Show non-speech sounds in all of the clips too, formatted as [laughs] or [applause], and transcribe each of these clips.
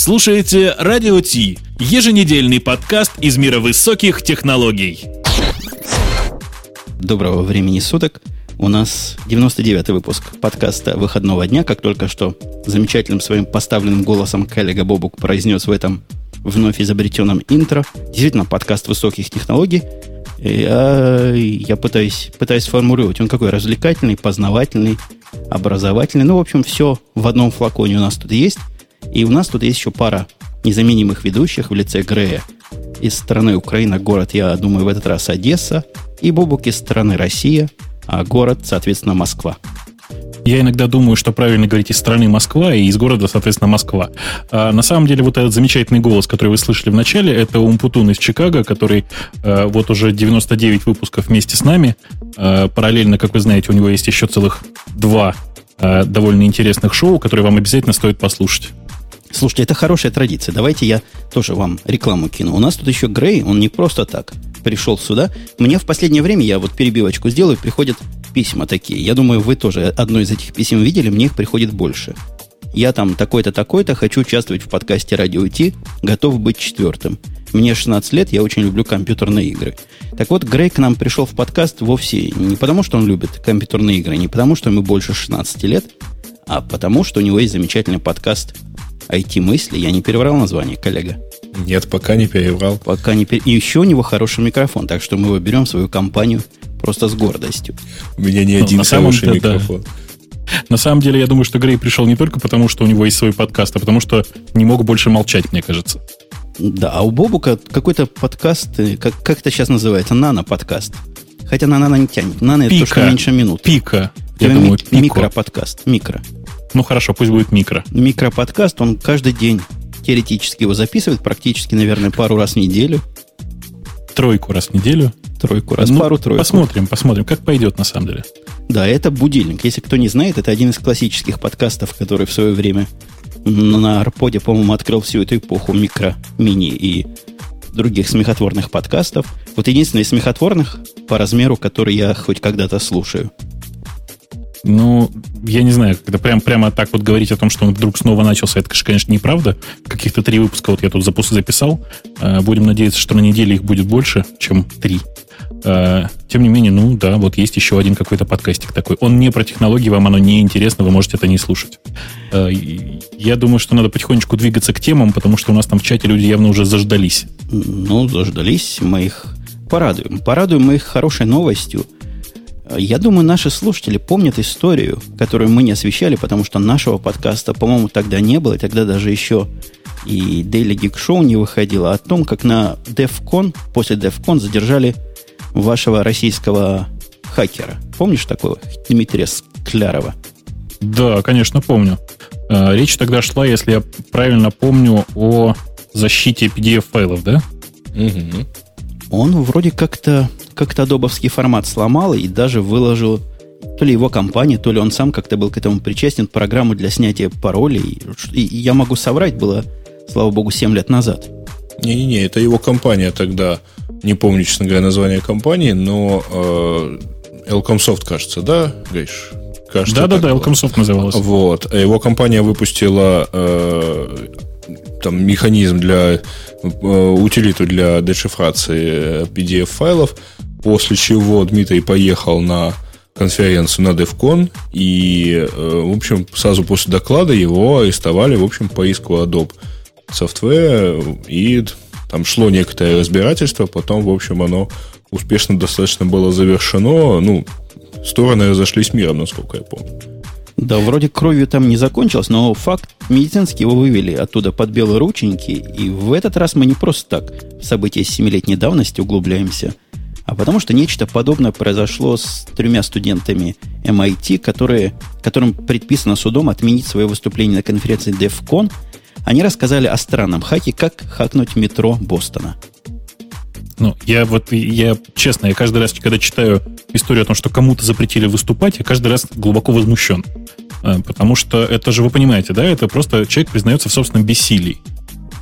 слушаете «Радио Ти» – еженедельный подкаст из мира высоких технологий. Доброго времени суток. У нас 99-й выпуск подкаста выходного дня, как только что замечательным своим поставленным голосом коллега Бобук произнес в этом вновь изобретенном интро. Действительно, подкаст высоких технологий. Я, я пытаюсь, пытаюсь сформулировать. Он какой развлекательный, познавательный, образовательный. Ну, в общем, все в одном флаконе у нас тут есть. И у нас тут есть еще пара незаменимых ведущих в лице Грея. Из страны Украина город, я думаю, в этот раз Одесса. И Бобук из страны Россия, а город, соответственно, Москва. Я иногда думаю, что правильно говорить из страны Москва и из города, соответственно, Москва. А на самом деле вот этот замечательный голос, который вы слышали в начале, это Умпутун из Чикаго, который э, вот уже 99 выпусков вместе с нами. Э, параллельно, как вы знаете, у него есть еще целых два э, довольно интересных шоу, которые вам обязательно стоит послушать. Слушайте, это хорошая традиция. Давайте я тоже вам рекламу кину. У нас тут еще Грей, он не просто так пришел сюда. Мне в последнее время, я вот перебивочку сделаю, приходят письма такие. Я думаю, вы тоже одно из этих писем видели, мне их приходит больше. Я там такой-то, такой-то, хочу участвовать в подкасте «Радио Ти», готов быть четвертым. Мне 16 лет, я очень люблю компьютерные игры. Так вот, Грей к нам пришел в подкаст вовсе не потому, что он любит компьютерные игры, не потому, что ему больше 16 лет, а потому, что у него есть замечательный подкаст IT-мысли. Я не переврал название, коллега? Нет, пока не переврал. Пока не пер... И еще у него хороший микрофон, так что мы его берем в свою компанию просто с гордостью. У меня не ну, один хороший деле, микрофон. Да. На самом деле, я думаю, что Грей пришел не только потому, что у него есть свой подкаст, а потому что не мог больше молчать, мне кажется. Да, а у Бобука какой-то подкаст, э, как, как это сейчас называется, нано-подкаст. Хотя на нано не тянет. Нано это то, что меньше минут. Пика. Я думаю, ми- микро-подкаст. Микро. Ну хорошо, пусть будет микро. Микро-подкаст, он каждый день теоретически его записывает, практически, наверное, пару раз в неделю. Тройку раз в неделю. Тройку раз, ну, пару-тройку. Посмотрим, посмотрим, как пойдет на самом деле. Да, это будильник. Если кто не знает, это один из классических подкастов, который в свое время на Арподе, по-моему, открыл всю эту эпоху микро, мини и других смехотворных подкастов. Вот единственный из смехотворных по размеру, который я хоть когда-то слушаю – ну, я не знаю, когда прям, прямо так вот говорить о том, что он вдруг снова начался, это, конечно, неправда. Каких-то три выпуска вот я тут запуск записал. Э, будем надеяться, что на неделе их будет больше, чем три. Э, тем не менее, ну да, вот есть еще один какой-то подкастик такой. Он не про технологии, вам оно не интересно, вы можете это не слушать. Э, я думаю, что надо потихонечку двигаться к темам, потому что у нас там в чате люди явно уже заждались. Ну, заждались, мы их порадуем. Порадуем мы их хорошей новостью – я думаю, наши слушатели помнят историю, которую мы не освещали, потому что нашего подкаста, по-моему, тогда не было, и тогда даже еще и Daily Geek Show не выходило, о том, как на DevCon, после DevCon задержали вашего российского хакера. Помнишь такого Дмитрия Склярова? Да, конечно, помню. Э, речь тогда шла, если я правильно помню, о защите PDF-файлов, да? Угу. Он вроде как-то как-то адобовский формат сломал и даже выложил то ли его компания, то ли он сам как-то был к этому причастен, программу для снятия паролей. И, и я могу соврать, было, слава богу, 7 лет назад. Не-не-не, это его компания тогда, не помню, честно говоря, название компании, но э, Elcomsoft, кажется, да, Гриш? Кажется, да, да, да, Elcomsoft называлась. Вот. Его компания выпустила э, там механизм для э, утилиту для дешифрации PDF-файлов, После чего Дмитрий поехал на конференцию на DevCon, и, э, в общем, сразу после доклада его арестовали, в общем, по иску Adobe Software, и там шло некоторое разбирательство, потом, в общем, оно успешно достаточно было завершено, ну, стороны разошлись миром, насколько я помню. Да, вроде кровью там не закончилось, но факт медицинский его вывели оттуда под белые рученьки, и в этот раз мы не просто так в события семилетней давности углубляемся – а потому что нечто подобное произошло с тремя студентами MIT, которые, которым предписано судом отменить свое выступление на конференции DEFCON. Они рассказали о странном хаке, как хакнуть метро Бостона. Ну, я вот, я честно, я каждый раз, когда читаю историю о том, что кому-то запретили выступать, я каждый раз глубоко возмущен. А, потому что это же, вы понимаете, да, это просто человек признается в собственном бессилии.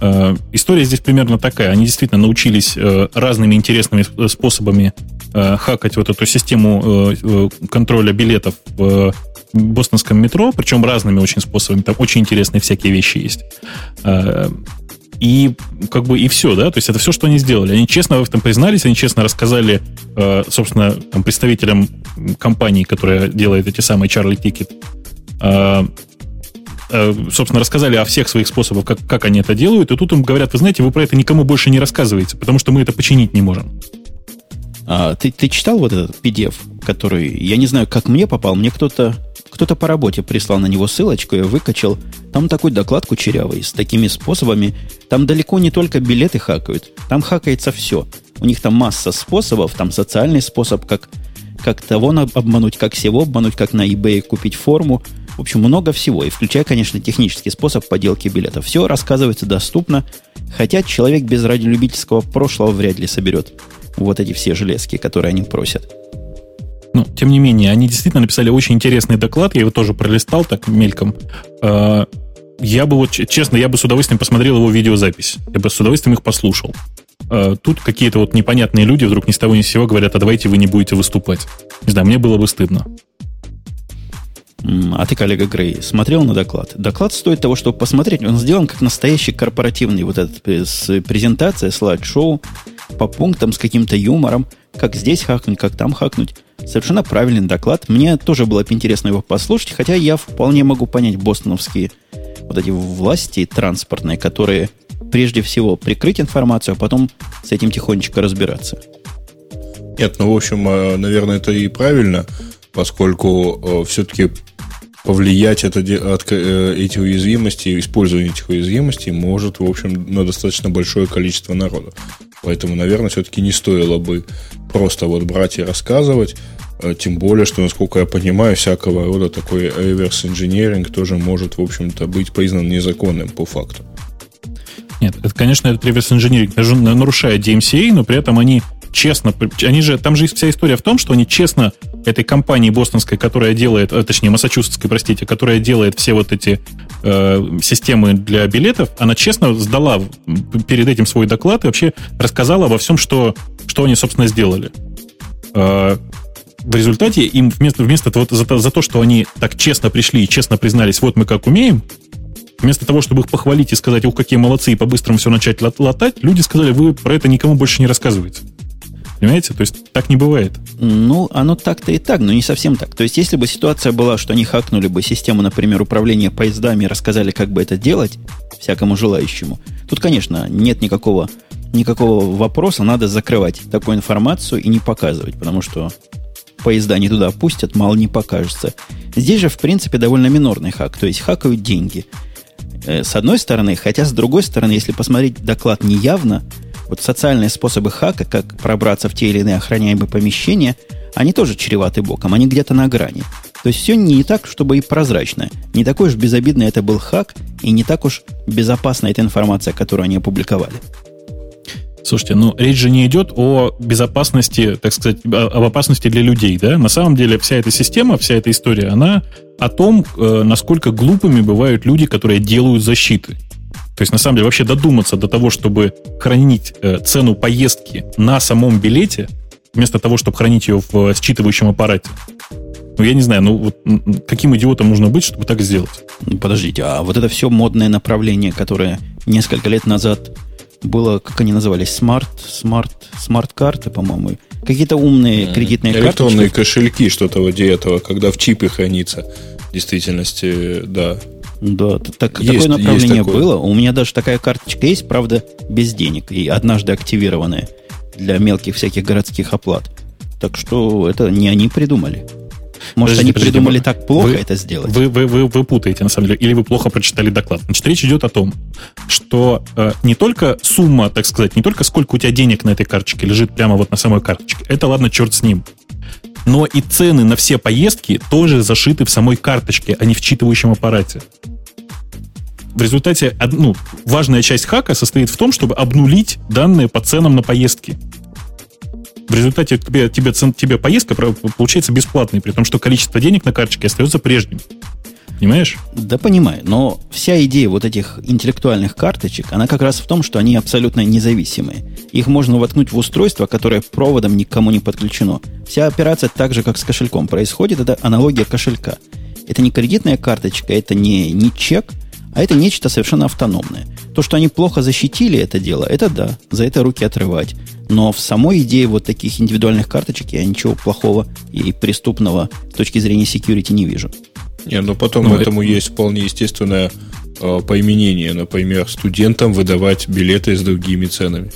Э, история здесь примерно такая. Они действительно научились э, разными интересными способами э, хакать вот эту систему контроля билетов в бостонском метро, причем разными очень способами, там очень интересные всякие вещи есть. И как бы и все, да, то есть это все, что они сделали. Они честно в этом признались, они честно рассказали, э, собственно, там, представителям компании, которая делает эти самые Charlie Ticket, э, э, собственно, рассказали о всех своих способах, как, как они это делают, и тут им говорят, вы знаете, вы про это никому больше не рассказываете, потому что мы это починить не можем. А, ты, ты читал вот этот PDF, который, я не знаю, как мне попал, мне кто-то кто-то по работе прислал на него ссылочку, я выкачал. Там такой доклад кучерявый с такими способами. Там далеко не только билеты хакают, там хакается все. У них там масса способов, там социальный способ, как, как того обмануть, как всего обмануть, как на eBay купить форму. В общем, много всего. И включая, конечно, технический способ поделки билетов. Все рассказывается доступно, хотя человек без радиолюбительского прошлого вряд ли соберет вот эти все железки, которые они просят. Ну, тем не менее, они действительно написали очень интересный доклад, я его тоже пролистал так мельком. А, я бы вот, честно, я бы с удовольствием посмотрел его видеозапись. Я бы с удовольствием их послушал. А, тут какие-то вот непонятные люди вдруг ни с того ни с сего говорят, а давайте вы не будете выступать. Не знаю, мне было бы стыдно. А ты, коллега Грей, смотрел на доклад? Доклад стоит того, чтобы посмотреть. Он сделан как настоящий корпоративный вот этот э, с презентация, слайд-шоу по пунктам с каким-то юмором. Как здесь хакнуть, как там хакнуть. Совершенно правильный доклад. Мне тоже было бы интересно его послушать, хотя я вполне могу понять бостоновские вот эти власти транспортные, которые прежде всего прикрыть информацию, а потом с этим тихонечко разбираться. Нет, ну, в общем, э, наверное, это и правильно, поскольку э, все-таки повлиять это, от, э, эти уязвимости, использование этих уязвимостей может, в общем, на достаточно большое количество народа. Поэтому, наверное, все-таки не стоило бы просто вот брать и рассказывать. Э, тем более, что, насколько я понимаю, всякого рода такой reverse engineering тоже может, в общем-то, быть признан незаконным по факту. Нет, это, конечно, этот reverse engineering нарушает DMCA, но при этом они честно, они же, там же вся история в том, что они честно этой компании бостонской, которая делает, э, точнее, массачусетской, простите, которая делает все вот эти э, системы для билетов, она честно сдала перед этим свой доклад и вообще рассказала обо всем, что, что они, собственно, сделали. Э, в результате им вместо, вместо того, за, за то, что они так честно пришли и честно признались, вот мы как умеем, вместо того, чтобы их похвалить и сказать, ух, какие молодцы, и по-быстрому все начать латать, люди сказали, вы про это никому больше не рассказываете. Понимаете? То есть так не бывает. Ну, оно так-то и так, но не совсем так. То есть, если бы ситуация была, что они хакнули бы систему, например, управления поездами и рассказали, как бы это делать всякому желающему, тут, конечно, нет никакого, никакого вопроса, надо закрывать такую информацию и не показывать, потому что поезда не туда пустят, мало не покажется. Здесь же, в принципе, довольно минорный хак, то есть хакают деньги. Э, с одной стороны, хотя с другой стороны, если посмотреть доклад неявно, вот социальные способы хака, как пробраться в те или иные охраняемые помещения, они тоже чреваты боком, они где-то на грани. То есть все не так, чтобы и прозрачно. Не такой уж безобидный это был хак, и не так уж безопасна эта информация, которую они опубликовали. Слушайте, ну речь же не идет о безопасности, так сказать, об опасности для людей, да? На самом деле вся эта система, вся эта история, она о том, э, насколько глупыми бывают люди, которые делают защиты. То есть, на самом деле, вообще додуматься до того, чтобы хранить э, цену поездки на самом билете, вместо того, чтобы хранить ее в э, считывающем аппарате. Ну, я не знаю, ну, вот, каким идиотом нужно быть, чтобы так сделать? Ну, подождите, а вот это все модное направление, которое несколько лет назад было, как они назывались, smart, smart, смарт-карты, по-моему, какие-то умные кредитные карты. Электронные карточки. кошельки, что-то вроде этого, когда в чипе хранится. В действительности, да. Да, так, есть, такое направление есть такое. было. У меня даже такая карточка есть, правда, без денег и однажды активированная для мелких всяких городских оплат. Так что это не они придумали. Может, подожди, они придумали так плохо вы, это сделать? Вы, вы, вы, вы путаете, на самом деле, или вы плохо прочитали доклад. Значит, речь идет о том, что э, не только сумма, так сказать, не только сколько у тебя денег на этой карточке лежит прямо вот на самой карточке. Это ладно, черт с ним но и цены на все поездки тоже зашиты в самой карточке, а не в читывающем аппарате. В результате ну, важная часть хака состоит в том, чтобы обнулить данные по ценам на поездки. В результате тебе, тебе, тебе поездка получается бесплатной, при том, что количество денег на карточке остается прежним. Понимаешь? Да понимаю, но вся идея вот этих интеллектуальных карточек, она как раз в том, что они абсолютно независимые. Их можно воткнуть в устройство, которое проводом никому не подключено. Вся операция так же, как с кошельком происходит, это аналогия кошелька. Это не кредитная карточка, это не, не чек, а это нечто совершенно автономное. То, что они плохо защитили это дело, это да, за это руки отрывать. Но в самой идее вот таких индивидуальных карточек я ничего плохого и преступного с точки зрения security не вижу. Не, но потом ну, этому это... есть вполне естественное э, поименение. Например, студентам выдавать билеты с другими ценами.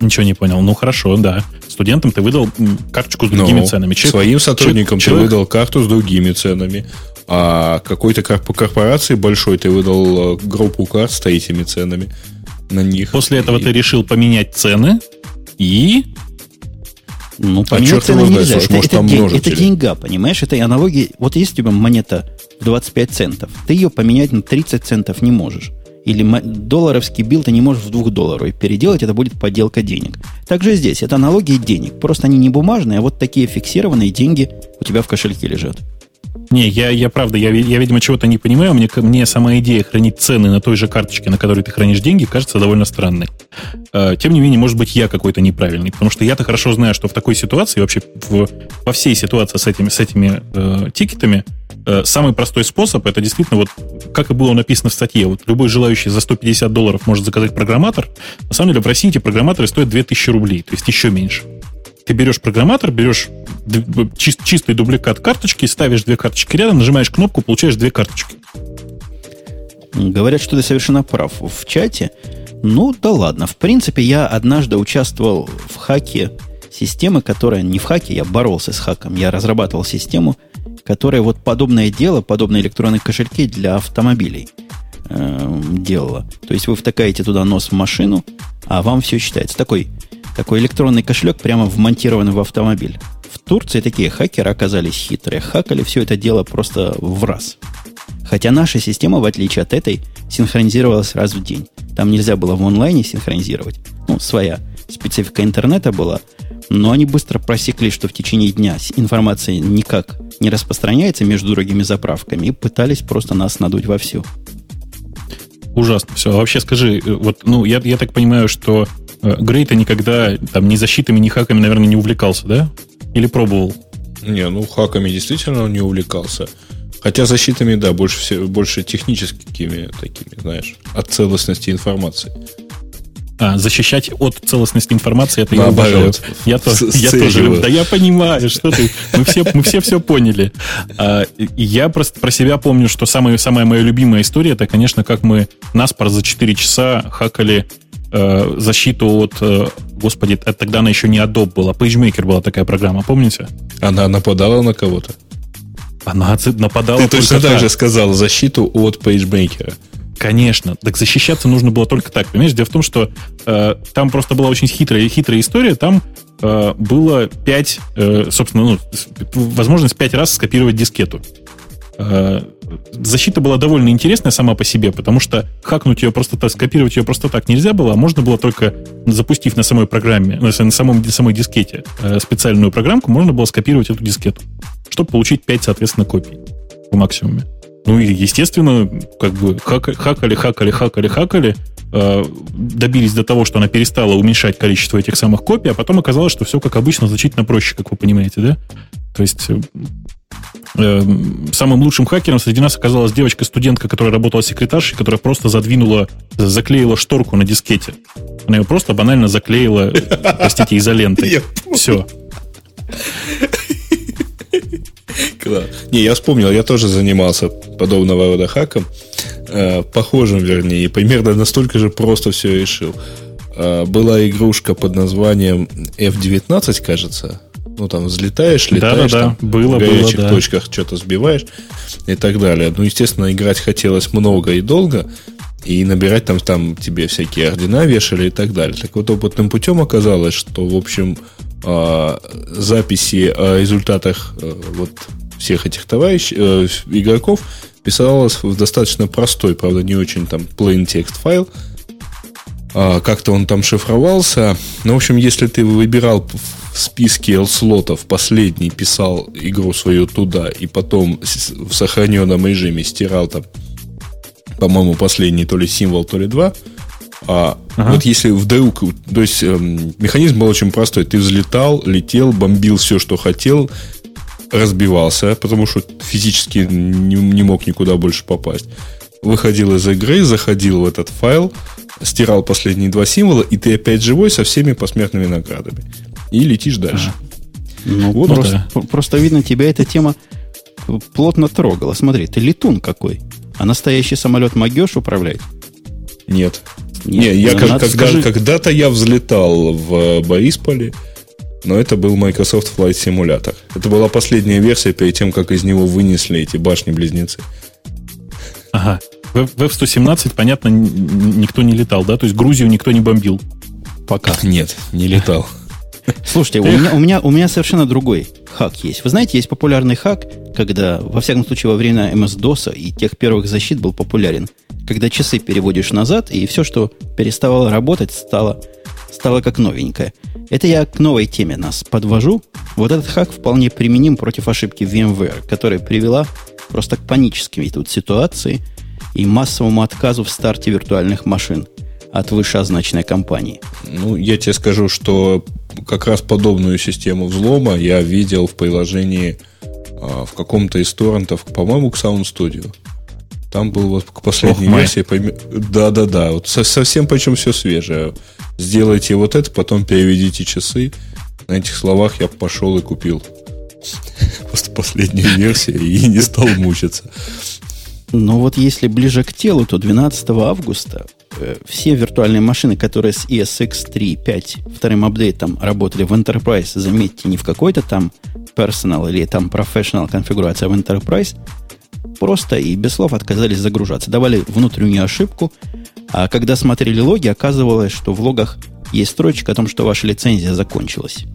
Ничего не понял. Ну хорошо, да. Студентам ты выдал карточку с другими ну, ценами. Человек, своим сотрудникам человек, ты выдал карту с другими ценами. А какой-то корпорации большой ты выдал э, группу карт с этими ценами на них. После этого и... ты решил поменять цены и... Ну, поменять а цены нельзя. Знает, это, может, это, день, это деньга, понимаешь? Это аналогия. Вот есть у тебя монета в 25 центов. Ты ее поменять на 30 центов не можешь. Или долларовский bill ты не можешь в 2 долларов переделать, это будет подделка денег. Также здесь это аналогия денег. Просто они не бумажные, а вот такие фиксированные деньги у тебя в кошельке лежат. Не, я, я правда, я, я, видимо, чего-то не понимаю. Мне, мне сама идея хранить цены на той же карточке, на которой ты хранишь деньги, кажется довольно странной. Э, тем не менее, может быть, я какой-то неправильный. Потому что я-то хорошо знаю, что в такой ситуации, вообще в, во всей ситуации с этими, с этими э, тикетами, э, самый простой способ, это действительно, вот как и было написано в статье, вот любой желающий за 150 долларов может заказать программатор. На самом деле в России эти программаторы стоят 2000 рублей, то есть еще меньше. Ты берешь программатор, берешь чист, чистый дубликат карточки, ставишь две карточки рядом, нажимаешь кнопку, получаешь две карточки. Говорят, что ты совершенно прав. В чате, ну да ладно. В принципе, я однажды участвовал в хаке системы, которая не в хаке, я боролся с хаком. Я разрабатывал систему, которая вот подобное дело, подобные электронные кошельки для автомобилей э, делала. То есть вы втыкаете туда нос в машину, а вам все считается. Такой такой электронный кошелек прямо вмонтированный в автомобиль. В Турции такие хакеры оказались хитрые. Хакали все это дело просто в раз. Хотя наша система, в отличие от этой, синхронизировалась раз в день. Там нельзя было в онлайне синхронизировать. Ну, своя специфика интернета была. Но они быстро просекли, что в течение дня информация никак не распространяется между другими заправками и пытались просто нас надуть вовсю. Ужасно все. А вообще скажи, э, вот, ну, я, я так понимаю, что Э, Грей-то никогда там ни защитами, ни хаками, наверное, не увлекался, да? Или пробовал? Не, ну хаками действительно он не увлекался. Хотя защитами, да, больше, все, больше техническими такими, знаешь, от целостности информации. А, защищать от целостности информации, это я обожаю. Я, то, я тоже люблю. Да я понимаю, что ты. Мы все, мы все все поняли. А, я просто про себя помню, что самая, самая моя любимая история, это, конечно, как мы наспор за 4 часа хакали э, защиту от... Э, господи, это тогда она еще не Adobe была. PageMaker была такая программа, помните? Она нападала на кого-то? Она нападала Ты точно так же сказал, защиту от PageMaker. Конечно. Так защищаться нужно было только так. Понимаешь, дело в том, что э, там просто была очень хитрая, хитрая история. Там э, было 5, э, собственно, ну, возможность 5 раз скопировать дискету. Э, защита была довольно интересная сама по себе, потому что хакнуть ее просто так, скопировать ее просто так нельзя было, а можно было только запустив на самой программе, на самом, на самой дискете э, специальную программку, можно было скопировать эту дискету, чтобы получить 5, соответственно, копий в максимуме. Ну и, естественно, как бы хакали, хакали, хакали, хакали, э, добились до того, что она перестала уменьшать количество этих самых копий, а потом оказалось, что все, как обычно, значительно проще, как вы понимаете, да? То есть Э, самым лучшим хакером среди нас оказалась девочка-студентка, которая работала секретаршей, которая просто задвинула, заклеила шторку на дискете. Она ее просто банально заклеила, простите, изолентой. Все. Не, я вспомнил, я тоже занимался подобного рода хаком. Э, похожим, вернее, примерно настолько же просто все решил. Э, была игрушка под названием F19, кажется ну, там, взлетаешь, летаешь, да, да, там, да. Было, в горячих было, да. точках что-то сбиваешь и так далее. Ну, естественно, играть хотелось много и долго, и набирать там, там тебе всякие ордена вешали и так далее. Так вот, опытным путем оказалось, что, в общем, а, записи о результатах э, вот всех этих товарищей, э, игроков писалось в достаточно простой, правда, не очень там plain текст файл, а, как-то он там шифровался. Ну, в общем, если ты выбирал в списке L-слотов последний, писал игру свою туда, и потом в сохраненном режиме стирал там, по-моему, последний то ли символ, то ли два, а ага. вот если вдруг, то есть эм, механизм был очень простой. Ты взлетал, летел, бомбил все, что хотел, разбивался, потому что физически не, не мог никуда больше попасть. Выходил из игры, заходил в этот файл, стирал последние два символа, и ты опять живой со всеми посмертными наградами. И летишь дальше. Ну, вот просто, да. просто видно, тебя эта тема плотно трогала. Смотри, ты летун какой. А настоящий самолет могешь управлять? Нет. Нет, Не, я ну, как, когда, скажи... когда-то я взлетал в Борисполе, но это был Microsoft Flight Simulator. Это была последняя версия перед тем, как из него вынесли эти башни-близнецы. Ага. В, в F-117, понятно, никто не летал, да? То есть Грузию никто не бомбил. Пока. [laughs] Нет, не летал. [laughs] Слушайте, у меня, у, меня, у меня совершенно другой хак есть. Вы знаете, есть популярный хак, когда, во всяком случае, во время MS-DOS и тех первых защит был популярен, когда часы переводишь назад, и все, что переставало работать, стало, стало как новенькое. Это я к новой теме нас подвожу. Вот этот хак вполне применим против ошибки VMware, которая привела просто к паническим тут ситуации и массовому отказу в старте виртуальных машин от вышеозначенной компании. Ну, я тебе скажу, что как раз подобную систему взлома я видел в приложении а, в каком-то из торрентов, по-моему, к Sound Studio. Там был вот к последней Ох, версии. Да-да-да. Вот совсем причем все свежее. Сделайте вот это, потом переведите часы. На этих словах я пошел и купил [laughs] просто последнюю версию и не стал мучиться. Но вот если ближе к телу, то 12 августа э, все виртуальные машины, которые с ESX 3.5 вторым апдейтом работали в Enterprise, заметьте, не в какой-то там Personal или там Professional конфигурация, а в Enterprise, просто и без слов отказались загружаться. Давали внутреннюю ошибку, а когда смотрели логи, оказывалось, что в логах есть строчка о том, что ваша лицензия закончилась.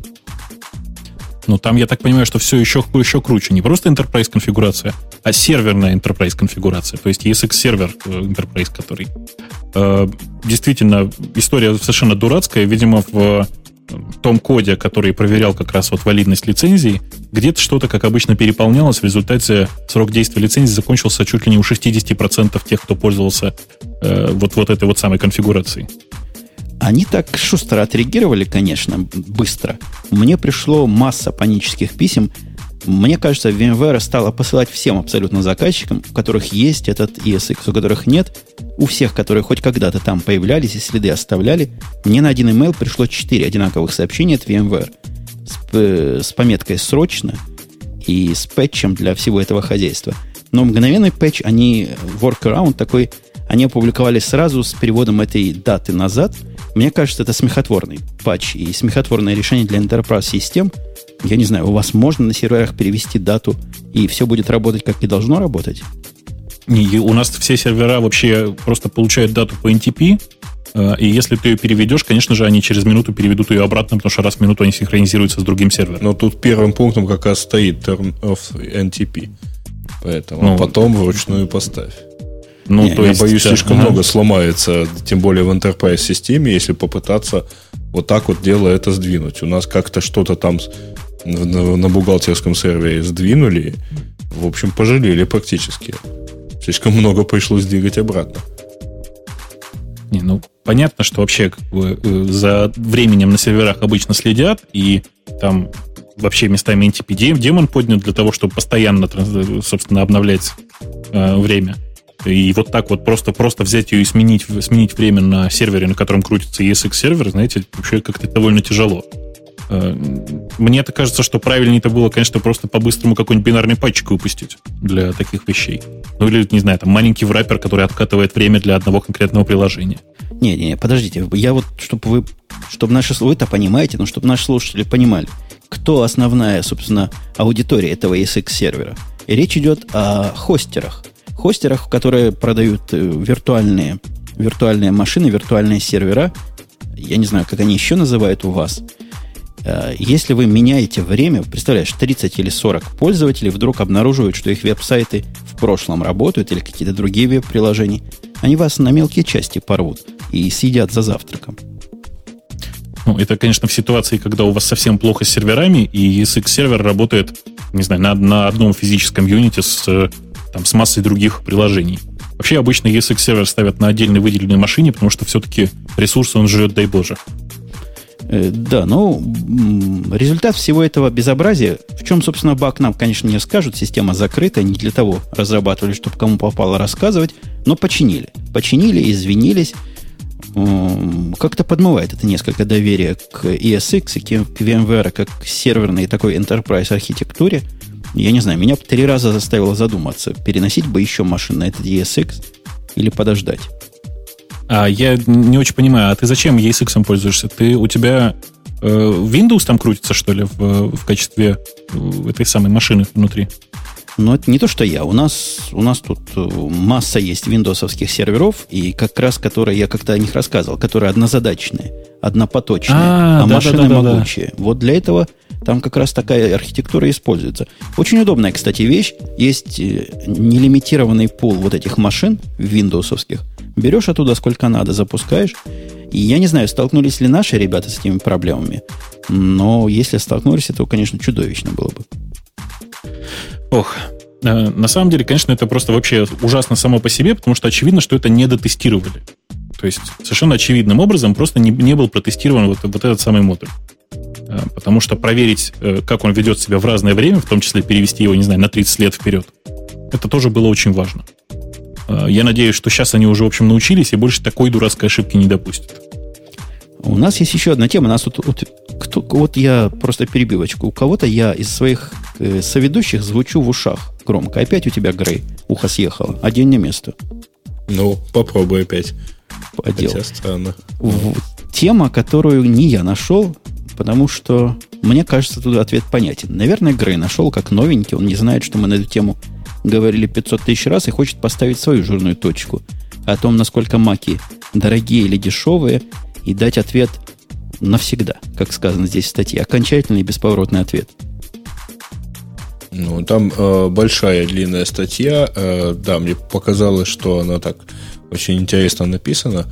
Ну, там, я так понимаю, что все еще, еще круче. Не просто enterprise конфигурация, а серверная enterprise конфигурация. То есть ESX сервер э, enterprise, который... Э, действительно, история совершенно дурацкая. Видимо, в том коде, который проверял как раз вот валидность лицензии, где-то что-то, как обычно, переполнялось. В результате срок действия лицензии закончился чуть ли не у 60% тех, кто пользовался э, вот, вот этой вот самой конфигурацией. Они так шустро отреагировали, конечно, быстро. Мне пришло масса панических писем. Мне кажется, VMware стала посылать всем абсолютно заказчикам, у которых есть этот ESX, у которых нет, у всех, которые хоть когда-то там появлялись и следы оставляли. Мне на один email пришло 4 одинаковых сообщения от VMware с, э, с пометкой «срочно» и с пэтчем для всего этого хозяйства. Но мгновенный патч, они, workaround такой, они опубликовали сразу с переводом этой даты назад – мне кажется, это смехотворный патч и смехотворное решение для Enterprise систем. Я не знаю, у вас можно на серверах перевести дату, и все будет работать, как и должно работать? Не, у нас все сервера вообще просто получают дату по NTP, э, и если ты ее переведешь, конечно же, они через минуту переведут ее обратно, потому что раз в минуту они синхронизируются с другим сервером. Но тут первым пунктом как раз стоит turn off NTP. Поэтому ну, потом вручную поставь. Ну, не, то я есть, боюсь, да, слишком ага. много сломается, тем более в Enterprise системе, если попытаться вот так вот дело это сдвинуть. У нас как-то что-то там на, на бухгалтерском сервере сдвинули, в общем, пожалели практически. Слишком много пришлось двигать обратно. Не, ну, понятно, что вообще как бы, э, за временем на серверах обычно следят, и там вообще местами NTP демон поднят для того, чтобы постоянно, собственно, обновлять э, время. И вот так вот просто, просто взять ее и сменить, сменить время на сервере, на котором крутится ESX сервер, знаете, вообще как-то довольно тяжело. Э, мне это кажется, что правильнее это было, конечно, просто по-быстрому какой-нибудь бинарный патчик выпустить для таких вещей. Ну или, не знаю, там маленький враппер, который откатывает время для одного конкретного приложения. Не-не, подождите, я вот, чтобы вы, чтобы наши, вы-то понимаете, но чтобы наши слушатели понимали, кто основная, собственно, аудитория этого ESX сервера. И речь идет о хостерах хостерах, которые продают э, виртуальные, виртуальные машины, виртуальные сервера. Я не знаю, как они еще называют у вас. Э, если вы меняете время, представляешь, 30 или 40 пользователей вдруг обнаруживают, что их веб-сайты в прошлом работают или какие-то другие веб-приложения, они вас на мелкие части порвут и съедят за завтраком. Ну, это, конечно, в ситуации, когда у вас совсем плохо с серверами, и ESX сервер работает, не знаю, на, на одном физическом юните с э, там, с массой других приложений. Вообще обычно ESX сервер ставят на отдельной выделенной машине, потому что все-таки ресурсы он жрет, дай боже. Э, да, ну, результат всего этого безобразия, в чем, собственно, баг нам, конечно, не скажут, система закрыта, не для того разрабатывали, чтобы кому попало рассказывать, но починили. Починили, извинились, как-то подмывает это несколько доверия к ESX и к VMware как к серверной такой enterprise архитектуре. Я не знаю, меня три раза заставило задуматься, переносить бы еще машин на этот ESX или подождать. А я не очень понимаю, а ты зачем ESX пользуешься? Ты у тебя э, Windows там крутится, что ли, в, в качестве э, этой самой машины внутри? Ну, это не то, что я. У нас, у нас тут э, масса есть виндосовских серверов, и как раз, которые я как-то о них рассказывал, которые однозадачные, однопоточные, а, а да, машины да, да, могучие. Да. Вот для этого там как раз такая архитектура используется. Очень удобная, кстати, вещь. Есть нелимитированный пул вот этих машин виндосовских, Берешь оттуда сколько надо, запускаешь. И я не знаю, столкнулись ли наши ребята с этими проблемами, но если столкнулись, то, конечно, чудовищно было бы. Ох, э, на самом деле, конечно, это просто вообще ужасно само по себе, потому что очевидно, что это не дотестировали. То есть совершенно очевидным образом просто не, не был протестирован вот, вот этот самый модуль. Э, потому что проверить, э, как он ведет себя в разное время, в том числе перевести его, не знаю, на 30 лет вперед, это тоже было очень важно. Э, я надеюсь, что сейчас они уже, в общем, научились и больше такой дурацкой ошибки не допустят. У нас есть еще одна тема. У нас вот, вот, кто, вот я просто перебивочку. У кого-то я из своих э, соведущих звучу в ушах громко. Опять у тебя, Грей, ухо съехало. Один не место. Ну, попробуй опять. Подел. Хотя странно. В, тема, которую не я нашел, потому что мне кажется, тут ответ понятен. Наверное, Грей нашел как новенький. Он не знает, что мы на эту тему говорили 500 тысяч раз и хочет поставить свою жирную точку о том, насколько маки дорогие или дешевые, и дать ответ навсегда, как сказано здесь в статье. Окончательный и бесповоротный ответ. Ну, там э, большая длинная статья. Э, да, мне показалось, что она так очень интересно написана.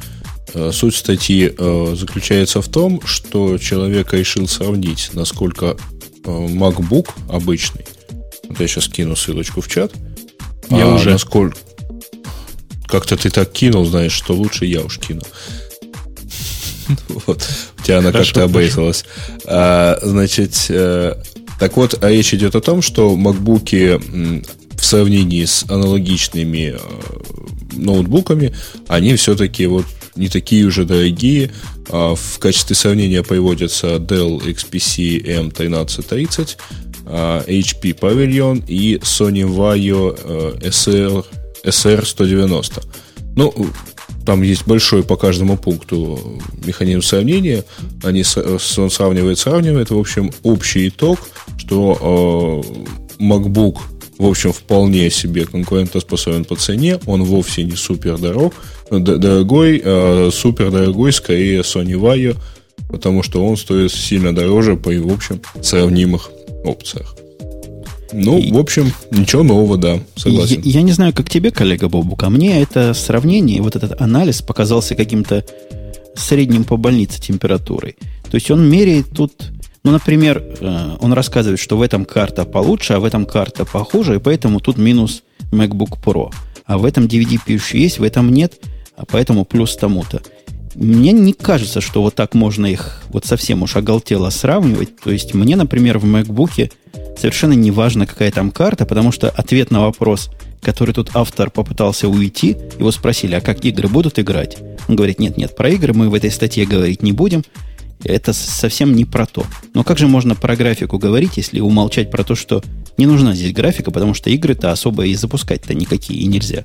Э, суть статьи э, заключается в том, что человек решил сравнить, насколько э, MacBook обычный – вот я сейчас кину ссылочку в чат. Я а уже. Насколько... Как-то ты так кинул, знаешь, что лучше я уж кину. [laughs] Вот. У тебя она как-то обрезалась. А, значит, э, так вот, а речь идет о том, что макбуки в сравнении с аналогичными э, ноутбуками, они все-таки вот не такие уже дорогие. А в качестве сравнения приводятся Dell XPC M1330, HP Pavilion и Sony Vaio SR, SR190. Ну, там есть большой по каждому пункту механизм сравнения. Они, он сравнивает, сравнивает. В общем, общий итог, что э, MacBook, в общем, вполне себе конкурентоспособен по цене. Он вовсе не супер дорог, дорогой, э, супер дорогой, скорее Sony Vaio, потому что он стоит сильно дороже по, в общем, сравнимых опциях. Ну, и... в общем, ничего нового, да, согласен. Я, я не знаю, как тебе, коллега Бобук, а мне это сравнение, вот этот анализ показался каким-то средним по больнице температурой. То есть он меряет тут, ну, например, э, он рассказывает, что в этом карта получше, а в этом карта похуже, и поэтому тут минус MacBook Pro. А в этом DVD пишущий есть, в этом нет, а поэтому плюс тому-то. Мне не кажется, что вот так можно их вот совсем уж оголтело сравнивать. То есть мне, например, в MacBook совершенно не важно, какая там карта, потому что ответ на вопрос, который тут автор попытался уйти, его спросили, а как игры будут играть? Он говорит, нет, нет, про игры мы в этой статье говорить не будем. Это совсем не про то. Но как же можно про графику говорить, если умолчать про то, что не нужна здесь графика, потому что игры-то особо и запускать-то никакие и нельзя.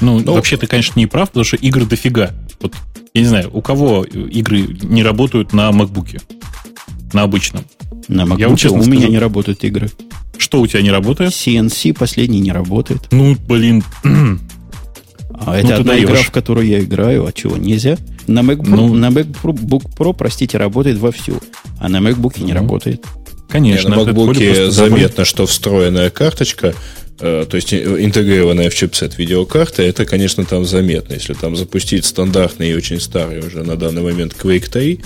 Ну, Но... вообще ты, конечно, не прав, потому что игр дофига. Вот, я не знаю, у кого игры не работают на макбуке? На обычном. На MacBook я у скажу. меня не работают игры. Что у тебя не работает? CNC последний не работает. Ну, блин. [clears throat] А это ну, одна игра, в которую я играю, а чего, нельзя? На MacBook, ну, на MacBook Pro, простите, работает вовсю, а на MacBook не ну, работает. Конечно. на MacBook заметно, что встроенная карточка, э, то есть интегрированная в чипсет видеокарта, это, конечно, там заметно. Если там запустить стандартный и очень старый уже на данный момент Quake 3,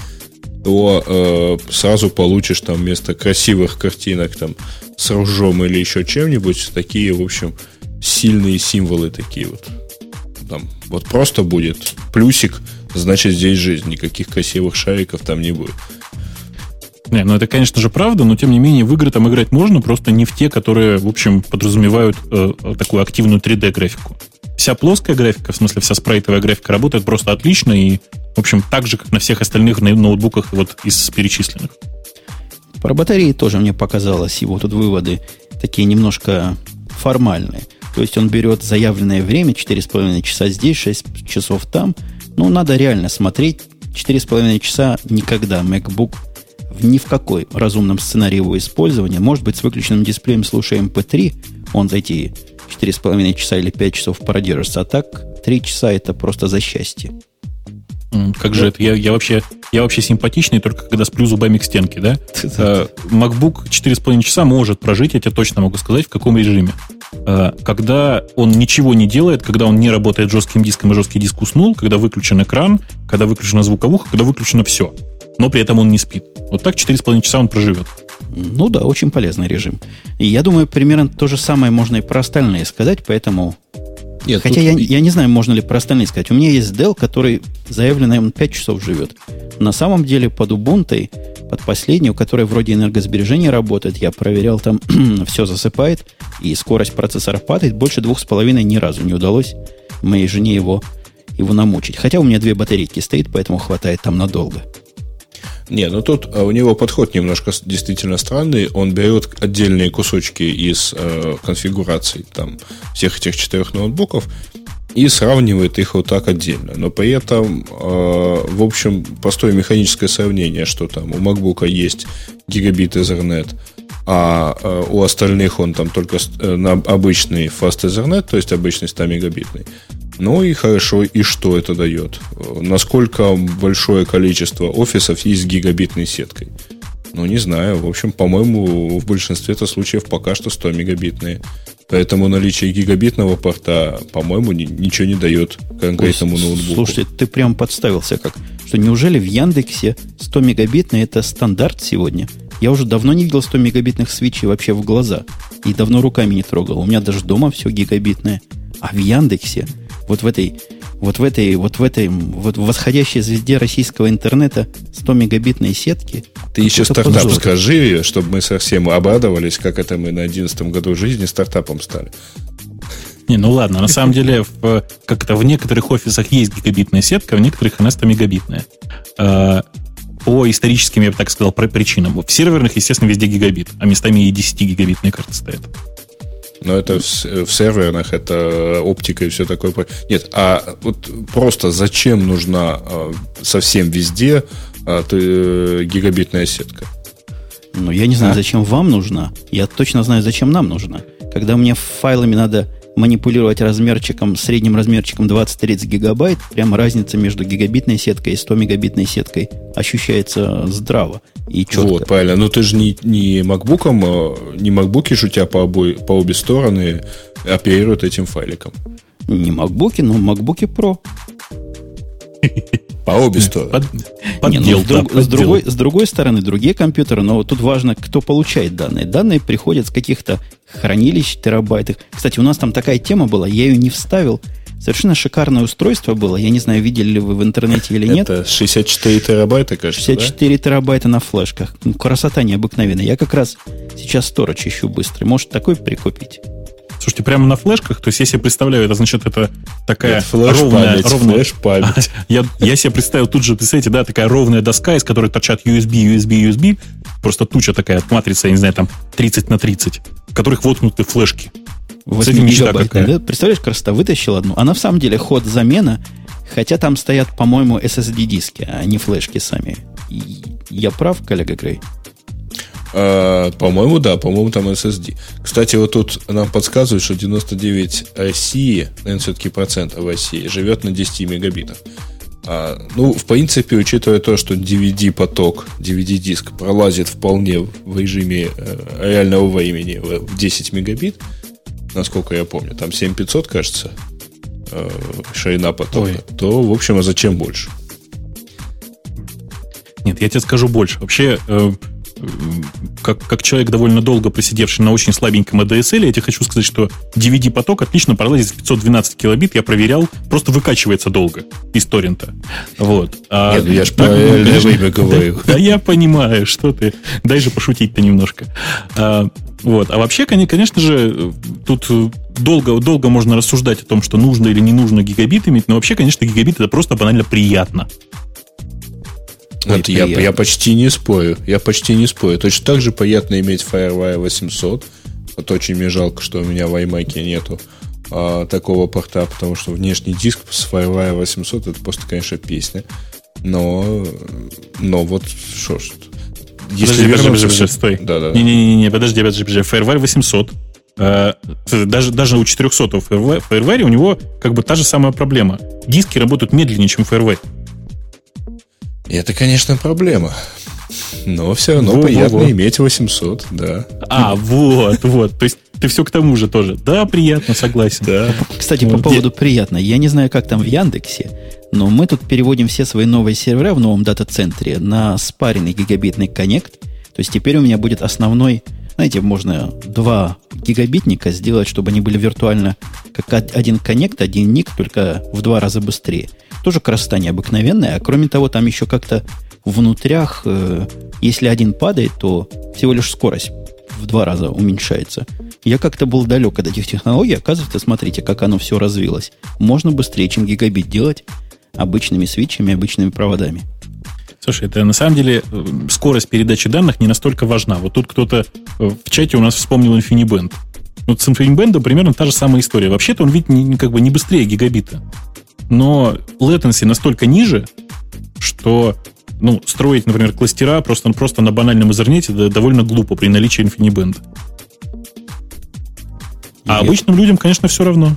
то э, сразу получишь там вместо красивых картинок там с ружом или еще чем-нибудь такие, в общем, сильные символы такие вот. Там вот просто будет плюсик значит здесь жизнь. Никаких красивых шариков там не будет. Не, ну это, конечно же, правда, но тем не менее в игры там играть можно, просто не в те, которые, в общем, подразумевают э, такую активную 3D-графику. Вся плоская графика, в смысле вся спрейтовая графика работает просто отлично и, в общем, так же, как на всех остальных ноутбуках вот из перечисленных. Про батареи тоже мне показалось, его тут выводы такие немножко формальные. То есть он берет заявленное время, 4,5 часа здесь, 6 часов там. Ну, надо реально смотреть. 4,5 часа никогда MacBook ни в какой разумном сценарии его использования. Может быть, с выключенным дисплеем слушая MP3, он за эти 4,5 часа или 5 часов продержится. А так, 3 часа это просто за счастье. Как же это? Я, я, вообще, я вообще симпатичный, только когда сплю зубами к стенке, да? [laughs] Э, MacBook 4,5 часа может прожить, я тебе точно могу сказать, в каком режиме. Э, когда он ничего не делает, когда он не работает жестким диском и жесткий диск уснул, когда выключен экран, когда выключена звуковуха, когда выключено все. Но при этом он не спит. Вот так 4,5 часа он проживет. Ну да, очень полезный режим. И я думаю, примерно то же самое можно и про остальные сказать, поэтому нет, Хотя тут... я, я не знаю, можно ли про остальные сказать. У меня есть Dell, который заявлено он 5 часов живет. На самом деле под Ubuntu, под последнюю, которая вроде энергосбережения работает, я проверял, там [clears throat] все засыпает, и скорость процессора падает. Больше двух с половиной ни разу не удалось моей жене его, его намучить. Хотя у меня две батарейки стоит, поэтому хватает там надолго. Не, ну тут а, у него подход немножко действительно странный. Он берет отдельные кусочки из э, конфигураций там, всех этих четырех ноутбуков и сравнивает их вот так отдельно. Но при этом, э, в общем, простое механическое сравнение, что там у MacBook есть гигабит Ethernet, а э, у остальных он там только э, на обычный Fast Ethernet, то есть обычный 100 мегабитный. Ну и хорошо, и что это дает? Насколько большое количество офисов есть с гигабитной сеткой? Ну, не знаю. В общем, по-моему, в большинстве это случаев пока что 100 мегабитные. Поэтому наличие гигабитного порта, по-моему, ничего не дает конкретному Ой, ноутбуку. Слушайте, ты прям подставился как. Что неужели в Яндексе 100 мегабитный это стандарт сегодня? Я уже давно не видел 100 мегабитных свечей вообще в глаза. И давно руками не трогал. У меня даже дома все гигабитное. А в Яндексе вот в этой, вот в этой, вот в этой, вот в восходящей звезде российского интернета 100 мегабитной сетки. Ты еще стартап позор. скажи, чтобы мы совсем обрадовались, как это мы на 11 году жизни стартапом стали. Не, ну ладно, на самом деле, в, как это в некоторых офисах есть гигабитная сетка, в некоторых она 100 мегабитная. А, по историческим, я бы так сказал, причинам. В серверных, естественно, везде гигабит, а местами и 10 гигабитные карты стоят. Но это в, в серверных, это оптика и все такое. Нет, а вот просто зачем нужна а, совсем везде а, гигабитная сетка? Ну, я не знаю, а? зачем вам нужна. Я точно знаю, зачем нам нужна. Когда мне файлами надо манипулировать размерчиком, средним размерчиком 20-30 гигабайт, прям разница между гигабитной сеткой и 100 мегабитной сеткой ощущается здраво и четко. Вот, правильно. Но ты же не, не MacBook, а, не MacBook у тебя по, обои, по обе стороны оперируют этим файликом. Не MacBook, но MacBook Pro. [laughs] По обе стороны. Под, поддел, Не, ну, с, друг, с, другой, с другой стороны, другие компьютеры, но тут важно, кто получает данные. Данные приходят с каких-то хранилищ, терабайтов. Кстати, у нас там такая тема была, я ее не вставил. Совершенно шикарное устройство было. Я не знаю, видели ли вы в интернете или нет. Это 64 терабайта, кажется, 64 да? терабайта на флешках. Ну, красота необыкновенная. Я как раз сейчас сторож ищу быстрый. Может, такой прикупить? Слушайте, прямо на флешках, то есть я себе представляю, это значит, это такая Нет, флеш ровная... Память, ровная флеш память. [laughs] я, я себе представил тут же, представляете, да, такая ровная доска, из которой торчат USB, USB, USB, просто туча такая матрица, я не знаю, там 30 на 30, в которых воткнуты флешки. 8 гигабайтная, да? Представляешь, красота, вытащил одну. А на самом деле ход замена, хотя там стоят, по-моему, SSD-диски, а не флешки сами. Я прав, коллега Грей? А, по-моему, да, по-моему, там SSD. Кстати, вот тут нам подсказывают, что 99 России, наверное, все-таки процентов России, живет на 10 мегабитах. А, ну, в принципе, учитывая то, что DVD-поток, DVD-диск пролазит вполне в режиме э, реального времени в 10 мегабит, насколько я помню, там 7500, кажется, э, ширина потока, Ой. то, в общем, а зачем больше? Нет, я тебе скажу больше. Вообще, э, как, как человек, довольно долго просидевший на очень слабеньком ADSL, я тебе хочу сказать, что DVD-поток отлично пролазит с 512 килобит, я проверял, просто выкачивается долго из торрента. Вот. А, Нет, ну я же про время говорю. Да, я понимаю, что ты. Дай же пошутить-то немножко. А, вот. А вообще, конечно же, тут долго, долго можно рассуждать о том, что нужно или не нужно гигабит иметь, но вообще, конечно, гигабит это просто банально приятно. Вот я, я почти не спорю. Я почти не спорю. Точно так же приятно иметь FireWire 800. Вот очень мне жалко, что у меня в iMac нету а, такого порта, потому что внешний диск с FireWire 800 это просто, конечно, песня. Но, но вот что ж. Если подожди, подожди, подожди, стой. Да, да. Не-не-не, подожди, подожди, подожди. FireWire 800 э, даже, даже у 400 в FireWire у него как бы та же самая проблема. Диски работают медленнее, чем FireWire. И это, конечно, проблема. Но все равно во, приятно во, во. иметь 800, да. А, вот, вот. То есть ты все к тому же тоже. Да, приятно, согласен. Да. Кстати, по поводу приятно. Я не знаю, как там в Яндексе, но мы тут переводим все свои новые сервера в новом дата-центре на спаренный гигабитный коннект. То есть теперь у меня будет основной, знаете, можно два гигабитника сделать, чтобы они были виртуально как один коннект, один ник, только в два раза быстрее. Тоже красота необыкновенная. А кроме того, там еще как-то внутрях, э, если один падает, то всего лишь скорость в два раза уменьшается. Я как-то был далек от этих технологий. Оказывается, смотрите, как оно все развилось. Можно быстрее, чем гигабит делать обычными свитчами, обычными проводами. Слушай, это на самом деле э, скорость передачи данных не настолько важна. Вот тут кто-то э, в чате у нас вспомнил InfiniBand. Вот с InfiniBand примерно та же самая история. Вообще-то он ведь не, как бы не быстрее гигабита но latency настолько ниже, что ну, строить, например, кластера просто, просто на банальном интернете довольно глупо при наличии InfiniBand. А обычным людям, конечно, все равно.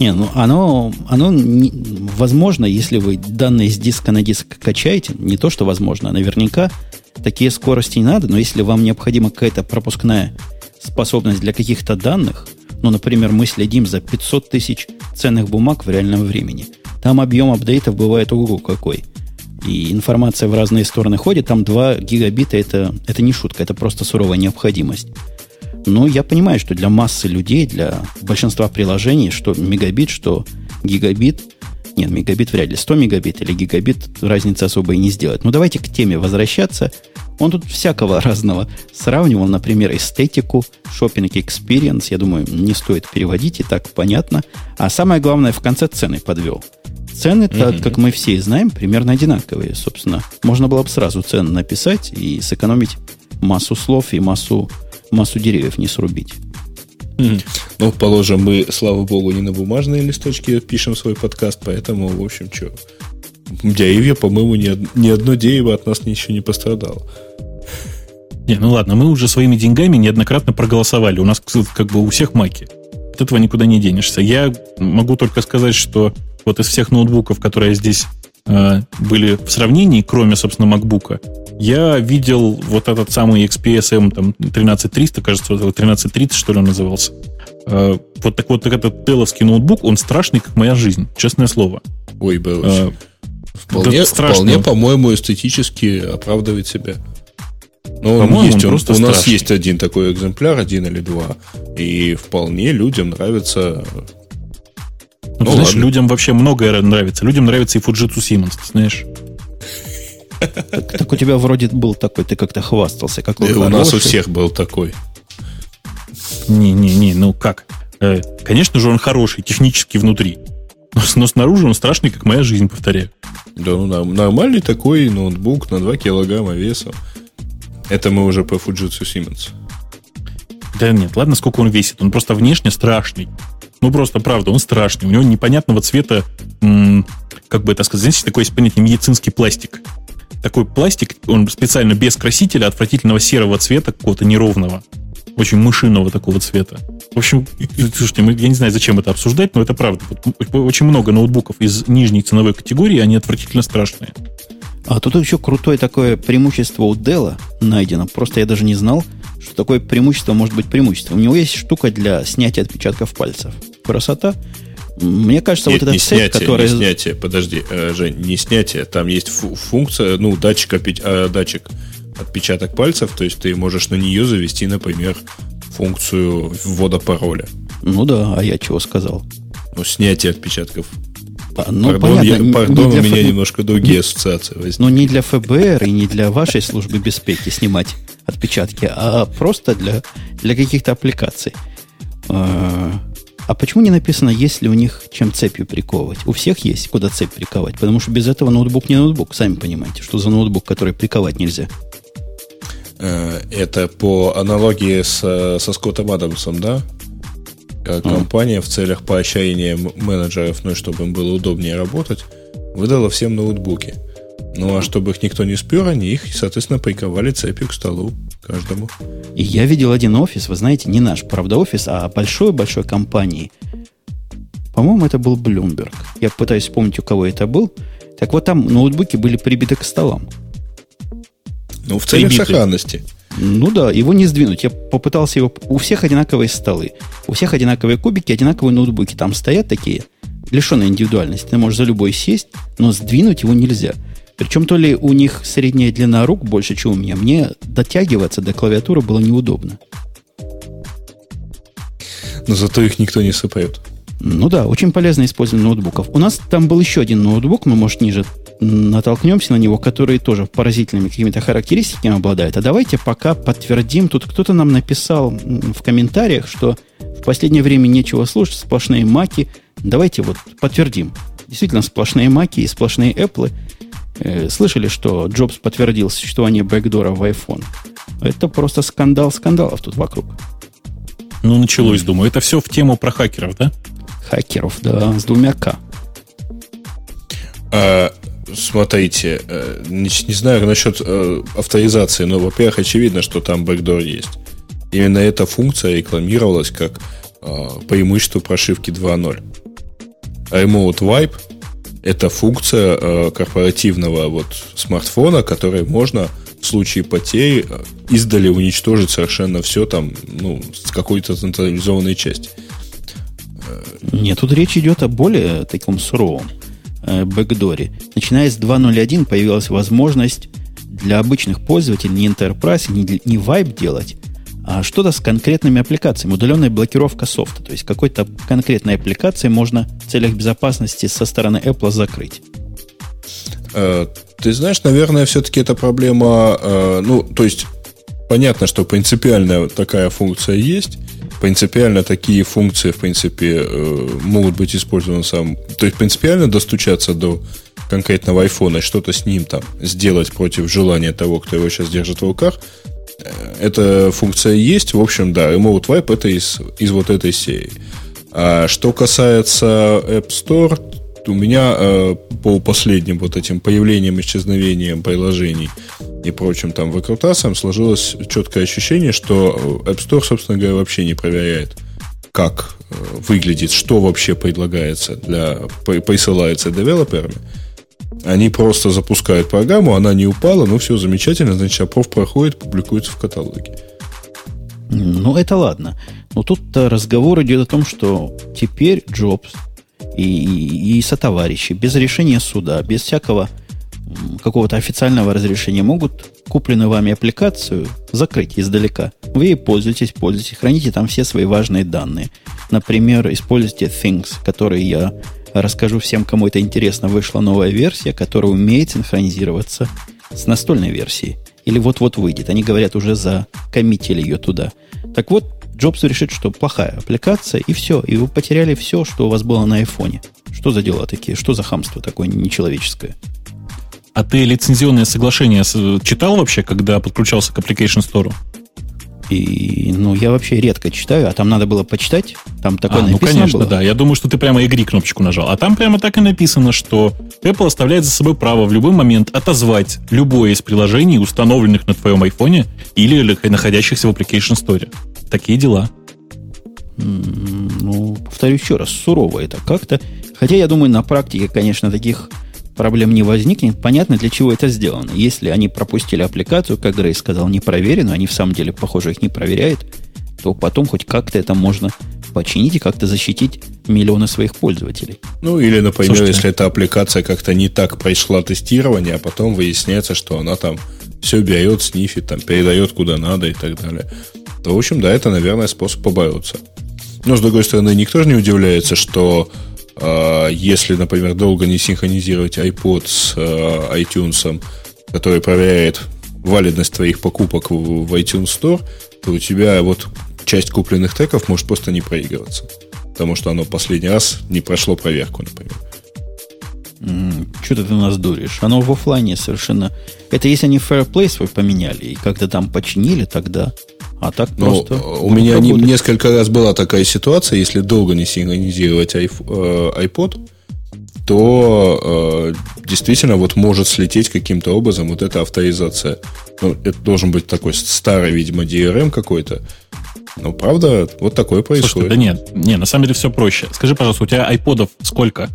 Не, ну оно, оно не, возможно, если вы данные с диска на диск качаете, не то, что возможно, а наверняка такие скорости не надо, но если вам необходима какая-то пропускная способность для каких-то данных, ну, например, мы следим за 500 тысяч ценных бумаг в реальном времени – там объем апдейтов бывает ого какой. И информация в разные стороны ходит. Там 2 гигабита это, это не шутка, это просто суровая необходимость. Но я понимаю, что для массы людей, для большинства приложений, что мегабит, что гигабит, нет, мегабит вряд ли, 100 мегабит или гигабит разницы особо и не сделает. Но давайте к теме возвращаться. Он тут всякого [laughs] разного сравнивал, например, эстетику, shopping experience. Я думаю, не стоит переводить, и так понятно. А самое главное, в конце цены подвел. Цены-то, mm-hmm. как мы все знаем, примерно одинаковые, собственно. Можно было бы сразу цены написать и сэкономить массу слов и массу, массу деревьев не срубить. Mm-hmm. Ну, положим, мы, слава богу, не на бумажные листочки пишем свой подкаст, поэтому, в общем, что... Деревья, по-моему, ни, ни одно дерево от нас ничего не пострадало. Не, ну ладно, мы уже своими деньгами неоднократно проголосовали. У нас как бы у всех маки. От этого никуда не денешься. Я могу только сказать, что вот из всех ноутбуков, которые здесь э, были в сравнении, кроме, собственно, MacBook, я видел вот этот самый XPS M там, 13300, кажется, 1330, что ли, он назывался. Э, вот так вот этот деловский ноутбук, он страшный, как моя жизнь, честное слово. Ой, был э, Вполне, вполне, по-моему, эстетически оправдывает себя. Ну, он есть, он, он, у нас есть один такой экземпляр, один или два, и вполне людям нравится ну, ну знаешь, ладно. людям вообще многое нравится. Людям нравится и Fujitsu Siemens, ты знаешь. Так, так у тебя вроде был такой, ты как-то хвастался. Какой у нас у всех был такой. Не-не-не, ну как? Э, конечно же, он хороший, технически внутри. Но, но снаружи он страшный, как моя жизнь, повторяю. Да, ну нормальный такой ноутбук на 2 килограмма веса. Это мы уже по Fujitsu Siemens. Да нет, ладно, сколько он весит. Он просто внешне страшный. Ну, просто, правда, он страшный. У него непонятного цвета, м- как бы это сказать, знаете, такой есть понятие медицинский пластик. Такой пластик, он специально без красителя, отвратительного серого цвета, какого-то неровного. Очень мышиного такого цвета. В общем, слушайте, я не знаю, зачем это обсуждать, но это правда. Очень много ноутбуков из нижней ценовой категории, они отвратительно страшные. А тут еще крутое такое преимущество у Dell найдено. Просто я даже не знал, что такое преимущество может быть преимуществом. У него есть штука для снятия отпечатков пальцев красота. Мне кажется, Нет, вот этот не цепь, снятие, который... Не снятие, подожди, э, Жень, не снятие. Там есть функция, ну, датчик, э, датчик отпечаток пальцев, то есть ты можешь на нее завести, например, функцию ввода пароля. Ну да, а я чего сказал? Ну, снятие отпечатков. А, ну, пардон, понятно, я, пардон не у меня ФБ... немножко другие ассоциации возникли. Ну, не для ФБР и не для вашей службы беспеки снимать отпечатки, а просто для, для каких-то аппликаций. А, а почему не написано, есть ли у них чем цепью приковывать? У всех есть, куда цепь приковать, потому что без этого ноутбук не ноутбук. Сами понимаете, что за ноутбук, который приковать нельзя. Э, это по аналогии с, со Скоттом Адамсом, да? Компания в целях поощрения менеджеров, ну чтобы им было удобнее работать, выдала всем ноутбуки. Ну а чтобы их никто не спер, они их, соответственно, приковали цепью к столу каждому. И я видел один офис, вы знаете, не наш, правда, офис, а большой-большой компании. По-моему, это был Bloomberg. Я пытаюсь вспомнить, у кого это был. Так вот, там ноутбуки были прибиты к столам. Ну, в целях Прибиты. сохранности. Ну да, его не сдвинуть. Я попытался его... У всех одинаковые столы. У всех одинаковые кубики, одинаковые ноутбуки. Там стоят такие, лишенные индивидуальности. Ты можешь за любой сесть, но сдвинуть его нельзя. Причем то ли у них средняя длина рук больше, чем у меня. Мне дотягиваться до клавиатуры было неудобно. Но зато их никто не сыпает. Ну да, очень полезно использование ноутбуков. У нас там был еще один ноутбук, мы, может, ниже натолкнемся на него, который тоже поразительными какими-то характеристиками обладает. А давайте пока подтвердим. Тут кто-то нам написал в комментариях, что в последнее время нечего слушать, сплошные маки. Давайте вот подтвердим. Действительно, сплошные маки и сплошные Apple. Э, слышали, что Джобс подтвердил существование бэкдора в iPhone? Это просто скандал скандалов тут вокруг. Ну, началось, думаю. Это все в тему про хакеров, да? Хакеров, да, с двумя К. А, смотрите, э, не, не знаю насчет э, авторизации, но, во-первых, очевидно, что там бэкдор есть. Именно эта функция рекламировалась как э, преимущество прошивки 2.0. Remote Wipe – это функция э, корпоративного вот смартфона, которой можно в случае потери э, издали уничтожить совершенно все там, ну, с какой-то централизованной части. Нет, тут речь идет о более таком суровом э, бэкдоре. Начиная с 2.0.1 появилась возможность для обычных пользователей не Enterprise, не, не Vibe делать, а что-то с конкретными аппликациями, удаленная блокировка софта. То есть какой-то конкретной аппликации можно в целях безопасности со стороны Apple закрыть. Э, ты знаешь, наверное, все-таки эта проблема, э, ну, то есть понятно, что принципиальная такая функция есть, принципиально такие функции, в принципе, э, могут быть использованы сам. То есть принципиально достучаться до конкретного айфона что-то с ним там сделать против желания того, кто его сейчас держит в руках, эта функция есть. В общем, да, Remote Wipe это из, из вот этой серии. А что касается App Store, у меня э, по последним вот этим появлениям, исчезновениям приложений и прочим там выкрутасам сложилось четкое ощущение, что App Store, собственно говоря, вообще не проверяет, как э, выглядит, что вообще предлагается для, присылается девелоперами. Они просто запускают программу, она не упала, ну все замечательно, значит, опрос проходит, публикуется в каталоге. Ну, это ладно. Но тут разговор идет о том, что теперь Джобс и, и, и сотоварищи без решения суда, без всякого какого-то официального разрешения могут купленную вами аппликацию закрыть издалека. Вы ей пользуетесь, пользуетесь, храните там все свои важные данные. Например, используйте Things, который я расскажу всем, кому это интересно. Вышла новая версия, которая умеет синхронизироваться с настольной версией. Или вот-вот выйдет. Они говорят, уже закоммитили ее туда. Так вот, Джобс решит, что плохая аппликация, и все. И вы потеряли все, что у вас было на айфоне. Что за дела такие? Что за хамство такое нечеловеческое? А ты лицензионное соглашение читал вообще, когда подключался к Application Store? И, ну, я вообще редко читаю, а там надо было почитать. Там такое а, ну, написано ну, конечно, было. да. Я думаю, что ты прямо игри кнопочку нажал. А там прямо так и написано, что Apple оставляет за собой право в любой момент отозвать любое из приложений, установленных на твоем айфоне или находящихся в Application Store. Такие дела. Ну, повторю еще раз, сурово это как-то. Хотя, я думаю, на практике, конечно, таких проблем не возникнет. Понятно, для чего это сделано. Если они пропустили аппликацию, как Грей сказал, не проверено, они в самом деле, похоже, их не проверяют, то потом хоть как-то это можно починить и как-то защитить миллионы своих пользователей. Ну, или, например, Слушайте. если эта аппликация как-то не так прошла тестирование, а потом выясняется, что она там все берет, снифит, там, передает куда надо и так далее, то, в общем, да, это, наверное, способ побороться. Но, с другой стороны, никто же не удивляется, что если, например, долго не синхронизировать iPod с э, iTunes, который проверяет валидность твоих покупок в, iTunes Store, то у тебя вот часть купленных треков может просто не проигрываться. Потому что оно последний раз не прошло проверку, например. Что ты нас дуришь? Оно в офлайне совершенно... Это если они Fairplay свой поменяли и как-то там починили, тогда... А так Но просто... У меня не, несколько раз была такая ситуация, если долго не синхронизировать э, iPod, то э, действительно вот может слететь каким-то образом вот эта авторизация. Ну, это должен быть такой старый, видимо, DRM какой-то. Но правда, вот такое происходит. Слушай, да нет, не, на самом деле все проще. Скажи, пожалуйста, у тебя айподов сколько?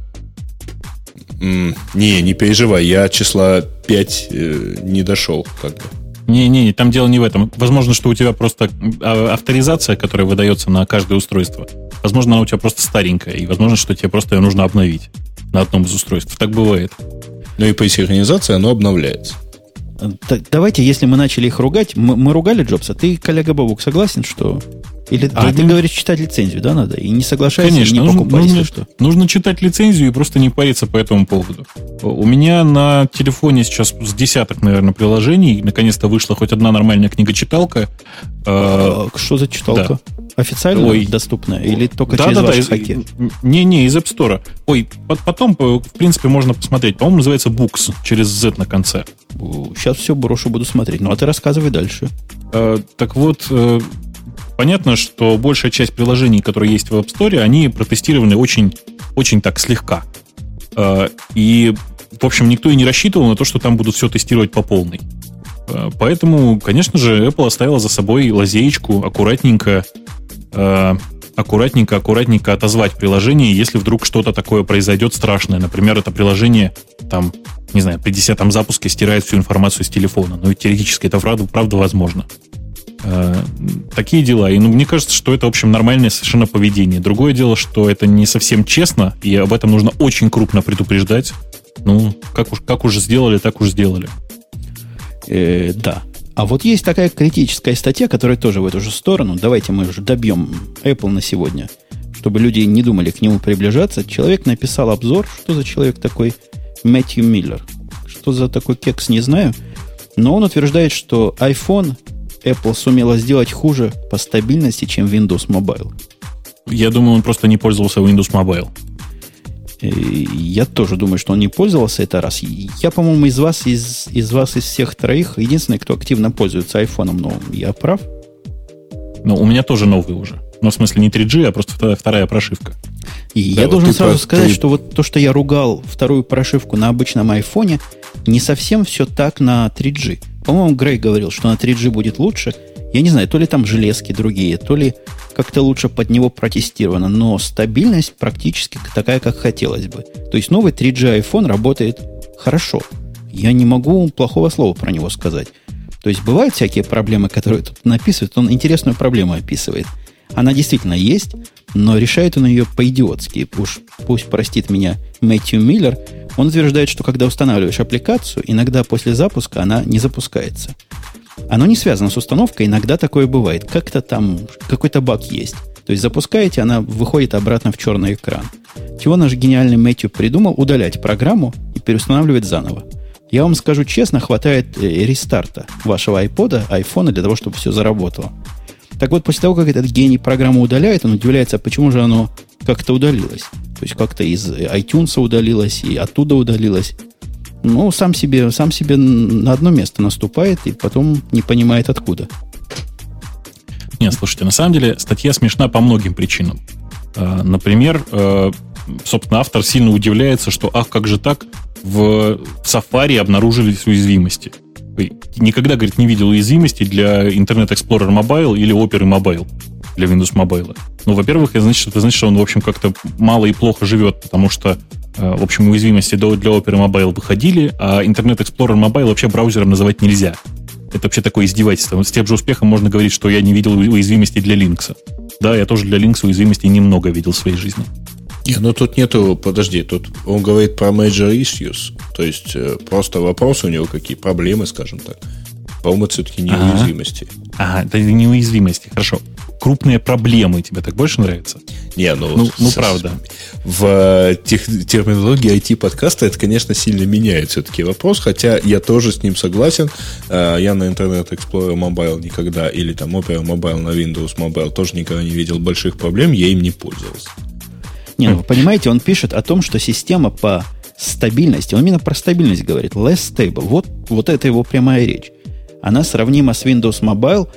Mm, не, не переживай, я числа 5 э, не дошел, как бы. Не-не, там дело не в этом. Возможно, что у тебя просто а, авторизация, которая выдается на каждое устройство. Возможно, она у тебя просто старенькая, и возможно, что тебе просто ее нужно обновить на одном из устройств. Так бывает. Ну и по синхронизации оно обновляется. Так, давайте, если мы начали их ругать, мы, мы ругали Джобса, ты, коллега Бабук, согласен, что или а, ты, ты говоришь, читать лицензию, да, надо? И не соглашайся, Конечно, и не нужно, покупай, нужно, что. Нужно читать лицензию и просто не париться по этому поводу. У меня на телефоне сейчас с десяток, наверное, приложений. Наконец-то вышла хоть одна нормальная книга-читалка. А, что за читалка? Да. Официально Ой. доступная? Или только да, через да, ваши да, хаки? Не-не, из App Store. Ой, потом, в принципе, можно посмотреть. По-моему, называется Books через Z на конце. Сейчас все брошу, буду смотреть. Ну, а ты рассказывай дальше. А, так вот, э, понятно, что большая часть приложений, которые есть в App Store, они протестированы очень, очень так слегка. А, и, в общем, никто и не рассчитывал на то, что там будут все тестировать по полной. А, поэтому, конечно же, Apple оставила за собой лазеечку аккуратненько, а, аккуратненько, аккуратненько отозвать приложение, если вдруг что-то такое произойдет страшное. Например, это приложение там, не знаю, при десятом запуске стирает всю информацию с телефона. Но теоретически это правда, правда возможно. Э, такие дела. И ну, мне кажется, что это, в общем, нормальное совершенно поведение. Другое дело, что это не совсем честно, и об этом нужно очень крупно предупреждать. Ну, как уж, как уж сделали, так уж сделали. Э, да. А вот есть такая критическая статья, которая тоже в эту же сторону. Давайте мы уже добьем Apple на сегодня, чтобы люди не думали к нему приближаться. Человек написал обзор. Что за человек такой? Мэтью Миллер. Что за такой кекс, не знаю. Но он утверждает, что iPhone Apple сумела сделать хуже по стабильности, чем Windows Mobile. Я думаю, он просто не пользовался Windows Mobile. Я тоже думаю, что он не пользовался это раз. Я, по-моему, из вас, из, из вас, из всех троих, единственный, кто активно пользуется айфоном новым. Я прав? Ну, у меня тоже новый уже. Ну, в смысле, не 3G, а просто вторая, вторая прошивка. И да, я вот должен сразу про... сказать, ты... что вот то, что я ругал вторую прошивку на обычном айфоне, не совсем все так на 3G. По-моему, Грей говорил, что на 3G будет лучше. Я не знаю, то ли там железки другие, то ли как-то лучше под него протестировано, но стабильность практически такая, как хотелось бы. То есть новый 3G iPhone работает хорошо. Я не могу плохого слова про него сказать. То есть бывают всякие проблемы, которые тут написывают. Он интересную проблему описывает. Она действительно есть, но решает он ее по-идиотски. Уж пусть простит меня Мэтью Миллер. Он утверждает, что когда устанавливаешь аппликацию, иногда после запуска она не запускается. Оно не связано с установкой, иногда такое бывает. Как-то там какой-то баг есть. То есть запускаете, она выходит обратно в черный экран. Чего наш гениальный Мэтью придумал? Удалять программу и переустанавливать заново. Я вам скажу честно, хватает э, рестарта вашего iPod, iPhone для того, чтобы все заработало. Так вот, после того, как этот гений программу удаляет, он удивляется, почему же оно как-то удалилось. То есть как-то из iTunes удалилось и оттуда удалилось. Ну, сам себе, сам себе на одно место наступает и потом не понимает откуда. Нет, слушайте, на самом деле статья смешна по многим причинам. А, например, э, собственно, автор сильно удивляется, что ах, как же так, в Safari обнаружились уязвимости никогда, говорит, не видел уязвимости для Internet Explorer Mobile или Opera Mobile для Windows Mobile. Ну, во-первых, это значит, это значит, что он, в общем, как-то мало и плохо живет, потому что, э, в общем, уязвимости для Opera Mobile выходили, а Internet Explorer Mobile вообще браузером называть нельзя. Это вообще такое издевательство. С тем же успехом можно говорить, что я не видел уязвимости для Linux. Да, я тоже для Linux уязвимости немного видел в своей жизни. Не, ну тут нету, подожди, тут он говорит про major issues, то есть э, просто вопрос у него какие проблемы, скажем так. По-моему, это все-таки не Ага. уязвимости. Ага, это неуязвимости, хорошо. Крупные проблемы тебе так больше нравятся? Не, ну, Ну, ну правда. В э, тех- терминологии IT-подкаста это, конечно, сильно меняет все-таки вопрос, хотя я тоже с ним согласен. Э, Я на Internet Explorer Mobile никогда, или там Opera Mobile на Windows Mobile тоже никогда не видел больших проблем, я им не пользовался. Не, ну, вы понимаете, он пишет о том, что система по стабильности, он именно про стабильность говорит, less stable. Вот, вот это его прямая речь. Она сравнима с Windows Mobile.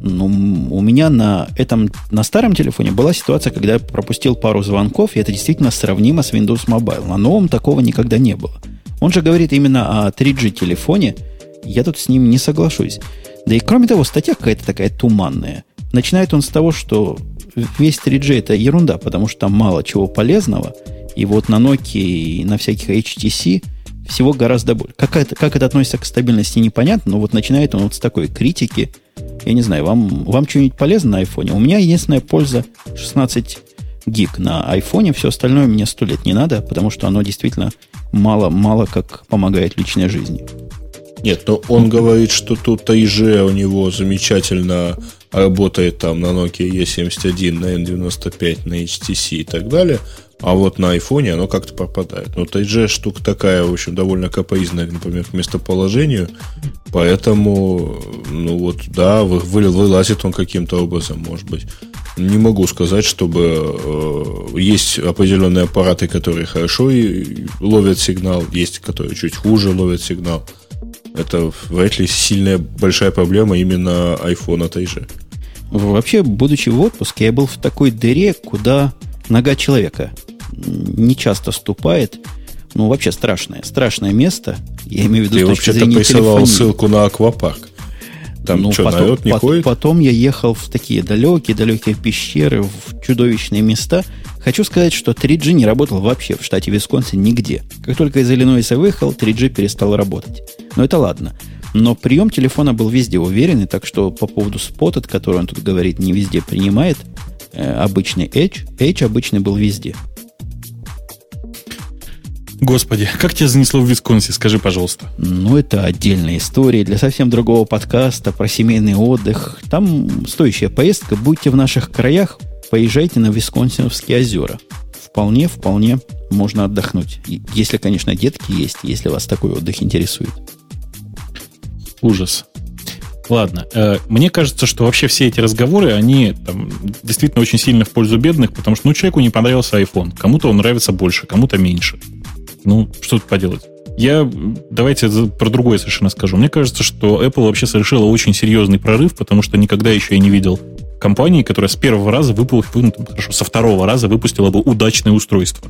Ну, у меня на этом, на старом телефоне была ситуация, когда я пропустил пару звонков, и это действительно сравнимо с Windows Mobile. На новом такого никогда не было. Он же говорит именно о 3G телефоне, я тут с ним не соглашусь. Да и кроме того, статья какая-то такая туманная. Начинает он с того, что весь 3G это ерунда, потому что там мало чего полезного. И вот на Nokia и на всяких HTC всего гораздо больше. Как это, как это относится к стабильности, непонятно, но вот начинает он вот с такой критики. Я не знаю, вам, вам что-нибудь полезно на айфоне? У меня единственная польза 16 гиг на айфоне, все остальное мне сто лет не надо, потому что оно действительно мало-мало как помогает личной жизни. Нет, но он говорит, что тут AIG у него замечательно работает там на Nokia E71, на N95, на HTC и так далее, а вот на айфоне оно как-то пропадает. Но AIG штука такая, в общем, довольно капоизная, например, к местоположению, поэтому, ну вот, да, вы- вы- вылазит он каким-то образом, может быть. Не могу сказать, чтобы э, есть определенные аппараты, которые хорошо и ловят сигнал, есть, которые чуть хуже ловят сигнал. Это вряд ли сильная большая проблема именно iPhone от AIG. Вообще, будучи в отпуске, я был в такой дыре, куда нога человека не часто ступает. Ну, вообще страшное. Страшное место. Я имею в виду Ты вообще-то присылал телефонии. ссылку на аквапарк. Там Ну, что, потом, народ не пот- ходит? Потом я ехал в такие далекие-далекие пещеры, в чудовищные места. Хочу сказать, что 3G не работал вообще в штате Висконсин нигде. Как только из Иллинойса выехал, 3G перестал работать. Но это ладно. Но прием телефона был везде уверенный, так что по поводу Spotted, который он тут говорит, не везде принимает, э, обычный Edge, Edge обычный был везде. Господи, как тебя занесло в Висконсин, скажи, пожалуйста. Ну, это отдельная история для совсем другого подкаста про семейный отдых. Там стоящая поездка. Будьте в наших краях, поезжайте на Висконсиновские озера. Вполне, вполне можно отдохнуть. Если, конечно, детки есть, если вас такой отдых интересует. Ужас. Ладно, э, мне кажется, что вообще все эти разговоры, они там, действительно очень сильно в пользу бедных, потому что ну, человеку не понравился iPhone. Кому-то он нравится больше, кому-то меньше. Ну, что тут поделать? Я давайте про другое совершенно скажу. Мне кажется, что Apple вообще совершила очень серьезный прорыв, потому что никогда еще я не видел компании, которая с первого раза выпустила, ну, хорошо, со второго раза выпустила бы удачное устройство.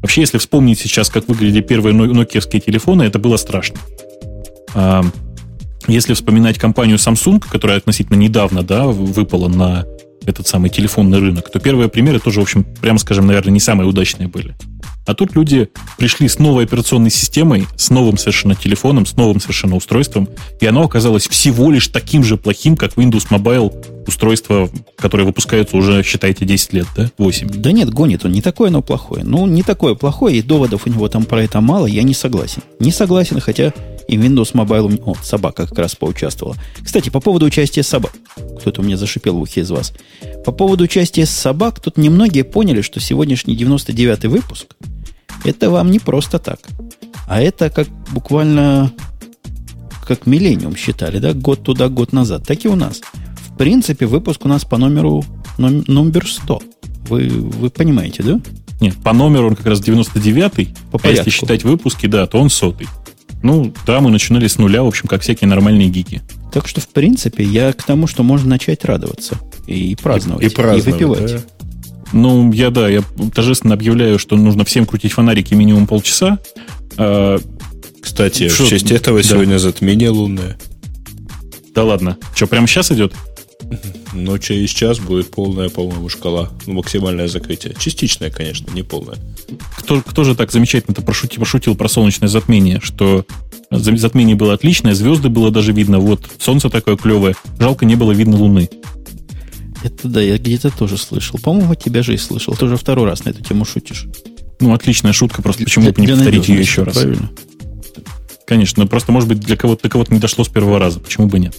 Вообще, если вспомнить сейчас, как выглядели первые но- нокиевские телефоны, это было страшно. А, если вспоминать компанию Samsung, которая относительно недавно да, выпала на этот самый телефонный рынок, то первые примеры тоже, в общем, прямо скажем, наверное, не самые удачные были. А тут люди пришли с новой операционной системой, с новым совершенно телефоном, с новым совершенно устройством, и оно оказалось всего лишь таким же плохим, как Windows Mobile устройство, которое выпускается уже, считайте, 10 лет, да? 8. Да нет, гонит он. Не такое оно плохое. Ну, не такое плохое, и доводов у него там про это мало, я не согласен. Не согласен, хотя и Windows Mobile... О, собака как раз поучаствовала. Кстати, по поводу участия собак. Кто-то у меня зашипел в ухе из вас. По поводу участия собак, тут немногие поняли, что сегодняшний 99-й выпуск это вам не просто так. А это как буквально как миллениум считали, да? Год туда, год назад. Так и у нас. В принципе, выпуск у нас по номеру ном- номер 100. Вы, вы понимаете, да? Нет, по номеру он как раз 99-й, По а если считать выпуски, да, то он сотый. Ну, да, мы начинали с нуля, в общем, как всякие нормальные гики. Так что, в принципе, я к тому, что можно начать радоваться и праздновать, И, праздновать, выпивать. да? Ну, я, да, я торжественно объявляю, что нужно всем крутить фонарики минимум полчаса. А, Кстати, Шо- в честь этого да. сегодня затмение лунное. да ладно. Что, прямо сейчас идет? Но через час будет полная, по-моему, шкала. Ну, максимальное закрытие. Частичное, конечно, не полное. Кто, кто же так замечательно-то пошутил, пошутил про солнечное затмение, что за- затмение было отличное, звезды было даже видно, вот солнце такое клевое, жалко не было видно луны. Это да, я где-то тоже слышал. По-моему, от тебя же и слышал. Ты уже второй раз на эту тему шутишь. Ну, отличная шутка, просто почему Для- бы не повторить ее еще раз? Правильно. Конечно, но просто, может быть, для кого-то, кого-то не дошло с первого раза. Почему бы нет?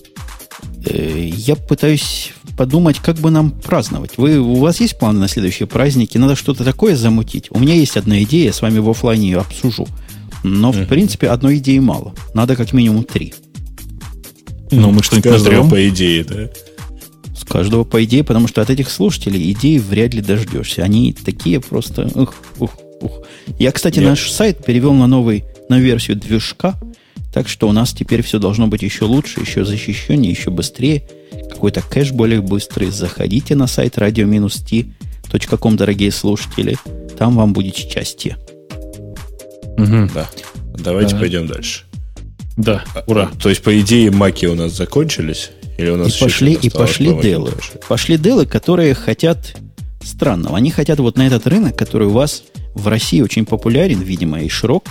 Э, я пытаюсь подумать, как бы нам праздновать. Вы, у вас есть планы на следующие праздники? Надо что-то такое замутить. У меня есть одна идея, я с вами в офлайне ее обсужу. Но, в принципе, одной идеи мало. Надо как минимум три. Ну, мы что-нибудь Каждого по идее, да? С каждого по идее, потому что от этих слушателей идеи вряд ли дождешься. Они такие просто... Ух, ух, ух. Я, кстати, Нет. наш сайт перевел на новый, на версию движка, так что у нас теперь все должно быть еще лучше, еще защищеннее, еще быстрее. Какой-то кэш более быстрый. Заходите на сайт radio-t.com, дорогие слушатели. Там вам будет счастье. Мгм. Да. Давайте Да. пойдем дальше. Да, ура. То есть, по идее, маки у нас закончились? Или у нас И еще пошли, и пошли делы. Пошли делы, которые хотят странного. Они хотят вот на этот рынок, который у вас в России очень популярен, видимо, и широк.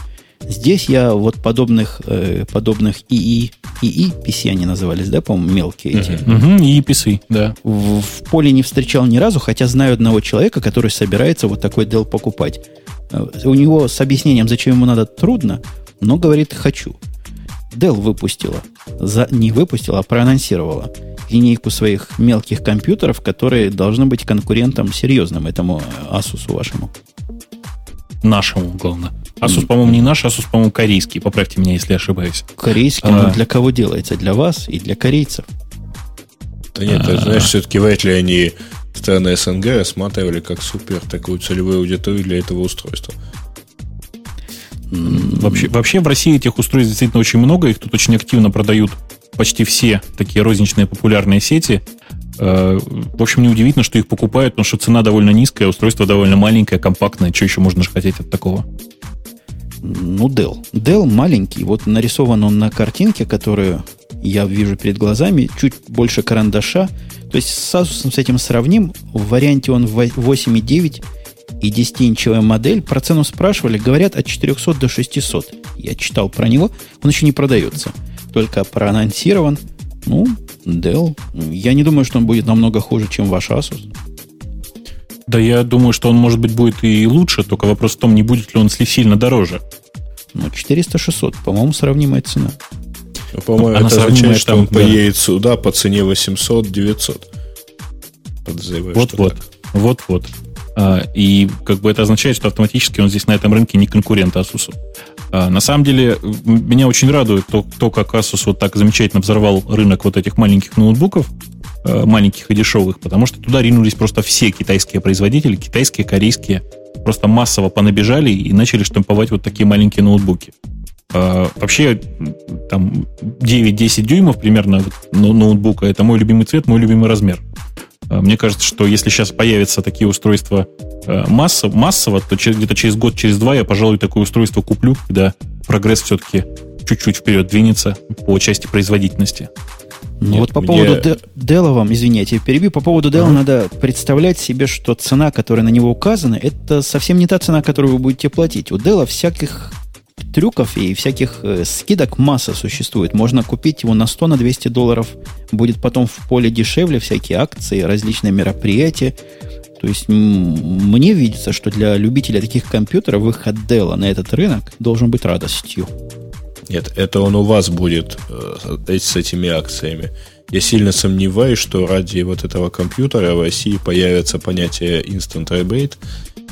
Здесь я вот подобных, э, подобных ИИ, ИИ, PC они назывались, да, по-моему, мелкие эти, Мгм, и писы, да. в, в поле не встречал ни разу, хотя знаю одного человека, который собирается вот такой Dell покупать. Э, У него с объяснением, зачем ему надо, трудно, но говорит «хочу». Dell выпустила, за, не выпустила, а проанонсировала линейку своих мелких компьютеров, которые должны быть конкурентом серьезным этому э, Asus вашему. Нашему, главное. Asus, по-моему, не наш, Asus, по-моему, корейский. Поправьте меня, если ошибаюсь. Корейский, А. но для кого делается? Для вас и для корейцев. Да нет, ты знаешь, все-таки вряд ли они страны СНГ рассматривали как супер такую целевую аудиторию для этого устройства. Вообще, вообще в России этих устройств действительно очень много. Их тут очень активно продают почти все такие розничные популярные сети. Э, В общем, неудивительно, что их покупают, потому что цена довольно низкая, устройство довольно маленькое, компактное. Что еще можно же хотеть от такого? Ну, Dell. Dell маленький. Вот нарисован он на картинке, которую я вижу перед глазами, чуть больше карандаша. То есть с Asus с этим сравним. В варианте он в 8,9 и 10-инчевая модель. Про цену спрашивали. Говорят от 400 до 600. Я читал про него. Он еще не продается. Только проанонсирован. Ну, Dell. Я не думаю, что он будет намного хуже, чем ваш Asus. Да я думаю, что он, может быть, будет и лучше, только вопрос в том, не будет ли он сильно дороже. Ну, 400-600. По-моему, сравнимая цена. Ну, По-моему, Она это означает, что там, он да. поедет сюда по цене 800-900. Подозреваю, что Вот-вот. так. Вот-вот. А, И как бы это означает, что автоматически он здесь на этом рынке не конкурент Asus. А, На самом деле, меня очень радует то, то, как Asus вот так замечательно взорвал рынок вот этих маленьких ноутбуков, маленьких и дешевых, потому что туда ринулись просто все китайские производители, китайские, корейские, просто массово понабежали и начали штамповать вот такие маленькие ноутбуки. А, Вообще, там 9-10 дюймов примерно ноутбука, это мой любимый цвет, мой любимый размер. А, Мне кажется, что если сейчас появятся такие устройства э, масса, массово, то где-то через год, через два я, пожалуй, такое устройство куплю, когда прогресс все-таки чуть-чуть вперед двинется по части производительности. Ну Нет, вот по мне- поводу Де- Dell вам, извините, перебью, по поводу Dell надо представлять себе, что цена, которая на него указана, это совсем не та цена, которую вы будете платить. У Dell всяких трюков и всяких э, скидок масса существует. Можно купить его на 100, на 200 долларов. Будет потом в поле дешевле всякие акции, различные мероприятия. То есть мне видится, что для любителя таких компьютеров выход Dell на этот рынок должен быть радостью. Нет, это он у вас будет э, с этими акциями. Я сильно сомневаюсь, что ради вот этого компьютера в России появится понятие Instant Rebate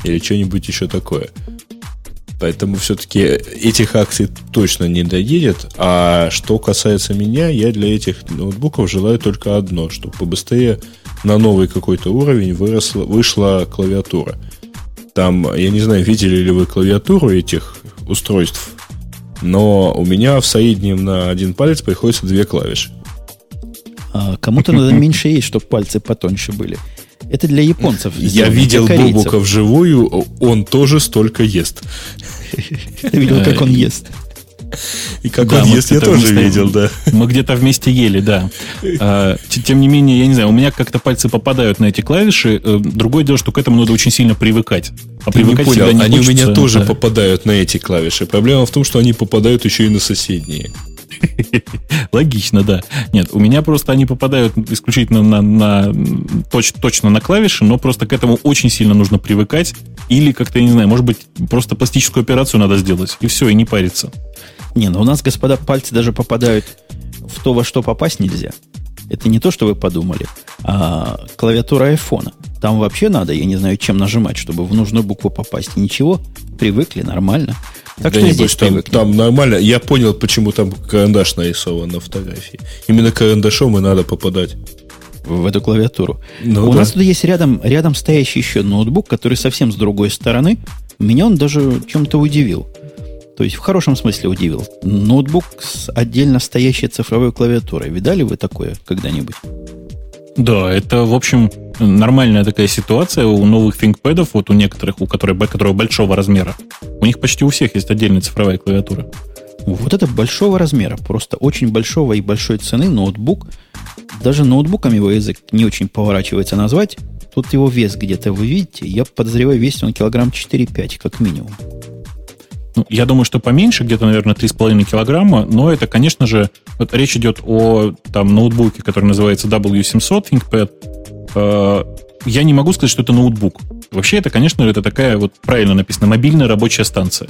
или что-нибудь еще такое. Поэтому все-таки этих акций точно не доедет. А что касается меня, я для этих ноутбуков желаю только одно, чтобы побыстрее на новый какой-то уровень выросла, вышла клавиатура. Там, я не знаю, видели ли вы клавиатуру этих устройств, но у меня в среднем на один палец приходится две клавиши. А кому-то надо [laughs] меньше есть, чтобы пальцы потоньше были. Это для японцев. Я видел. Бобука вживую, он тоже столько ест. [laughs] Ты видел, как он ест. [laughs] И как Да, он ест, я тоже вместе- видел, да. Мы где-то вместе ели, да. [laughs] А, Тем не менее, я не знаю, у меня как-то пальцы попадают на эти клавиши. Э, Другое дело, что к этому надо очень сильно привыкать. А Ты не привыкать всегда понял, не они у хочется, меня тоже да. попадают на эти клавиши. Проблема в том, что они попадают еще и на соседние. [laughs] Логично, да. Нет, у меня просто они попадают исключительно на, на- точ- точно на клавиши, но просто к этому очень сильно нужно привыкать. Или как-то, я не знаю, может быть, просто пластическую операцию надо сделать. И все, и не париться. Не, ну у нас, господа, пальцы даже попадают в то, во что попасть нельзя. Это не то, что вы подумали, а клавиатура айфона. Там вообще надо, я не знаю, чем нажимать, чтобы в нужную букву попасть. Ничего, привыкли, нормально. Так да что здесь там, там нормально. Я понял, почему там карандаш нарисован на фотографии. Именно карандашом и надо попадать в эту клавиатуру. Ну, У да. нас тут есть рядом, рядом стоящий еще ноутбук, который совсем с другой стороны. Меня он даже чем-то удивил. То есть в хорошем смысле удивил. Ноутбук с отдельно стоящей цифровой клавиатурой. Видали вы такое когда-нибудь? Да, это, в общем, нормальная такая ситуация у новых ThinkPad, вот у некоторых, у которых, которых большого размера. У них почти у всех есть отдельная цифровая клавиатура. Вот это большого размера, просто очень большого и большой цены ноутбук. Даже ноутбуком его язык не очень поворачивается назвать. Тут его вес где-то вы видите. Я подозреваю, весит он килограмм 4-5, как минимум. Ну, я думаю, что поменьше, где-то, наверное, 3,5 килограмма, но это, конечно же, вот речь идет о там, ноутбуке, который называется W700 ThinkPad. Э, я не могу сказать, что это ноутбук. Вообще, это, конечно, это такая, вот правильно написано, мобильная рабочая станция.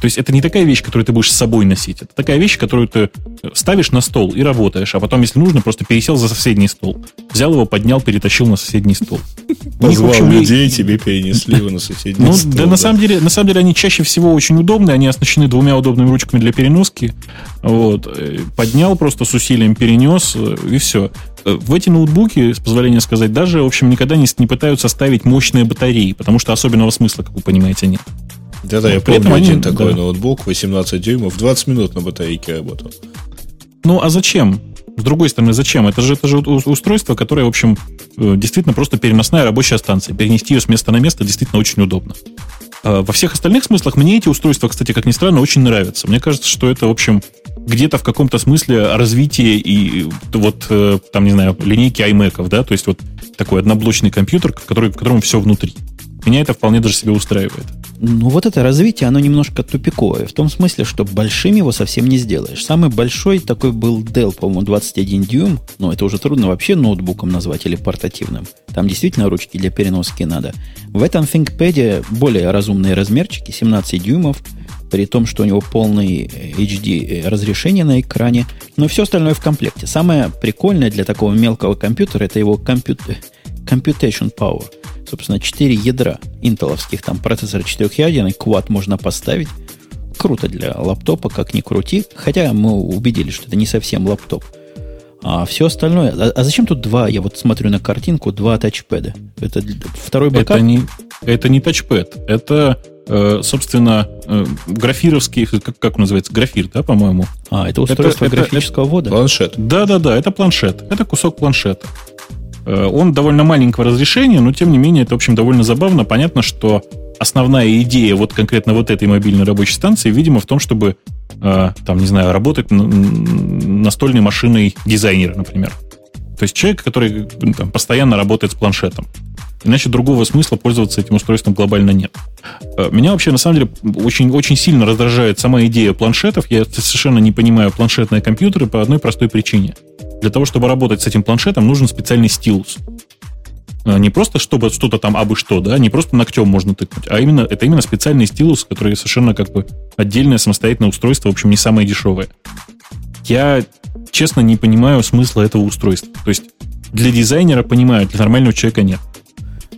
То есть это не такая вещь, которую ты будешь с собой носить. Это такая вещь, которую ты ставишь на стол и работаешь, а потом, если нужно, просто пересел за соседний стол. Взял его, поднял, перетащил на соседний стол. [laughs] Позвал общем, людей, тебе перенесли его на соседний ну, стол. Да, на самом деле, на самом деле они чаще всего очень удобные, они оснащены двумя удобными ручками для переноски. Вот. Э, поднял просто с усилием, перенес, э, и все э, в эти ноутбуки, с позволения сказать, даже, в общем, никогда не, не пытаются ставить мощные батареи, потому что особенного смысла, как вы понимаете, нет. Да-да, я помню один такой да. ноутбук, 18 дюймов, 20 минут на батарейке работал. Ну, а зачем? С другой стороны, зачем? Это же, это же устройство, которое, в общем, э, действительно просто переносная рабочая станция. Перенести ее с места на место действительно очень удобно. А во всех остальных смыслах мне эти устройства, кстати, как ни странно, очень нравятся. Мне кажется, что это, в общем, где-то в каком-то смысле развитие и вот, э, там, не знаю, линейки iMac, да, то есть вот такой одноблочный компьютер, в, который, в котором все внутри. Меня это вполне даже себе устраивает. Ну, вот это развитие, оно немножко тупиковое. В том смысле, что большим его совсем не сделаешь. Самый большой такой был Dell, по-моему, 21 дюйм. Но это уже трудно вообще ноутбуком назвать или портативным. Там действительно ручки для переноски надо. В этом ThinkPad более разумные размерчики, 17 дюймов, при том, что у него полный HD разрешение на экране, но все остальное в комплекте. Самое прикольное для такого мелкого компьютера это его компьютер, computation power – собственно, 4 ядра интеловских, там процессор четырехъядерный, квад можно поставить. Круто для лаптопа, как ни крути. Хотя мы убедились, что это не совсем лаптоп. А все остальное... А, а зачем тут два, я вот смотрю на картинку, два тачпэда? Это второй бэкап? Это не, это не тачпэд. Это, э, собственно, э, графировский... Как, как он называется? Графир, да, по-моему? А, это устройство это, графического это, ввода? Планшет. Да-да-да, это планшет. Это кусок планшета. Э, он довольно маленького разрешения, но тем не менее это, в общем, довольно забавно. Понятно, что основная идея вот конкретно вот этой мобильной рабочей станции, видимо, в том, чтобы, э, там, не знаю, работать настольной машиной дизайнера, например. То есть человек, который там, постоянно работает с планшетом. Иначе другого смысла пользоваться этим устройством глобально нет. Э, меня вообще, на самом деле, очень, очень сильно раздражает сама идея планшетов. Я совершенно не понимаю планшетные компьютеры по одной простой причине – для того, чтобы работать с этим планшетом, нужен специальный стилус. А, не просто, чтобы что-то там абы что, да, не просто ногтем можно тыкнуть, а именно, это именно специальный стилус, который совершенно как бы отдельное самостоятельное устройство, в общем, не самое дешевое. Я, честно, не понимаю смысла этого устройства. То есть для дизайнера понимаю, для нормального человека нет.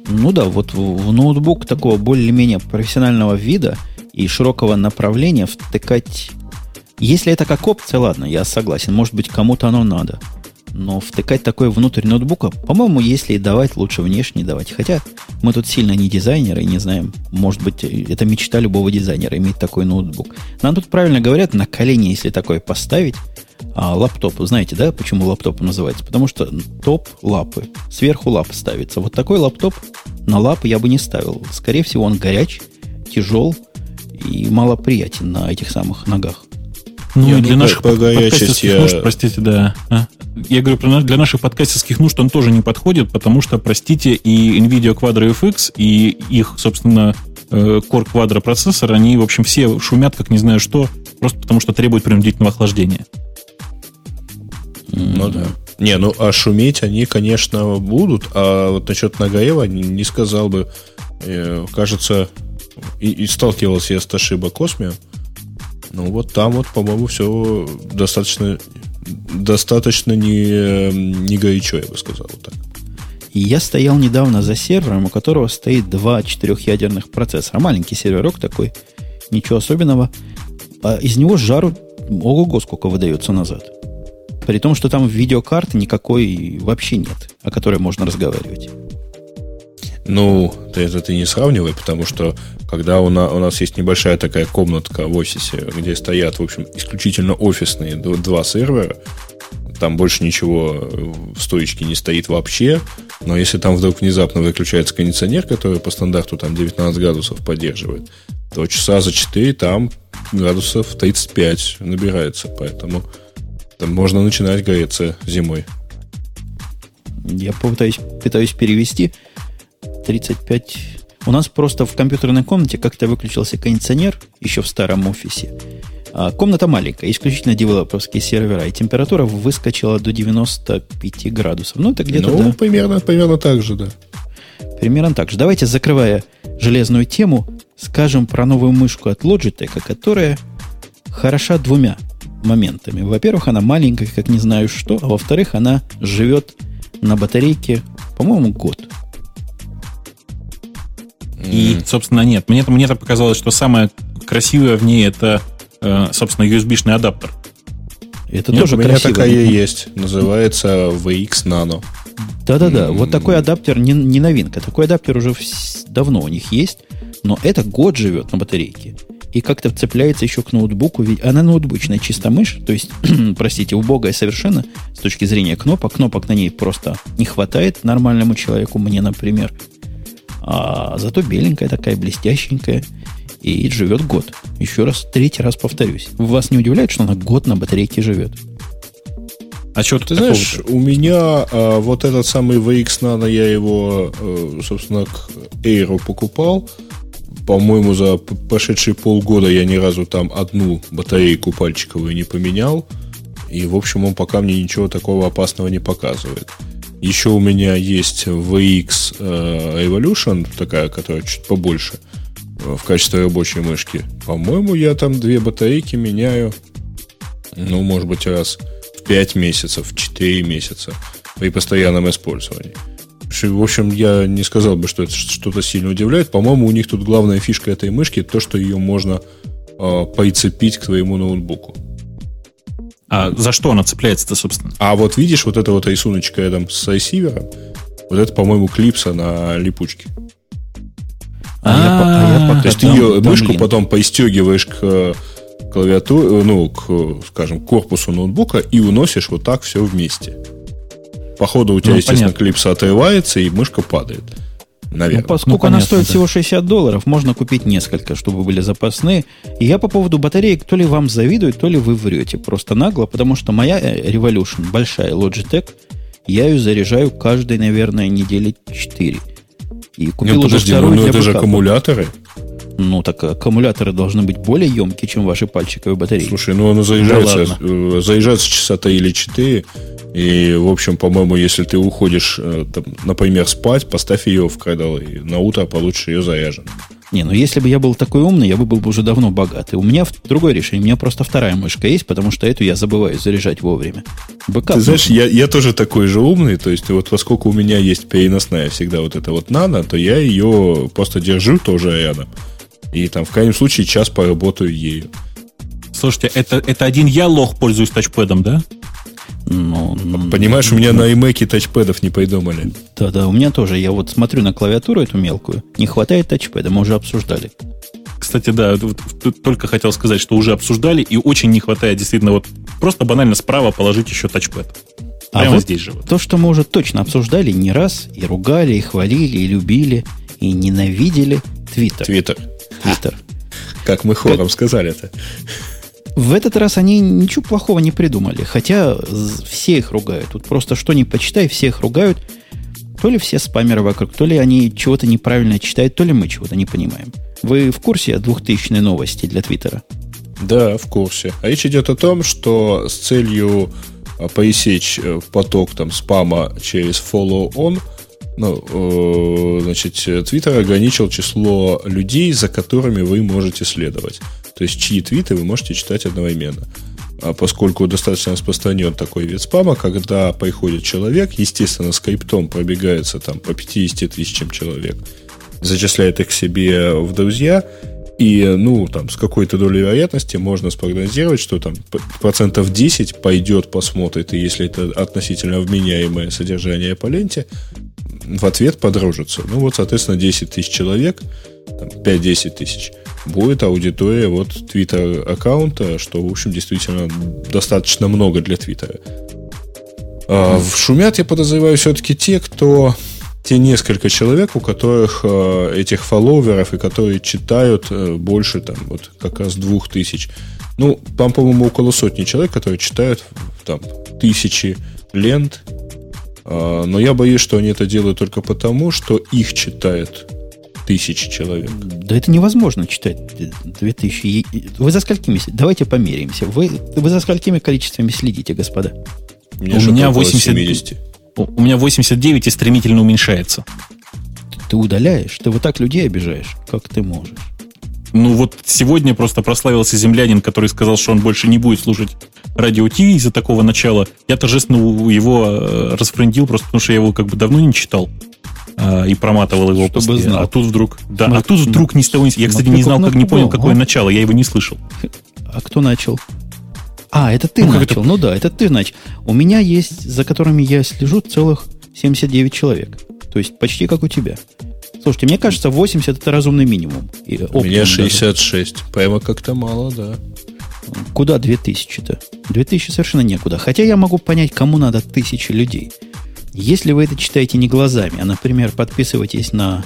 Ну да, вот в ноутбук такого более-менее профессионального вида и широкого направления втыкать если это как опция, ладно, я согласен. Может быть, кому-то оно надо. Но втыкать такое внутрь ноутбука, по-моему, если и давать, лучше внешне давать. Хотя мы тут сильно не дизайнеры не знаем. Может быть, это мечта любого дизайнера иметь такой ноутбук. Нам тут правильно говорят, на колени, если такое поставить, а лаптоп, знаете, да, почему лаптоп называется? Потому что топ лапы, сверху лап ставится. Вот такой лаптоп на лапы я бы не ставил. Скорее всего, он горяч, тяжел и малоприятен на этих самых ногах. Ну, и для ну, наших по подкастерских я... нужд, простите, да. А? Я говорю, для наших подкастерских нужд он тоже не подходит, потому что, простите, и NVIDIA Quadro FX, и их, собственно, э, Core Quadro процессор, они, в общем, все шумят, как не знаю что, просто потому что требуют принудительного охлаждения. Ну да. Не, ну а шуметь они, конечно, будут, а вот насчет нагрева не, не сказал бы. Э, кажется, и, и сталкивался я с Toshiba Cosmio, Ну, вот там вот, по-моему, все достаточно, достаточно не, не горячо, я бы сказал. Вот так. Я стоял недавно за сервером, у которого стоит два четырехъядерных процессора. Маленький серверок такой, ничего особенного. А из него жару ого-го сколько выдается назад. При том, что там видеокарты никакой вообще нет, о которой можно разговаривать. Ну, ты это ты не сравнивай, потому что когда у нас, у нас есть небольшая такая комнатка в офисе, где стоят, в общем, исключительно офисные два сервера, там больше ничего в стоечке не стоит вообще, но если там вдруг внезапно выключается кондиционер, который по стандарту там 19 градусов поддерживает, то часа за 4 там градусов 35 набирается, поэтому там можно начинать гореться зимой. Я пытаюсь, пытаюсь перевести 35... У нас просто в компьютерной комнате как-то выключился кондиционер еще в старом офисе. А комната маленькая, исключительно девелоперские сервера, и температура выскочила до 95 градусов. Ну, это где-то, Ну, да. примерно, примерно так же, да. Примерно так же. Давайте, закрывая железную тему, скажем про новую мышку от Logitech, которая хороша двумя моментами. Во-первых, она маленькая, как не знаю что, а во-вторых, она живет на батарейке, по-моему, год. И, собственно, нет. Мне, мне показалось, что самое красивое в ней это, э, собственно, USB-шный адаптер. Это Нет, тоже у меня красиво. такая есть. Называется VX Nano. Да-да-да, вот такой адаптер не, не новинка. Такой адаптер уже вс- давно у них есть, но это год живет на батарейке. И как-то цепляется еще к ноутбуку. Ведь она ноутбучная чисто мышь, то есть, [clears throat] простите, убогая совершенно с точки зрения кнопок. Кнопок на ней просто не хватает нормальному человеку, мне, например. А зато беленькая такая, блестященькая. И живет год. Еще раз, третий раз повторюсь. Вас не удивляет, что она год на батарейке живет? А что Ты знаешь, у меня а, вот этот самый VX Nano, я его, э, собственно, к Air покупал. По-моему, за прошедшие полгода я ни разу там одну батарейку пальчиковую не поменял. И, в общем, он пока мне ничего такого опасного не показывает. Еще у меня есть VX э, Evolution, такая, которая чуть побольше, э, в качестве рабочей мышки. По-моему, я там две батарейки меняю, ну, может быть, раз в 5 месяцев, в 4 месяца при постоянном использовании. В общем, я не сказал бы, что это что-то сильно удивляет. По-моему, у них тут главная фишка этой мышки то, что ее можно э, прицепить к твоему ноутбуку. А за что она цепляется-то, собственно? А вот видишь, вот эта вот рисуночка рядом с ресивером, вот это, по-моему, клипса на липучке. А а То есть ты там- ее мышку потом поистегиваешь к э, клавиатуре, ну, к, э, скажем, корпусу ноутбука и уносишь вот так все вместе. По ходу у тебя, Ну, естественно, понятно. клипса отрывается, и мышка падает. Ну, Наверное. поскольку Ну, она понятно, стоит да. всего 60 долларов, можно купить несколько, чтобы были запасные. И я по поводу батареек то ли вам завидую, то ли вы врете просто нагло, потому что моя э, Revolution, большая Logitech, я ее заряжаю каждой, наверное, недели 4. И купил Ну, уже подожди, ну, вторую ну, для это же аккумуляторы. Ну, так аккумуляторы должны быть более емкие, чем ваши пальчиковые батарейки. Слушай, ну оно заезжается, э, заезжается часа 3 или 4. И, в общем, по-моему, если ты уходишь, э, там, например, спать, поставь ее в крадал, и на утро получишь ее заряженной. Не, ну если бы я был такой умный, я бы был бы уже давно богатый. У меня другое решение. У меня просто вторая мышка есть, потому что эту я забываю заряжать вовремя. Бэкап Ты знаешь, я, я тоже такой же умный, то есть вот поскольку у меня есть переносная всегда вот эта вот нано, то я ее просто держу тоже рядом. И там в крайнем случае час поработаю ею. Слушайте, это, это один я лох пользуюсь тачпэдом, да? Ну, Понимаешь, у меня на iMac тачпэдов не придумали. Да-да, у меня тоже. Я вот смотрю на клавиатуру эту мелкую. Не хватает тачпэда, мы уже обсуждали. Кстати, да, вот только хотел сказать, что уже обсуждали, и очень не хватает действительно вот просто банально справа положить еще тачпэд. А Прямо вот здесь же. Вот. То, что мы уже точно обсуждали не раз, и ругали, и хвалили, и любили, и ненавидели, Твиттер. Твиттер. Твиттер. Как мы хором сказали это. В этот раз они ничего плохого не придумали, хотя все их ругают. Тут просто что ни почитай, все их ругают. То ли все спамеры вокруг, то ли они чего-то неправильно читают, то ли мы чего-то не понимаем. Вы в курсе о 2000 новости для Твиттера? Да, в курсе. А речь идет о том, что с целью а, поисечь э, поток там спама через follow on, ну, э, значит, Twitter ограничил число людей, за которыми вы можете следовать. То есть чьи твиты вы можете читать одновременно. А поскольку достаточно распространен такой вид спама, когда приходит человек, естественно, скриптом пробегается там по 50 тысячам человек, зачисляет их себе в друзья, и, ну, там, с какой-то долей вероятности можно спрогнозировать, что там процентов 10 пойдет, посмотрит, и если это относительно вменяемое содержание по ленте, в ответ подружится. Ну, вот, соответственно, 10 тысяч человек, 5-10 тысяч – будет аудитория вот Twitter аккаунта, что, в общем, действительно достаточно много для Твиттера. А, шумят, я подозреваю, все-таки те, кто те несколько человек, у которых э, этих фолловеров и которые читают э, больше там вот как раз двух тысяч. Ну, там, по-моему, около сотни человек, которые читают там тысячи лент. Э, но я боюсь, что они это делают только потому, что их читает тысячи человек. Да это невозможно читать 2000. Вы за сколькими? Давайте померяемся. Вы, вы за сколькими количествами следите, господа? У меня, у меня 80, 70. У меня 89 и стремительно уменьшается. Ты удаляешь? Ты вот так людей обижаешь? Как ты можешь? Ну вот сегодня просто прославился землянин, который сказал, что он больше не будет слушать радио Ти из-за такого начала. Я торжественно его э, расфрендил, просто потому что я его как бы давно не читал. А, и проматывал его Чтобы после. Знал. А тут вдруг, да, Смотри, а тут вдруг ни с того ни Я, кстати, не знал, как не понял, какое начало, я его не слышал. А кто начал? А, это ты ну, начал. Это... Ну да, это ты начал. У меня есть, за которыми я слежу, целых 79 человек. То есть почти как у тебя. Слушайте, мне кажется, 80 это разумный минимум. И у меня 66. Даже. Прямо как-то мало, да. Куда 2000-то? 2000 совершенно некуда. Хотя я могу понять, кому надо тысячи людей. Если вы это читаете не глазами, а, например, подписываетесь на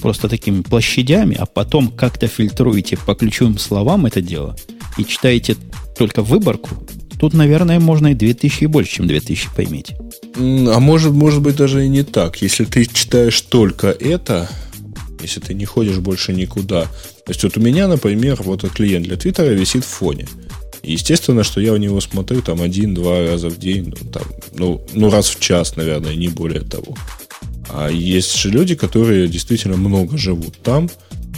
просто такими площадями, а потом как-то фильтруете по ключевым словам это дело и читаете только выборку, тут, наверное, можно и 2000 и больше, чем 2000 поймите. А может, может быть даже и не так. Если ты читаешь только это, если ты не ходишь больше никуда. То есть вот у меня, например, вот клиент для Твиттера висит в фоне. Естественно, что я у него смотрю там один-два раза в день, ну, там, ну, ну, раз в час, наверное, не более того. А есть же люди, которые действительно много живут там.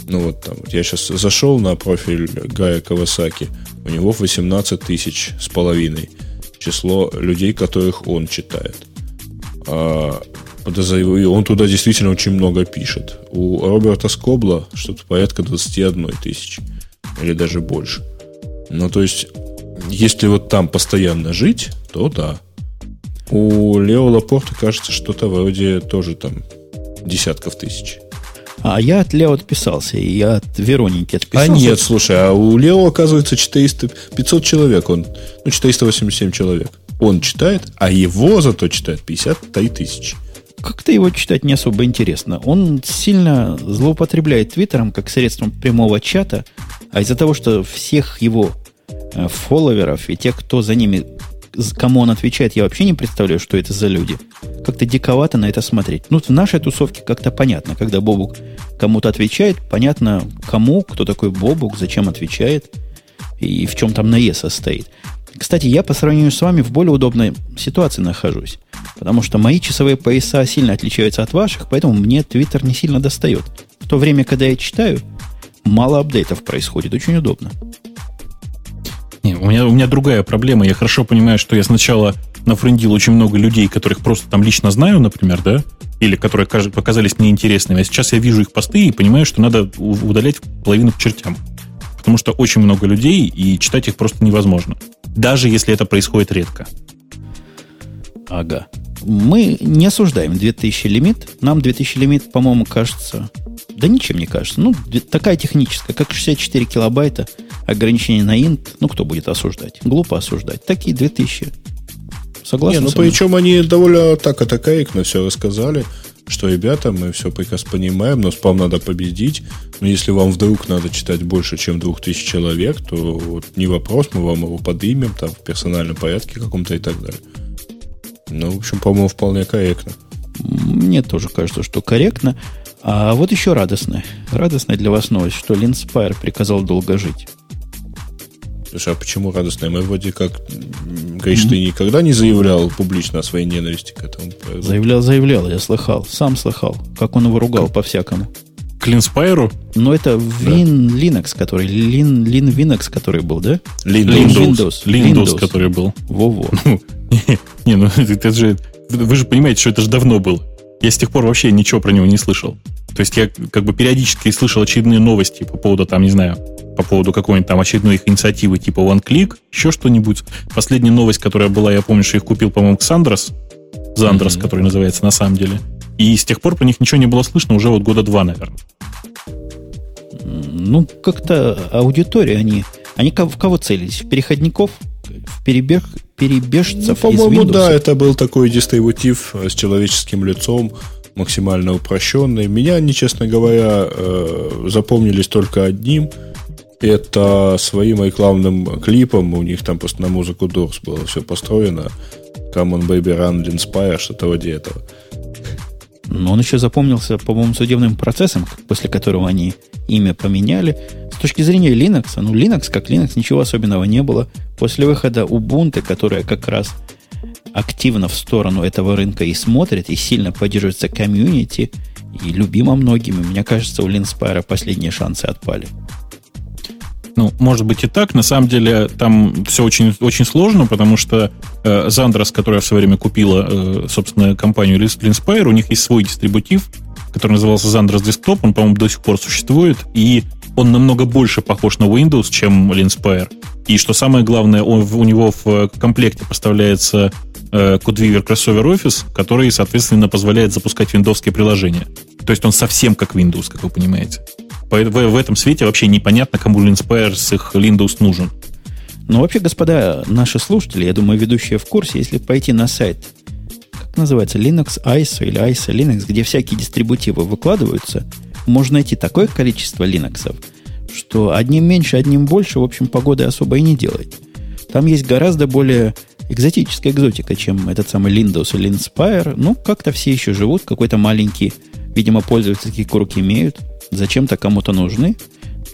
Ну вот там, я сейчас зашел на профиль Гая Кавасаки, у него 18 тысяч с половиной число людей, которых он читает. А, подозреваю, он туда действительно очень много пишет. У Роберта Скобла что-то порядка 21 тысячи. Или даже больше. Ну, то есть, если вот там постоянно жить, то да. У Лео Лапорта, кажется, что-то вроде тоже там десятков тысяч. А я от Лео отписался, и я от Вероники отписался. А нет, слушай, а у Лео, оказывается, 400, 500 человек, он, ну, 487 человек. Он читает, а его зато читает 53 тысячи. Как-то его читать не особо интересно. Он сильно злоупотребляет Твиттером как средством прямого чата, а из-за того, что всех его э, фолловеров и тех, кто за ними, кому он отвечает, я вообще не представляю, что это за люди. Как-то диковато на это смотреть. Ну, в нашей тусовке как-то понятно, когда Бобук кому-то отвечает, понятно, кому, кто такой Бобук, зачем отвечает и в чем там наезд состоит. Кстати, я по сравнению с вами в более удобной ситуации нахожусь. Потому что мои часовые пояса сильно отличаются от ваших, поэтому мне Твиттер не сильно достает. В то время, когда я читаю, мало апдейтов происходит. Очень удобно. Не, у, меня, у меня другая проблема. Я хорошо понимаю, что я сначала нафрендил очень много людей, которых просто там лично знаю, например, да, или которые показались мне интересными. А сейчас я вижу их посты и понимаю, что надо удалять половину к чертям. Потому что очень много людей, и читать их просто невозможно. Даже если это происходит редко. Ага. Мы не осуждаем 2000 лимит. Нам 2000 лимит, по-моему, кажется... Да ничем не кажется. Ну, такая техническая, как 64 килобайта, ограничение на инт. Ну, кто будет осуждать? Глупо осуждать. Такие 2000. Согласен? Не, ну, причем они довольно так и корректно все рассказали что, ребята, мы все прекрасно понимаем, но спам надо победить. Но если вам вдруг надо читать больше, чем 2000 человек, то вот не вопрос, мы вам его подымем там в персональном порядке каком-то и так далее. Ну, в общем, по-моему, вполне корректно. Мне тоже кажется, что корректно. А вот еще радостная. Радостная для вас новость, что Линспайр приказал долго жить. Слушай, а почему радостная? Мы вроде как... Говоришь, mm-hmm. ты никогда не заявлял публично о своей ненависти к этому? Заявлял, заявлял, я слыхал. Сам слыхал, как он его ругал как, по-всякому. К Linspire? Ну, это Win да. Linux, который, Lin, Lin Linux, который был, да? Lin Windows. Windows, Windows, Windows, который был. Во-во. Ну, [laughs] не, ну это же, вы же понимаете, что это же давно было. Я с тех пор вообще ничего про него не слышал. То есть я как бы периодически слышал очередные новости по поводу, там, не знаю, по поводу какой-нибудь там очередной их инициативы типа OneClick, еще что-нибудь. Последняя новость, которая была, я помню, что их купил, по-моему, Ксандрос. Зандрос, mm-hmm. который называется на самом деле. И с тех пор про них ничего не было слышно уже вот года два, наверное. Ну, как-то аудитория они... Они в кого целились? В переходников? В перебег, перебежцев ну, По-моему, да, это был такой дистрибутив с человеческим лицом, максимально упрощенный. Меня они, честно говоря, э, запомнились только одним. Это своим рекламным клипом. У них там просто на музыку Doors было все построено. Come on, baby, run, inspire, что-то вроде этого. Но он еще запомнился, по-моему, судебным процессом, после которого они имя поменяли. С точки зрения Linux, ну, Linux как Linux, ничего особенного не было. После выхода Ubuntu, которая как раз активно в сторону этого рынка и смотрит, и сильно поддерживается комьюнити, и любима многими, мне кажется, у Linspire последние шансы отпали. Ну, может быть и так. На самом деле там все очень, очень сложно, потому что э, Zandros, которая в свое время купила, э, собственно, компанию Linspire, у них есть свой дистрибутив, который назывался Zandros Desktop, он, по-моему, до сих пор существует, и он намного больше похож на Windows, чем Linspire. И что самое главное, он, у него в комплекте поставляется э, CodeWeaver Crossover Office, который, соответственно, позволяет запускать виндовские приложения. То есть он совсем как Windows, как вы понимаете. В, в этом свете вообще непонятно, кому Linspire с их Windows нужен. Ну, вообще, господа, наши слушатели, я думаю, ведущие в курсе, если пойти на сайт, как называется, Linux ISO или ISO Linux, где всякие дистрибутивы выкладываются, можно найти такое количество Linux, что одним меньше, одним больше, в общем, погоды особо и не делает. Там есть гораздо более экзотическая экзотика, чем этот самый Windows или Inspire. Ну, как-то все еще живут, какой-то маленький, видимо, пользовательский круг имеют – зачем-то кому-то нужны.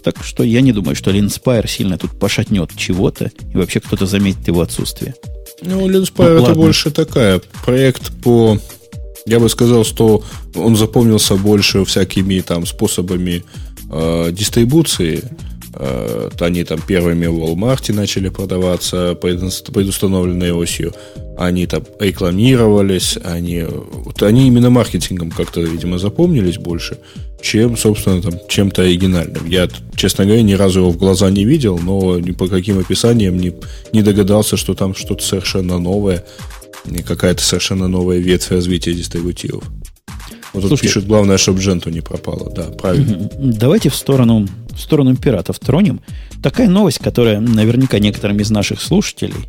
Так что я не думаю, что Linspire сильно тут пошатнет чего-то, и вообще кто-то заметит его отсутствие. Ну, Linspire ну, это больше такая проект по... Я бы сказал, что он запомнился больше всякими там способами э, дистрибуции. Э, они там первыми в Walmart начали продаваться предустановленной осью. Они там рекламировались, они, вот они именно маркетингом как-то, видимо, запомнились больше, чем, собственно, там, чем-то оригинальным. Я, честно говоря, ни разу его в глаза не видел, но ни по каким описаниям не, не догадался, что там что-то совершенно новое, какая-то совершенно новая ветвь развития дистрибутивов. Вот тут пишут, главное, чтобы Дженту не пропало. Да, правильно. Давайте в сторону, в сторону пиратов тронем. Такая новость, которая наверняка некоторым из наших слушателей,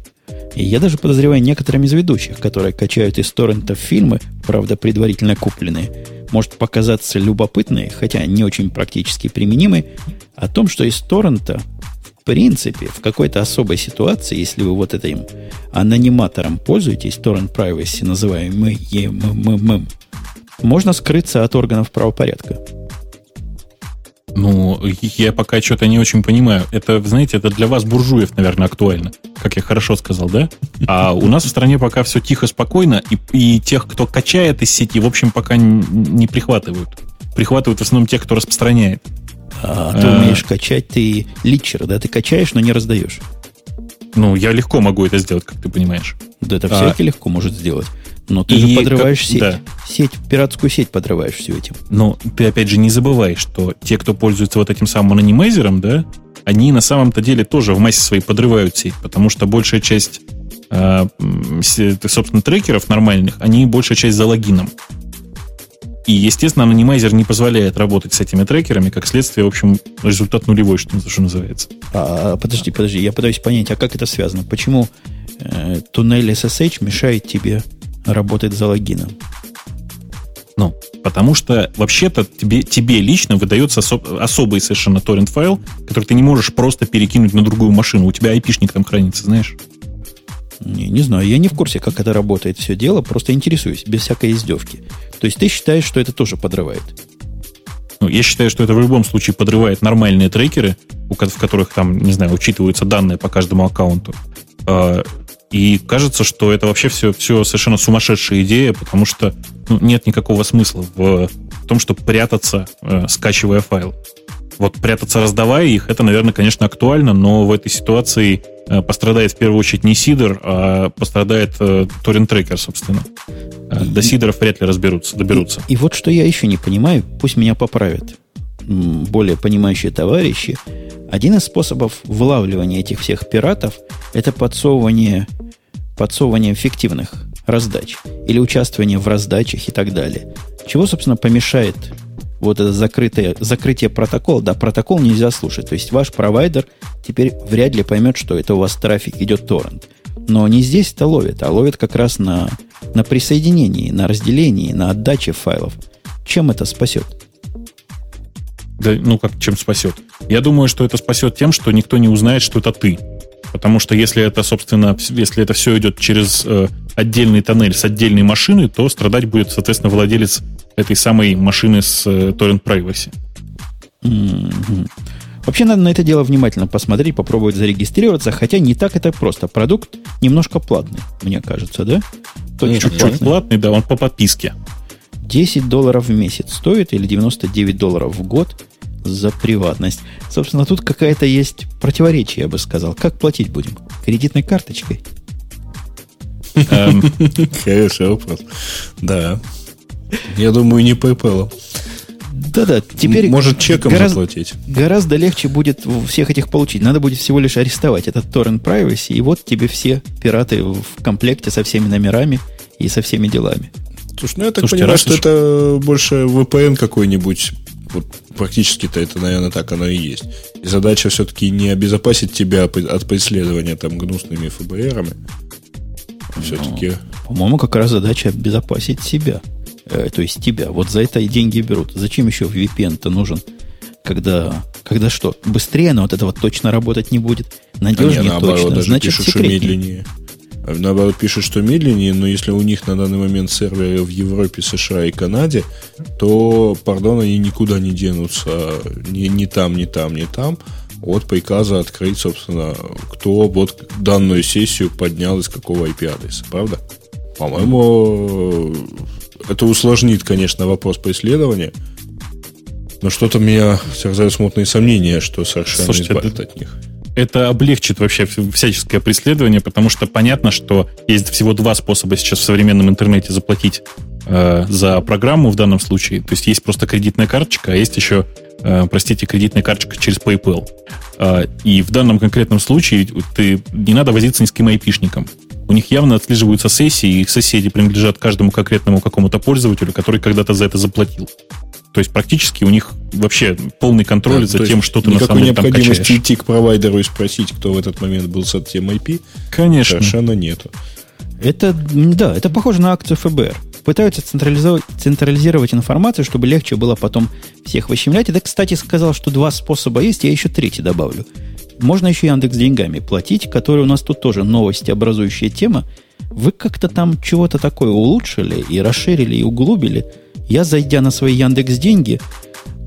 и я даже подозреваю некоторым из ведущих, которые качают из торрентов фильмы, правда, предварительно купленные, может показаться любопытной, хотя не очень практически применимой, о том, что из торрента в принципе, в какой-то особой ситуации, если вы вот этим анониматором пользуетесь, торрент privacy, называемый ЕМММ, можно скрыться от органов правопорядка. Ну, я пока что-то не очень понимаю. Это, знаете, это для вас, буржуев, наверное, актуально. Как я хорошо сказал, да? А у нас в стране пока все тихо, спокойно, и, и тех, кто качает из сети, в общем, пока не, не прихватывают. Прихватывают в основном тех, кто распространяет. А, ты а, умеешь качать, ты личер, да? Ты качаешь, но не раздаешь. Ну, я легко могу это сделать, как ты понимаешь. Да это а, всякий легко может сделать. Но ты и же подрываешь как, сеть. Да. Сеть, пиратскую сеть подрываешь все этим. Но ты опять же не забывай, что те, кто пользуется вот этим самым анонимайзером, да, они на самом-то деле тоже в массе своей подрывают сеть, потому что большая часть, э, собственно, трекеров нормальных, они большая часть за логином. И, естественно, анонимайзер не позволяет работать с этими трекерами, как следствие, в общем, результат нулевой, что, что называется. А, подожди, подожди, я пытаюсь понять, а как это связано? Почему э, туннель SSH мешает тебе работать за логином? Ну, потому что вообще-то тебе, тебе лично выдается особ, особый совершенно торрент файл, который ты не можешь просто перекинуть на другую машину. У тебя айпишник там хранится, знаешь? Не, не знаю, я не в курсе, как это работает все дело, просто интересуюсь, без всякой издевки. То есть ты считаешь, что это тоже подрывает? Ну, я считаю, что это в любом случае подрывает нормальные трекеры, в которых там, не знаю, учитываются данные по каждому аккаунту. И кажется, что это вообще все, все совершенно сумасшедшая идея, потому что ну, нет никакого смысла в том, чтобы прятаться, э, скачивая файл. Вот прятаться, раздавая их, это, наверное, конечно, актуально, но в этой ситуации э, пострадает в первую очередь не сидер, а пострадает э, торрент-трекер, собственно. Э, до сидеров вряд ли разберутся, доберутся. И, и вот что я еще не понимаю, пусть меня поправят более понимающие товарищи. Один из способов вылавливания этих всех пиратов – это подсовывание, подсовывание фиктивных раздач или участвование в раздачах и так далее. Чего, собственно, помешает вот это закрытое, закрытие протокола, да, протокол нельзя слушать. То есть ваш провайдер теперь вряд ли поймет, что это у вас трафик идет торрент. Но не здесь это ловит, а ловит как раз на, на присоединении, на разделении, на отдаче файлов. Чем это спасет? Да, ну как, чем спасет? Я думаю, что это спасет тем, что никто не узнает, что это ты. Потому что если это, собственно, если это все идет через э, отдельный тоннель с отдельной машиной, то страдать будет, соответственно, владелец этой самой машины с э, Torrent Privacy. Mm-hmm. Вообще надо на это дело внимательно посмотреть, попробовать зарегистрироваться, хотя не так это просто. Продукт немножко платный, мне кажется, да? Чуть-чуть платный, да, он по подписке. 10 долларов в месяц стоит или 99 долларов в год за приватность. Собственно, тут какая-то есть противоречие, я бы сказал. Как платить будем? Кредитной карточкой? Эм. [laughs] Хороший вопрос. Да. Я думаю, не PayPal. Да-да, теперь... Может, чеком гораздо, заплатить. Гораздо легче будет всех этих получить. Надо будет всего лишь арестовать этот Torrent Privacy, и вот тебе все пираты в комплекте со всеми номерами и со всеми делами. Слушай, ну я так Слушайте, понимаю, что это больше VPN какой-нибудь. Вот практически-то это, наверное, так оно и есть. И задача все-таки не обезопасить тебя от преследования там гнусными ФБРами. Все-таки... Ну, по-моему, как раз задача обезопасить себя. Э, то есть тебя. Вот за это и деньги берут. Зачем еще VPN-то нужен? Когда, когда что? Быстрее, но вот это вот точно работать не будет. Надежнее а не, наоборот, точно. Даже Значит, секретнее. что медленнее. Наоборот, пишут, что медленнее, но если у них на данный момент серверы в Европе, США и Канаде, то, пардон, они никуда не денутся. Ни, ни там, ни там, ни там. От приказа открыть, собственно, кто вот данную сессию поднял из какого IP-адреса, правда? По-моему, это усложнит, конечно, вопрос преследования, но что-то меня терзают смутные сомнения, что совершенно Слушайте, избавит от них это облегчит вообще всяческое преследование, потому что понятно, что есть всего два способа сейчас в современном интернете заплатить э, за программу в данном случае. То есть есть просто кредитная карточка, а есть еще, простите, кредитная карточка через PayPal. Э, и в данном конкретном случае ты не надо возиться ни с кем айпишником. У них явно отслеживаются сессии, и их соседи принадлежат каждому конкретному какому-то пользователю, который когда-то за это заплатил. То есть практически у них вообще полный контроль да, за тем, что ты на самом деле там качаешь. необходимости идти к провайдеру и спросить, кто в этот момент был с этим IP, Конечно. совершенно нету. Это, да, это похоже на акцию ФБР. Пытаются централизовать, централизировать информацию, чтобы легче было потом всех выщемлять. Это, кстати, сказал, что два способа есть, я еще третий добавлю. Можно еще Яндекс деньгами платить, который у нас тут тоже новости образующая тема. Вы как-то там чего-то такое улучшили и расширили и углубили – я, зайдя на свои Яндекс деньги,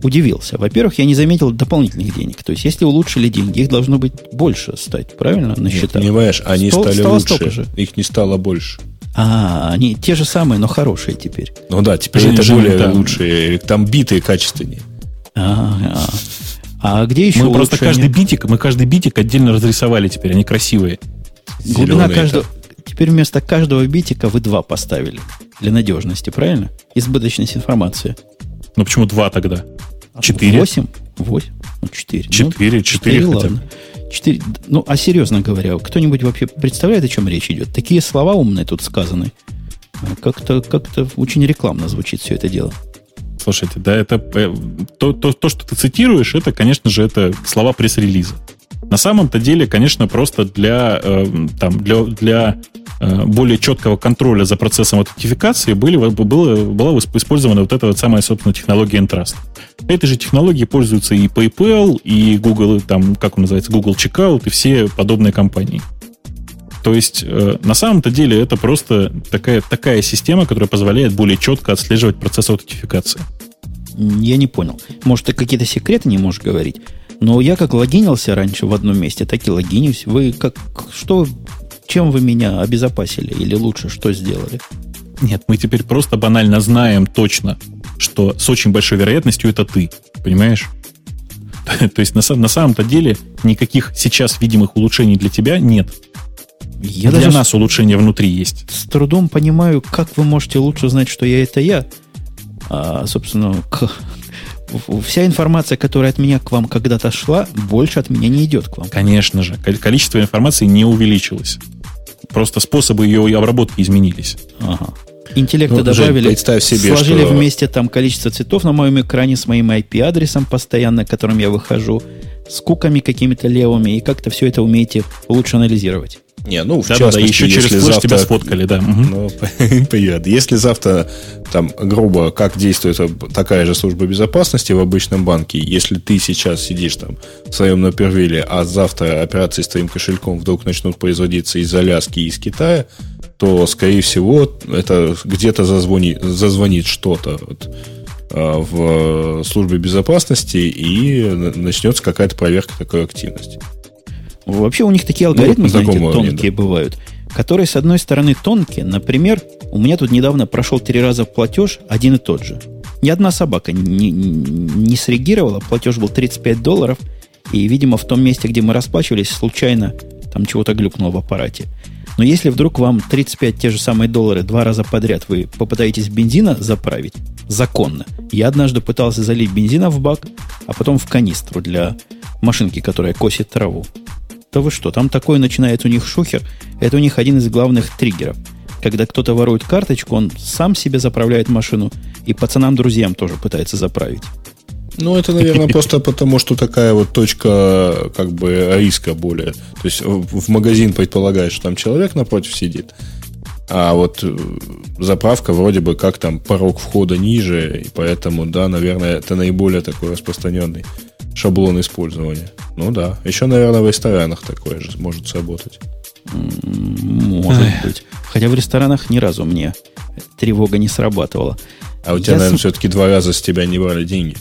удивился. Во-первых, я не заметил дополнительных денег. То есть, если улучшили деньги, их должно быть больше стать, правильно, на счетах? Не понимаешь, они Стол, стали лучше, же. их не стало больше. А, они те же самые, но хорошие теперь. Ну да, теперь Жень, это Жень, более там... лучшие, там битые качественнее. А, а. а где еще Мы улучшение? просто каждый битик, мы каждый битик отдельно разрисовали теперь, они красивые. Глубина каждого, Теперь вместо каждого битика вы два поставили. Для надежности, правильно? Избыточность информации. Ну почему два тогда? Четыре? Восемь? Восемь? Ну, четыре. Четыре, ну, четыре хотя ладно. Четыре. Ну, а серьезно говоря, кто-нибудь вообще представляет, о чем речь идет? Такие слова умные тут сказаны. Как-то как очень рекламно звучит все это дело. Слушайте, да, это э, то, то, то, что ты цитируешь, это, конечно же, это слова пресс-релиза. На самом-то деле, конечно, просто для, э, там, для, для э, более четкого контроля за процессом аутентификации были, было, была использована вот эта вот самая, собственно, технология Entrust. Этой же технологией пользуются и PayPal, и Google, там, как он называется, Google Checkout, и все подобные компании. То есть, э, на самом-то деле, это просто такая, такая система, которая позволяет более четко отслеживать процесс аутентификации. Я не понял. Может, ты какие-то секреты не можешь говорить? Но я как логинился раньше в одном месте, так и логинюсь. Вы как что, чем вы меня обезопасили? Или лучше, что сделали? Нет, мы теперь просто банально знаем точно, что с очень большой вероятностью это ты. Понимаешь? [laughs] То есть на, на самом-то деле никаких сейчас видимых улучшений для тебя нет. Я для нас улучшения внутри есть. С трудом понимаю, как вы можете лучше знать, что я это я. А, собственно, к, вся информация, которая от меня к вам когда-то шла, больше от меня не идет к вам. Конечно же. Количество информации не увеличилось. Просто способы ее обработки изменились. Ага. Интеллекта ну, добавили, представь себе, сложили что... вместе там количество цветов на моем экране с моим IP-адресом постоянно, которым я выхожу, с куками какими-то левыми, и как-то все это умеете лучше анализировать. Не, ну, в да, частности, да, еще через флеш завтра... тебя сфоткали, да. Ну. [laughs] Если завтра, там, грубо, как действует такая же служба безопасности в обычном банке, если ты сейчас сидишь там в своем напервиле, а завтра операции с твоим кошельком вдруг начнут производиться из Аляски и из Китая, то, скорее всего, это где-то зазвонит, зазвонит что-то вот, а, в службе безопасности и начнется какая-то проверка такой активности. Вообще у них такие алгоритмы, ну, знаете, тонкие да. бывают, которые, с одной стороны, тонкие. Например, у меня тут недавно прошел три раза платеж, один и тот же. Ни одна собака не, не среагировала, платеж был 35 долларов, и, видимо, в том месте, где мы расплачивались, случайно там чего-то глюкнуло в аппарате. Но если вдруг вам 35 те же самые доллары два раза подряд вы попытаетесь бензина заправить, законно. Я однажды пытался залить бензина в бак, а потом в канистру для машинки, которая косит траву. Да вы что, там такое начинает у них шухер. Это у них один из главных триггеров. Когда кто-то ворует карточку, он сам себе заправляет машину и пацанам-друзьям тоже пытается заправить. Ну, это, наверное, [laughs] просто потому, что такая вот точка как бы риска более. То есть в магазин предполагает, что там человек напротив сидит, а вот э, заправка вроде бы как там порог входа ниже, и поэтому, да, наверное, это наиболее такой распространенный шаблон использования. Ну да. Еще, наверное, в ресторанах такое же может сработать. Может Эх. быть. Хотя в ресторанах ни разу мне тревога не срабатывала. А у тебя, Я наверное, с... все-таки два раза с тебя не брали деньги.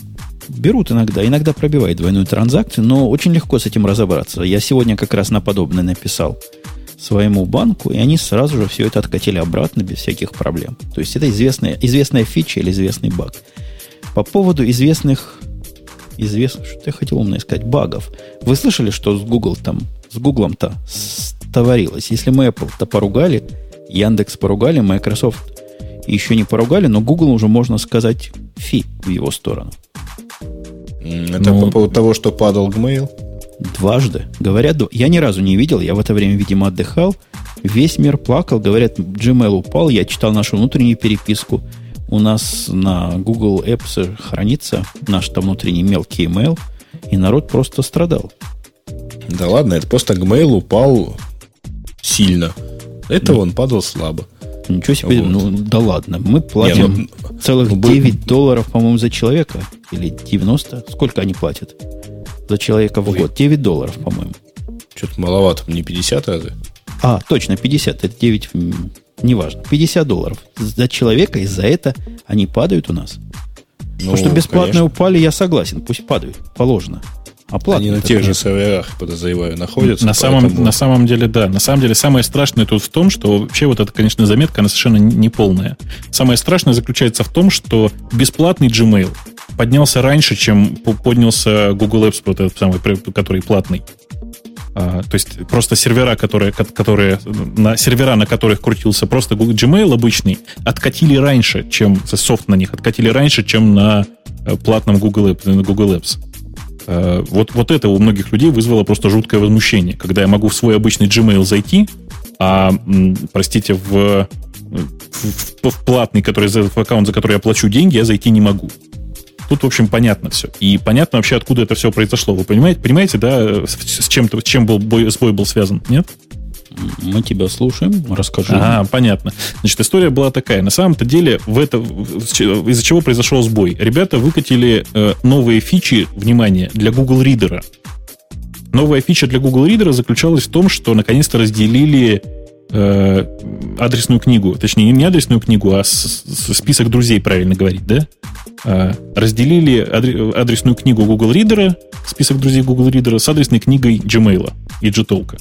Берут иногда, иногда пробивают двойную транзакцию, но очень легко с этим разобраться. Я сегодня как раз на подобное написал своему банку, и они сразу же все это откатили обратно без всяких проблем. То есть это известная, известная фича или известный баг. По поводу известных, известных, что я хотел умно искать, багов. Вы слышали, что с Google там, с Гуглом-то товарилось? Если мы Apple-то поругали, Яндекс поругали, Microsoft еще не поругали, но Google уже можно сказать фи в его сторону. Это ну, по поводу того, что падал Gmail? Дважды. Говорят, я ни разу не видел, я в это время, видимо, отдыхал. Весь мир плакал, говорят, Gmail упал, я читал нашу внутреннюю переписку. У нас на Google Apps хранится наш там внутренний мелкий email, и народ просто страдал. Да ладно, это просто Gmail упал сильно. Это ну, он падал слабо. Ничего себе, вот. ну да ладно. Мы платим Не, ну, целых ну, 9 долларов, по-моему, за человека. Или 90. Сколько они платят за человека в Ой. год? 9 долларов, по-моему. Что-то маловато, не 50 разве? А, точно, 50. Это 9, неважно. 50 долларов за человека, и за это они падают у нас. Ну, То, что бесплатные конечно. упали, я согласен. Пусть падают. Положено. Оплата. Они на тех же серверах, подозреваю, находятся. На, поэтому... самом, на самом деле, да. На самом деле, самое страшное тут в том, что вообще вот эта, конечно, заметка, она совершенно не полная. Самое страшное заключается в том, что бесплатный Gmail поднялся раньше, чем поднялся Google Apps, вот этот самый, который платный. А, то есть просто сервера, которые, которые на сервера, на которых крутился просто Google Gmail обычный, откатили раньше, чем софт на них откатили раньше, чем на э, платном. Google Apps. Э, вот, вот это у многих людей вызвало просто жуткое возмущение, когда я могу в свой обычный Gmail зайти, а, простите, в, в, в платный, который, в аккаунт, за который я плачу деньги, я зайти не могу. Тут, в общем, понятно все. И понятно вообще, откуда это все произошло. Вы понимаете, понимаете да, с чем, с чем был бой, сбой был связан? Нет? Мы тебя слушаем, расскажи. А, понятно. Значит, история была такая. На самом-то деле, в это, из-за чего произошел сбой? Ребята выкатили э, новые фичи, внимание, для Google Reader. Новая фича для Google Reader заключалась в том, что наконец-то разделили э, адресную книгу. Точнее, не адресную книгу, а с, с, список друзей, правильно говорить, да? Э, разделили адресную книгу Google Reader, список друзей Google Reader, с адресной книгой Gmail и Gtalk.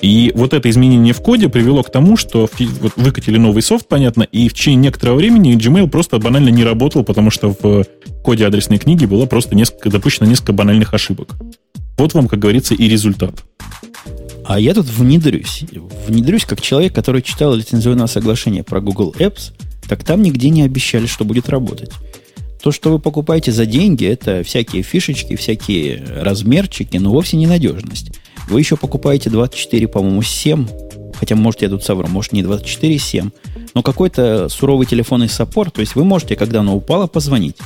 И вот это изменение в коде привело к тому, что вот выкатили новый софт, понятно, и в течение некоторого времени Gmail просто банально не работал, потому что в коде адресной книги было просто несколько, допущено несколько банальных ошибок. Вот вам, как говорится, и результат. А я тут внедрюсь. Внедрюсь как человек, который читал лицензионное соглашение про Google Apps, так там нигде не обещали, что будет работать. То, что вы покупаете за деньги, это всякие фишечки, всякие размерчики, но вовсе не надежность. Вы еще покупаете 24, по-моему, 7, хотя, может, я тут совру, может, не 24, 7, но какой-то суровый телефонный саппорт, то есть вы можете, когда оно упало, позвонить.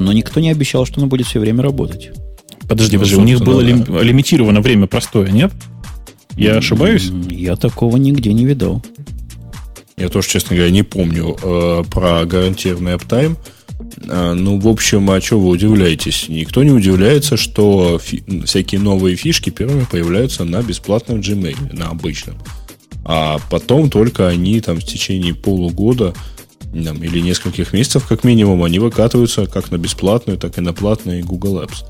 Но никто не обещал, что оно будет все время работать. Подожди, подожди, у них было да. лим, лимитировано время простое, нет? Я ошибаюсь? Я такого нигде не видал. Я тоже, честно говоря, не помню э, про гарантированный аптайм. А, ну, в общем, а что вы удивляетесь? Никто не удивляется, что всякие новые фишки первыми появляются на бесплатном Gmail, на обычном. А потом только они там в течение полугода там, или нескольких месяцев, как минимум, они выкатываются как на бесплатную, так и на платные Google Apps.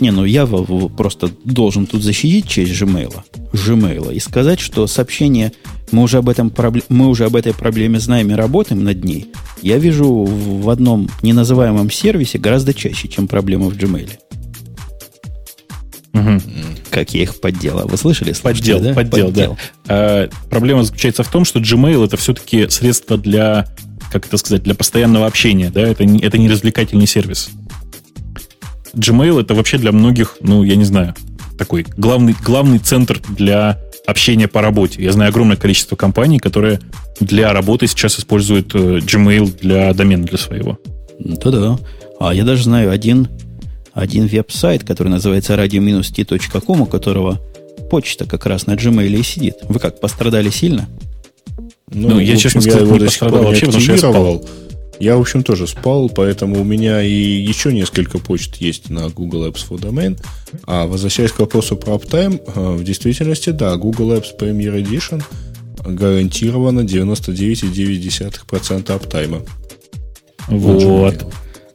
Не, ну я просто должен тут защитить честь Gmail, Gmail и сказать, что сообщение мы уже, об этом, мы уже об этой проблеме знаем и работаем над ней, я вижу в одном неназываемом сервисе гораздо чаще, чем проблема в Gmail. Угу. Как я их подделал. Вы слышали? Слушайте, поддел, да? поддел, поддел. да. А, проблема заключается в том, что Gmail это все-таки средство для, как это сказать, для постоянного общения. Да? Это, не, это не развлекательный сервис. Gmail это вообще для многих, ну, я не знаю, такой главный, главный центр для общения по работе. Я знаю огромное количество компаний, которые для работы сейчас используют э, Gmail для домена для своего. Да-да. А я даже знаю один, один веб-сайт, который называется radio-t.com, у которого почта как раз на Gmail и сидит. Вы как, пострадали сильно? Ну, ну я, честно сказать, не пострадал вообще, потому что я спал. Я, в общем, тоже спал, поэтому у меня и еще несколько почт есть на Google Apps for Domain. А возвращаясь к вопросу про Uptime, э, в действительности, да, Google Apps Premier Edition гарантировано 99,9% аптайма. Вот.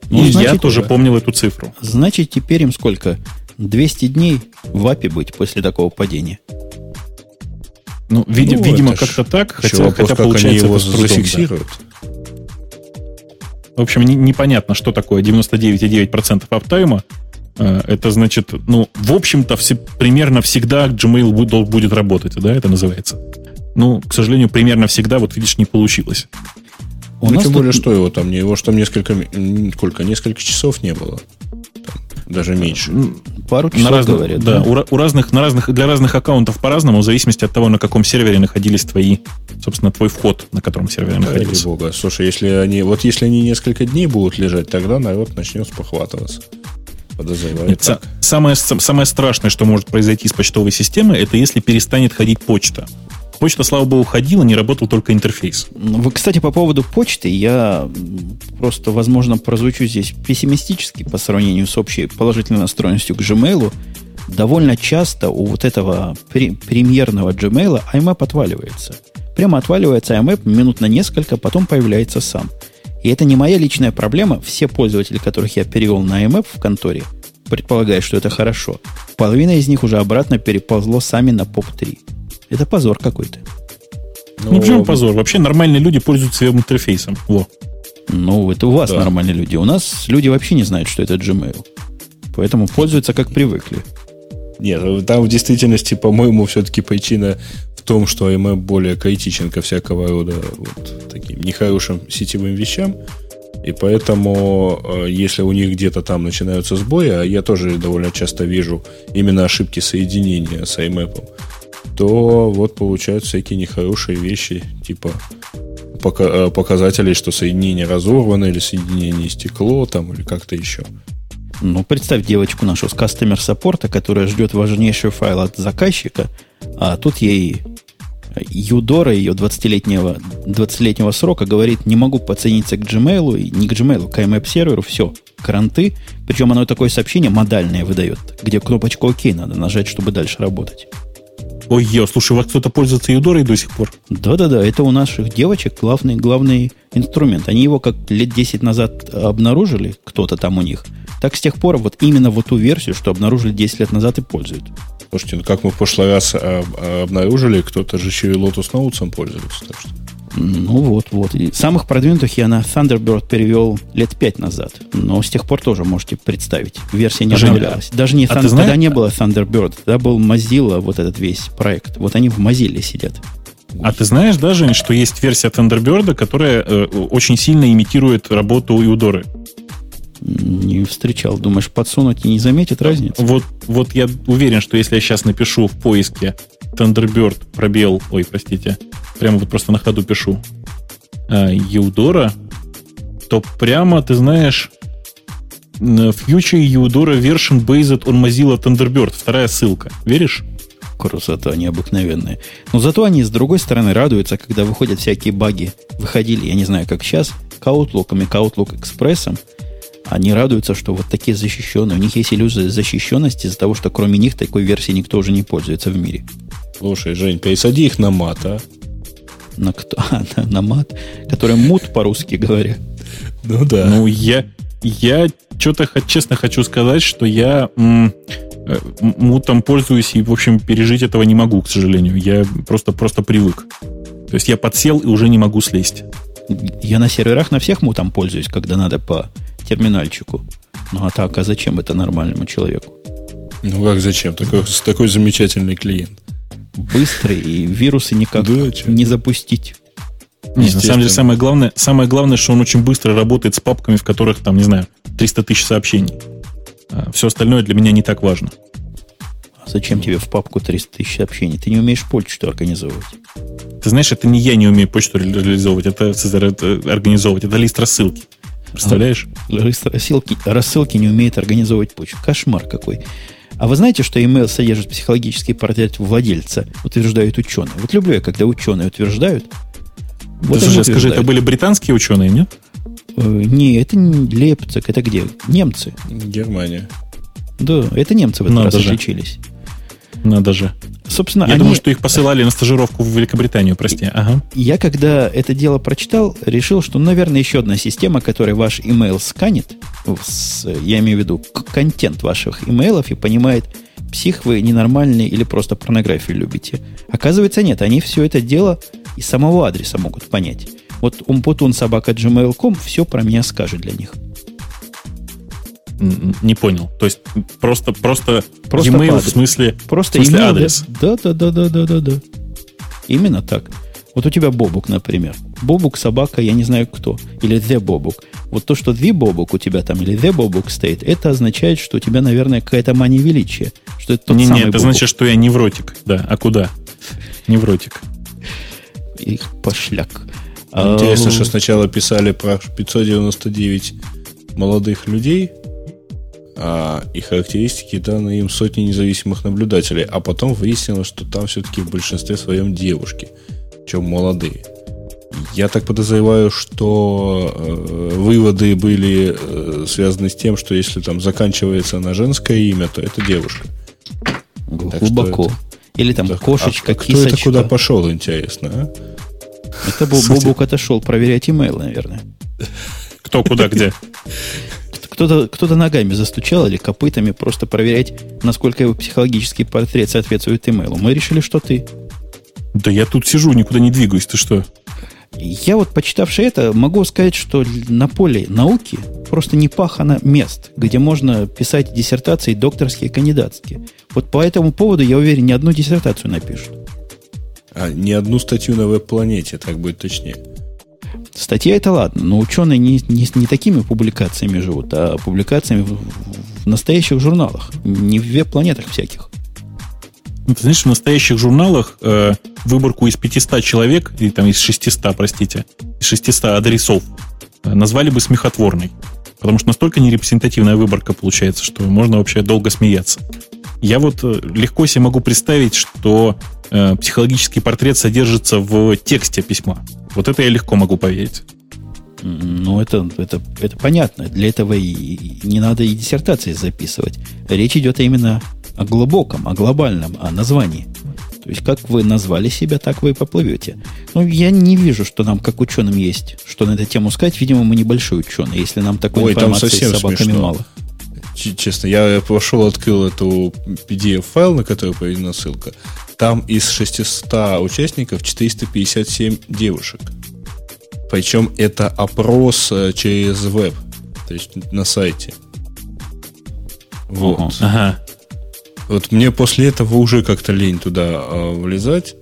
Ну, и значит, я тоже помнил эту цифру. Значит, теперь им сколько? 200 дней в API быть после такого падения. Ну, види, ну видимо, как-то так, хотя, вопрос, хотя получается они его зафиксируют. Да. В общем, не, непонятно, что такое 99,9% аптайма. Э, это значит, ну, в общем-то, все, примерно всегда Gmail будет, будет работать, да, это называется. Ну, к сожалению, примерно всегда, вот видишь, не получилось. У ну, нас тем тут... более, что его там, его что там несколько, сколько, несколько часов не было. Даже меньше. Пару часов, на разных, говорят. Да, да? У, у разных, на разных, для разных аккаунтов по-разному, в зависимости от того, на каком сервере находились твои, собственно, твой вход, на котором сервере да, находился. Бога. Слушай, если они, вот если они несколько дней будут лежать, тогда народ начнет спохватываться. Подозреваю это, самое, самое страшное, что может произойти с почтовой системой, это если перестанет ходить почта. Почта, слава богу, ходила, не работал только интерфейс. Ну, вы, кстати, по поводу почты, я просто, возможно, прозвучу здесь пессимистически по сравнению с общей положительной настроенностью к Gmail. Довольно часто у вот этого премьерного Gmail IMAP отваливается. Прямо отваливается IMAP минут на несколько, потом появляется сам. И это не моя личная проблема. Все пользователи, которых я перевел на IMAP в конторе, предполагают, что это хорошо. Половина из них уже обратно переползло сами на POP3. Это позор какой-то. Ну, ну почему позор? Вообще нормальные люди пользуются своим интерфейсом. Во. Ну, это у вас да. нормальные люди. У нас люди вообще не знают, что это Gmail. Поэтому пользуются как привыкли. Нет, там в действительности, по-моему, все-таки причина в том, что email более критичен ко всякого рода вот таким нехорошим сетевым вещам. И поэтому, э, если у них где-то там начинаются сбои, а я тоже довольно часто вижу именно ошибки соединения с IMAP, то вот получаются всякие нехорошие вещи, типа э, показателей, что соединение разорвано или соединение стекло там или как-то еще. Ну, представь девочку нашу с кастомер саппорта, которая ждет важнейший файл от заказчика, а тут ей Юдора, ее 20-летнего, 20-летнего срока, говорит, не могу подсоединиться к Gmail, не к Gmail, к IMAP серверу, все, кранты. Причем оно такое сообщение модальное выдает, где кнопочку ОК надо нажать, чтобы дальше работать. Ой, я, слушай, у вас кто-то пользуется Юдорой до сих пор? Да-да-да, это у наших девочек главный, главный инструмент. Они его как лет 10 назад обнаружили, кто-то там у них, Так с тех пор вот именно вот ту версию, что обнаружили 10 лет назад и пользуют. Слушайте, ну как мы в прошлый раз а, а, обнаружили, кто-то же еще и Lotus Notes пользуется. Так что... Ну вот, вот. И самых продвинутых я на Thunderbird перевел лет пять назад. Но с тех пор тоже можете представить. Версия не Женя, обновлялась. Даже не а знаешь... тогда не было Thunderbird, тогда был Mozilla, вот этот весь проект. Вот они в Mozilla сидят. А ты знаешь даже, что есть версия Thunderbird, которая э, очень сильно имитирует работу Иудоры? Не встречал. Думаешь, подсунуть и не заметит разницу? Вот, вот я уверен, что если я сейчас напишу в поиске Thunderbird пробел, ой, простите, прямо вот просто на ходу пишу э, Eudora, то прямо, ты знаешь, Future Eudora version based on Mozilla Thunderbird. Вторая ссылка. Веришь? Красота необыкновенная. Но зато они, с другой стороны, радуются, когда выходят всякие баги. Выходили, я не знаю, как сейчас, к Outlook и к Outlook Express. Они радуются, что вот такие защищенные. У них есть иллюзия защищенности из-за того, что кроме них такой версии никто уже не пользуется в мире. Слушай, Жень, пересади их на мат, а? На кто? [laughs] А, на, на мат, который мут по-русски говоря. Ну да. Ну, я, я что-то честно хочу сказать, что я э, мутом пользуюсь и, в общем, пережить этого не могу, к сожалению. Я просто, просто привык. То есть я подсел и уже не могу слезть. Я на серверах на всех мутом пользуюсь, когда надо по терминальчику. Ну а так, а зачем это нормальному человеку? Ну как зачем? Такой, такой замечательный клиент быстрый, и вирусы никак да, не запустить. Нет, на самом деле самое главное, самое главное, что он очень быстро работает с папками, в которых, там, не знаю, 300 тысяч сообщений. А все остальное для меня не так важно. А зачем тебе в папку 300 тысяч сообщений? Ты не умеешь почту организовывать. Ты знаешь, это не я не умею почту реализовывать, это, это организовывать, это лист рассылки. Представляешь? Рассылки, рассылки не умеет организовывать почту. Кошмар какой. А вы знаете, что email содержит психологический портрет владельца, утверждают ученые. Вот люблю я, когда ученые утверждают. Вот слушай, скажи, это были британские ученые, нет? Э, не, это не Лепцик, это где? Немцы. Германия. Да, это немцы в этот Надо раз же. отличились. Надо же. Собственно, Я они... думаю, что их посылали на стажировку в Великобританию, прости. Ага. Я, когда это дело прочитал, решил, что, наверное, еще одна система, которая ваш email сканит, я имею в виду контент ваших имейлов и понимает, псих вы ненормальный или просто порнографию любите. Оказывается, нет, они все это дело из самого адреса могут понять. Вот umпутун собака gmail.com все про меня скажет для них. Не понял. То есть просто, просто, просто e-mail в смысле, просто в смысле email, адрес. Да, да, да, да, да, да, да. Именно так. Вот у тебя Бобук, например. Бобук, собака, я не знаю кто. Или The Бобук. Вот то, что The Бобук у тебя там, или The Бобук стоит, это означает, что у тебя, наверное, какая-то мания величия. Что это тот не, самый не, это Бобук. значит, что я невротик. Да, а куда? Невротик. Их пошляк. Интересно, а, что сначала писали про 599 молодых людей, а, и характеристики даны им сотни независимых наблюдателей, а потом выяснилось, что там все-таки в большинстве своем девушки, чем молодые. Я так подозреваю, что э, выводы были э, связаны с тем, что если там заканчивается на женское имя, то это девушка. Глубоко. Это, Или там это, кошечка, а кисочка. Кто это куда пошел, интересно, а? Это Бобук отошел проверять имейл, наверное. Кто, куда, где? Кто-то кто ногами застучал или копытами просто проверять, насколько его психологический портрет соответствует имейлу. Мы решили, что ты. Да я тут сижу, никуда не двигаюсь. Ты что? Я вот, почитавший это, могу сказать, что на поле науки просто не пахано мест, где можно писать диссертации докторские, кандидатские. Вот по этому поводу, я уверен, ни одну диссертацию напишут. А ни одну статью на веб-планете, так будет точнее. Статья это ладно, но ученые не, не, не такими публикациями живут, а публикациями в, в настоящих журналах, не в веб-планетах всяких. Ну, ты знаешь, в настоящих журналах э, выборку из 500 человек, или там из 600, простите, из 600 адресов э, назвали бы смехотворной. Потому что настолько нерепрезентативная выборка получается, что можно вообще долго смеяться. Я вот э, легко себе могу представить, что э, психологический портрет содержится в тексте письма. Вот это я легко могу поверить. Ну, это, это, это понятно. Для этого и не надо и диссертации записывать. Речь идет именно о глубоком, о глобальном, о названии. То есть, как вы назвали себя, так вы и поплывете. Ну, я не вижу, что нам, как ученым, есть, что на эту тему сказать. Видимо, мы небольшой ученые, если нам такой Ой, информации с собаками смешно. мало. Честно, я пошел, открыл эту PDF-файл, на который поведена ссылка. Там из 600 участников 457 девушек. Причем это опрос э, через веб, то есть на сайте. Вот. Ага. Вот мне после этого уже как-то лень туда э, влезать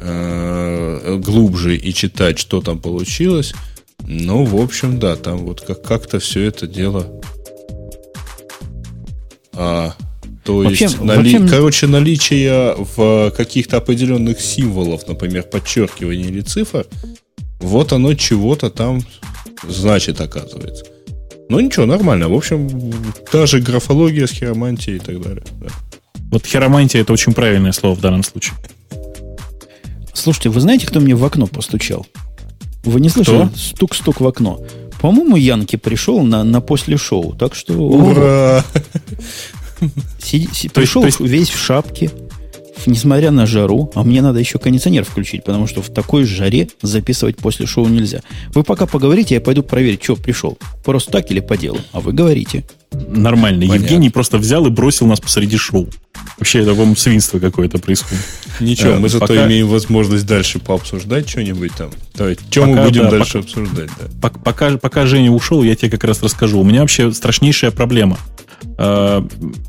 э, глубже и читать, что там получилось. Ну, в общем, да, там вот как- как-то все это дело. А, то вообще, есть, нали... вообще... короче, наличие в каких-то определенных символов, например, подчеркивания или цифр, вот оно чего-то там значит, оказывается. Ну ничего, нормально. В общем, та же графология с хиромантией и так далее. Да. Вот хиромантия это очень правильное слово в данном случае. Слушайте, вы знаете, кто мне в окно постучал? Вы не слышали? Стук-стук в окно. По-моему, Янки пришел на, на после шоу. Так что... Ура! Сиди, си, пришел то есть, весь в шапке, несмотря на жару, а мне надо еще кондиционер включить, потому что в такой жаре записывать после шоу нельзя. Вы пока поговорите, я пойду проверить, что пришел. Просто так или по делу? А вы говорите. Нормально. Понятно. Евгений просто взял и бросил нас посреди шоу. Вообще, это, по-моему, свинство какое-то происходит. Ничего, э, мы зато имеем возможность дальше пообсуждать что-нибудь там. Давай, что мы будем да, дальше обсуждать? Да. Пока, пока Женя ушел, я тебе как раз расскажу. У меня вообще страшнейшая проблема. Э,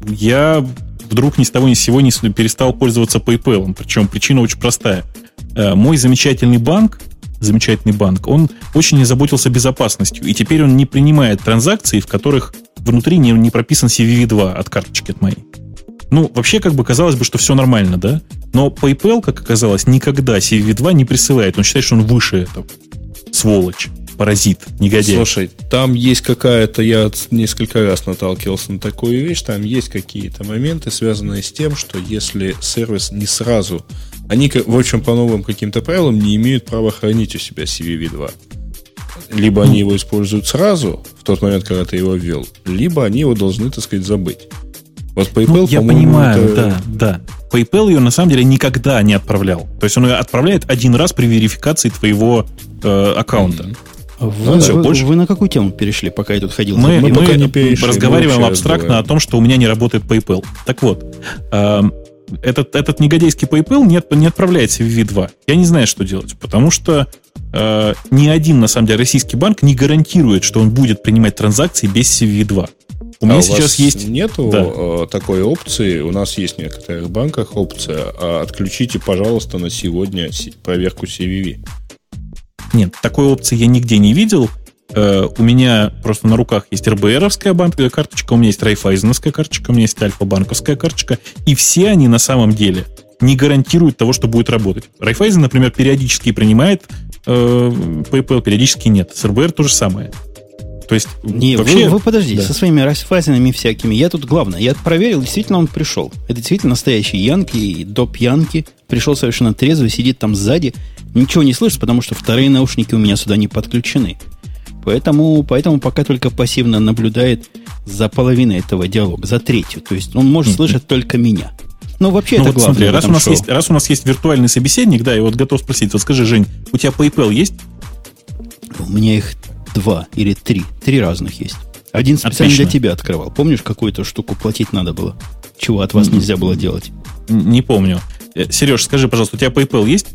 я вдруг ни с того ни с сего не перестал пользоваться PayPal. Причем причина очень простая. Э, мой замечательный банк, замечательный банк, он очень не заботился безопасностью. И теперь он не принимает транзакции, в которых внутри не, не прописан CVV2 от карточки от моей. Ну, вообще, как бы казалось бы, что все нормально, да? Но PayPal, как оказалось, никогда CVV2 не присылает. Он считает, что он выше этого. Сволочь паразит, негодяй. Слушай, там есть какая-то, я несколько раз наталкивался на такую вещь, там есть какие-то моменты, связанные с тем, что если сервис не сразу, они, в общем, по новым каким-то правилам не имеют права хранить у себя CVV2. Либо они его используют сразу, в тот момент, когда ты его ввел, либо они его должны, так сказать, забыть. Вот PayPal, ну, я понимаю, это... да, да. PayPal ее на самом деле никогда не отправлял. То есть он ее отправляет один раз при верификации твоего э, аккаунта. Mm-hmm. Вы, все, вы, больше... вы на какую тему перешли, пока я тут ходил? Мы, мы, мы пока не перешли, разговариваем мы абстрактно о том, что у меня не работает PayPal. Так вот, э, этот, этот негодяйский PayPal не, не отправляется в V2. Я не знаю, что делать, потому что э, ни один, на самом деле, российский банк не гарантирует, что он будет принимать транзакции без CV2. У меня а сейчас у вас есть нету да. Э, такой опции. У нас есть в некоторых банках опция. А отключите, пожалуйста, на сегодня проверку CVV. Нет, такой опции я нигде не видел. Uh, у меня просто на руках есть РБРовская банковская карточка, у меня есть Райфайзеновская карточка, у меня есть Альфа-банковская карточка, и все они на самом деле не гарантируют того, что будет работать. Райфайзен, например, периодически принимает uh, PayPal, периодически нет. С РБР то же самое. То есть, не, вообще... вы, вы подождите, да. со своими Райфайзенами всякими. Я тут главное, я проверил, действительно он пришел. Это действительно настоящий Янки, доп Янки. Пришел совершенно трезвый, сидит там сзади ничего не слышит, потому что вторые наушники у меня сюда не подключены. Поэтому, поэтому пока только пассивно наблюдает за половиной этого диалога, за третью. То есть он может слышать только меня. Ну, вообще, ну, это вот главное. Смотри, раз у, нас есть, раз у нас есть виртуальный собеседник, да, и вот готов спросить, вот скажи, Жень, у тебя PayPal есть? У меня их два или три. Три разных есть. Один специально Отлично. для тебя открывал. Помнишь, какую-то штуку платить надо было? Чего от вас нельзя было делать? Не помню. Э, Сереж, скажи, пожалуйста, у тебя PayPal есть?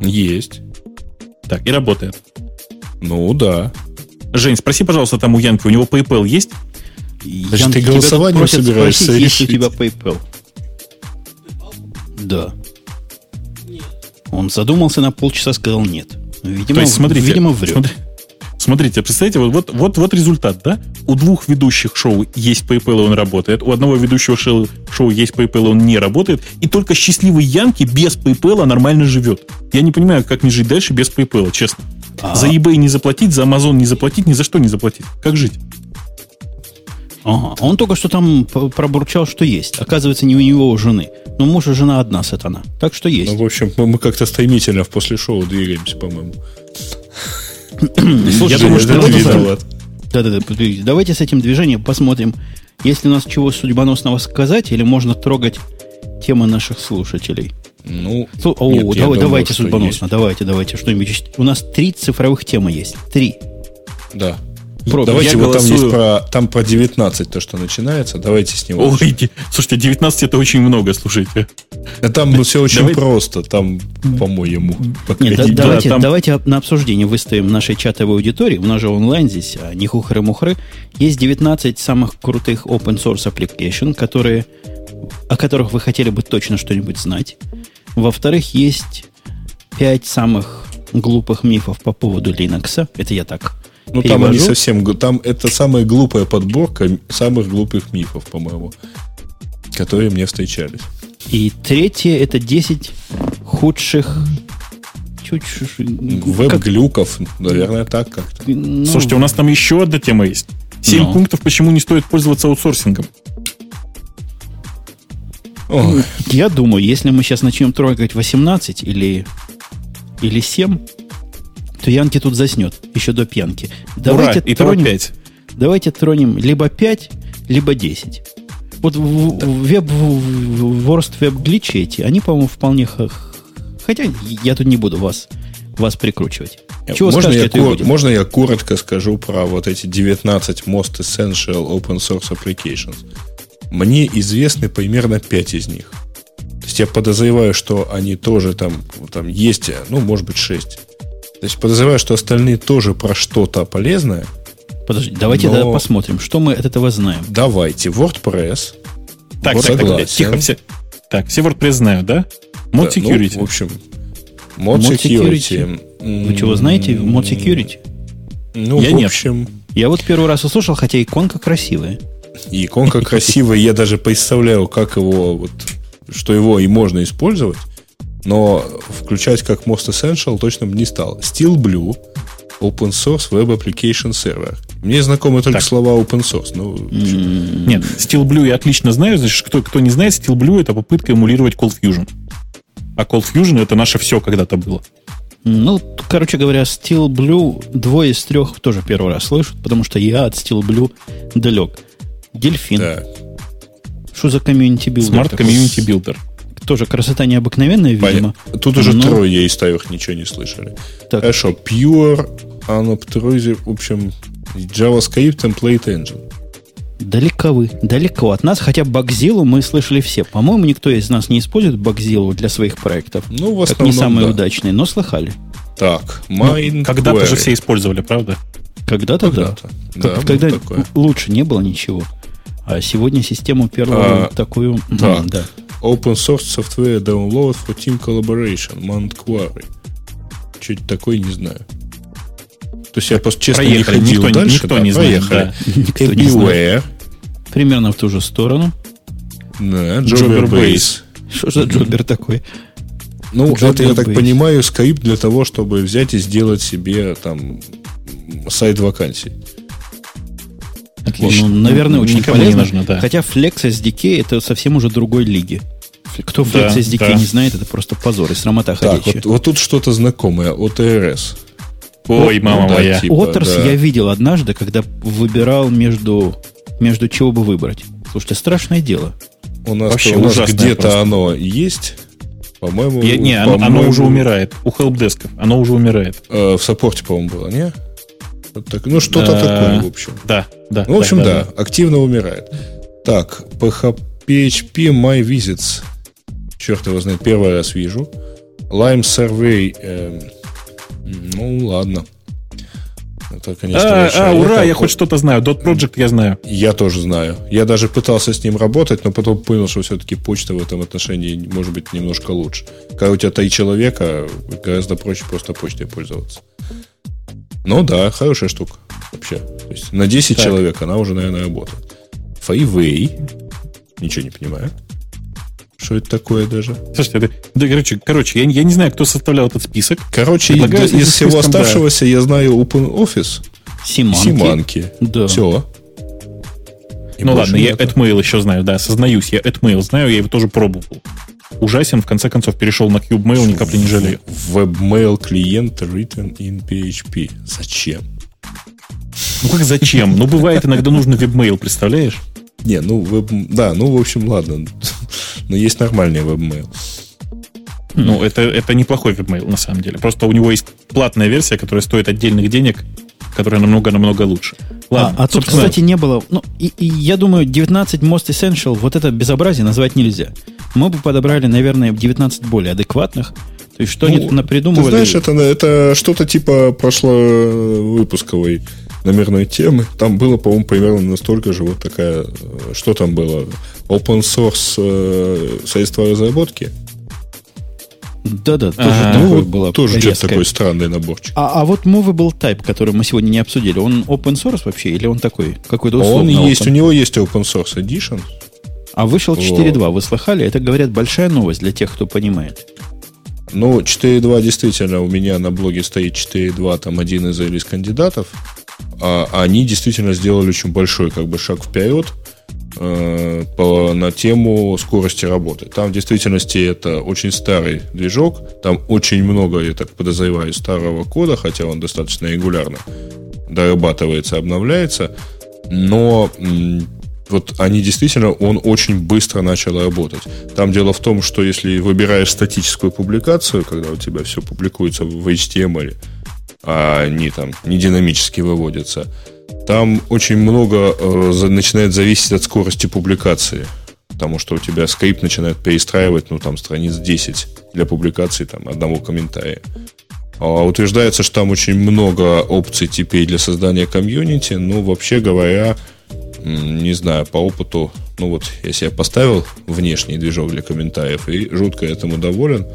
Есть. Так, и работает. Ну, да. Жень, спроси, пожалуйста, там у Янки, у него PayPal есть? Значит, ты голосование собираешься спросить, есть у тебя PayPal? Да. Он задумался на полчаса, сказал нет. Видимо, То есть, смотрите, видимо врет. Смотри, Смотрите, представляете, вот, вот, вот результат, да? У двух ведущих шоу есть PayPal, и он работает. У одного ведущего шоу, шоу есть PayPal, и он не работает. И только счастливый Янки без PayPal нормально живет. Я не понимаю, как мне жить дальше без PayPal, честно. А-а-а. За eBay не заплатить, за Amazon не заплатить, ни за что не заплатить. Как жить? Ага. Он только что там пробурчал, что есть. Оказывается, не у него у жены. Но муж и жена одна сатана. Так что есть. Ну, в общем, мы как-то стремительно в после шоу двигаемся, по-моему. Я думаю, что это виноват. Да-да-да, давайте с этим движением посмотрим, если у нас чего судьбоносного сказать, или можно трогать темы наших слушателей. Ну, О, нет, давай, думаю, давайте судьбоносно, есть. давайте, давайте что-нибудь. У нас три цифровых темы есть. Три. Да. Пробуй. Давайте Я вот там голосую. есть про, там про 19 то, что начинается. Давайте с него. Ой, ди- слушайте, 19 это очень много, слушайте. А Там все очень Давай- просто. Там, по-моему, пока Нет, да- не- да, давайте, там- давайте на обсуждение выставим нашей чатовой аудитории. У нас же онлайн здесь, а не хухры-мухры. Есть 19 самых крутых open source application, которые, о которых вы хотели бы точно что-нибудь знать. Во-вторых, есть 5 самых глупых мифов по поводу Linux. Это я так Ну, там они совсем... Там это самая глупая подборка самых глупых мифов, по-моему, которые мне встречались. И третье, это 10 худших... Веб-глюков, наверное, так как-то. ну, Слушайте, у нас там еще одна тема есть. Семь Ну. пунктов, почему не стоит пользоваться аутсорсингом. Ой, Я думаю, если мы сейчас начнем трогать 18 или, или 7, то Янки тут заснет еще до пьянки. Давайте Ура, тронем, 5. давайте тронем либо 5, либо 10. Вот веб, в- в- worst веб гличи эти, они, по-моему, вполне... Хотя я тут не буду вас, вас прикручивать. Чего можно, скажете, я и кор- можно я коротко скажу про вот эти 19 most essential open source applications? Мне известны примерно 5 из них. То есть я подозреваю, что они тоже там, там есть, ну, может быть, 6. То есть подозреваю, что остальные тоже про что-то полезное. Подожди, давайте Но- тогда посмотрим, что мы от этого знаем. Давайте, WordPress. Так, так, так, тихо, все. Так, все WordPress знают, да? Mod Да, ну, Security. в общем, Mod Mod Security. Вы чего знаете? Mod Security? Ну, Я в нет. общем, Я вот первый раз услышал, хотя иконка красивая. и иконка красивая. Я даже представляю, как его, вот, что его и можно использовать. Но включать как Most Essential точно бы не стал. Steel Blue Open Source Web Application Server. Мне знакомы только Так. слова Open Source. Ну, общем, Нет, Steel Blue я отлично знаю. Значит, кто, кто не знает, Steel Blue это попытка эмулировать Cold Fusion. А Cold Fusion это наше все когда-то было. Ну, короче говоря, Steel Blue двое из трех тоже первый раз слышат, потому что я от Steel Blue далек. Дельфин. да. Что за community builder? Smart такой? Community Builder. Тоже красота необыкновенная, видимо. Понятно. Тут уже Но- трое из трех ничего не слышали. Так, Хорошо. Pure Unobtrusive, в общем, JavaScript Template Engine. далеко вы, далеко от нас, хотя Багзилу мы слышали все. По-моему, никто из нас не использует Багзилу для своих проектов. Ну, в Как основном, не самые да. удачные, но слыхали. Так, Ну, Mind Когда-то же все использовали, правда? Когда-то да. Когда-то. Как- Да, когда такое. лучше не было ничего. А сегодня систему первую А, такую... м, так. Да. Open Source Software Download for Team Collaboration. Mandquary. Что-то такое, не знаю. То есть я просто честно Проехали. не ходил Никто, дальше. никто да, не знает. проехали. да. Никто не знает. Примерно в ту же сторону. Да, Jobber Jobberbase. Что за джобер такой? Ну, Jobber это, я так Base. понимаю, скрипт для того, чтобы взять и сделать себе там сайт вакансий. Отлично. Ну, наверное, очень Никому полезно. нужно, да. Хотя Flex SDK это совсем уже другой лиги. Кто Да, Flex SDK да. не знает, это просто позор и срамота Так, ходячая. вот, вот тут что-то знакомое. OTRS. Ой, мама да, моя. типа, Отерс да. я видел однажды, когда выбирал между, между чего бы выбрать. Слушайте, страшное дело. У нас, Вообще у нас ужасное где-то просто. оно есть. По-моему, Я- не, оно, оно по-моему, уже умирает. У хелпдесков. Оно уже умирает. э, в саппорте, по-моему, было, не? Вот так- ну, что-то Да. такое, в общем. Да, да. Ну, в общем, да, активно умирает. Так, PHP, PHP My Visits. Черт его знает, первый раз вижу. Lime Survey. эм, ну, ладно. Это, конечно, А, а, ура, я хоть что-то знаю. Dot Project я знаю. Я тоже знаю. Я даже пытался с ним работать, но потом понял, что все-таки почта в этом отношении может быть немножко лучше. Когда у тебя три человека, гораздо проще просто почтой пользоваться. Ну да, хорошая штука вообще. То есть на 10 Так. человек она уже, наверное, работает. Fiway. Ничего не понимаю. Что это такое даже? Слушайте, это- да, короче, короче я, я не знаю, кто составлял этот список. Короче, Предлагаю из, из всего списком, да. оставшегося я знаю OpenOffice, Симанки. Симанки. Да. Все. ну ладно, я AdMail еще знаю, да, сознаюсь, я AdMail знаю, я его тоже пробовал. Ужасен, в конце концов перешел на CubeMail, ни капли не жалею. Webmail клиент written in PHP. Зачем? Ну как зачем? Ну бывает иногда нужно вебмейл, представляешь? Не, ну, веб... да, ну, в общем, ладно. [laughs] Но есть нормальный вебмейл. Ну, это, это неплохой вебмейл, на самом деле. Просто у него есть платная версия, которая стоит отдельных денег, которая намного-намного лучше. Ладно, а, а тут, кстати, не было... Ну, и, и я думаю, 19 Most Essential, вот это безобразие назвать нельзя. Мы бы подобрали, наверное, 19 более адекватных. То есть, что ну, они напридумывали... Ты знаешь, это, это что-то типа прошловыпусковой номерной темы. Там было, по-моему, примерно настолько же вот такая... Что там было? Open source э, средства разработки? Да-да, тоже ага. ну, было. Тоже что-то такой странный наборчик. А, а вот Movable Type, который мы сегодня не обсудили, он open source вообще или он такой какой-то? Он есть, open? у него есть open source edition. А вышел 4.2, вот. вы слыхали? Это, говорят, большая новость для тех, кто понимает. Ну, 4.2 действительно у меня на блоге стоит 4.2, там один из релиз кандидатов. А они действительно сделали очень большой как бы шаг вперед э, по, на тему скорости работы. Там в действительности это очень старый движок, там очень много, я так подозреваю, старого кода, хотя он достаточно регулярно дорабатывается, обновляется, но вот они действительно, он очень быстро начал работать. Там дело в том, что если выбираешь статическую публикацию, когда у тебя все публикуется в HTML, а они там не динамически выводятся, там очень много э, начинает зависеть от скорости публикации. Потому что у тебя скрипт начинает перестраивать, ну, там, страниц 10 для публикации там, одного комментария. А утверждается, что там очень много опций теперь для создания комьюнити. Ну, вообще говоря, не знаю, по опыту, ну вот, если я поставил внешний движок для комментариев и жутко этому доволен,